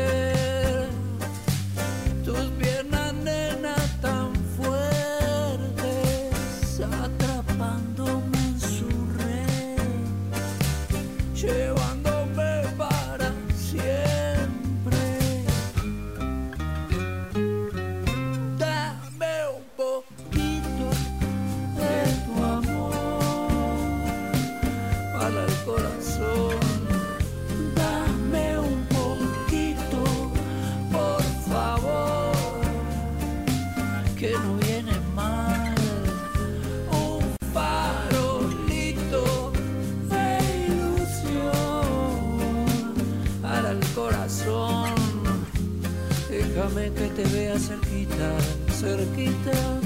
Que te vea cerquita, cerquita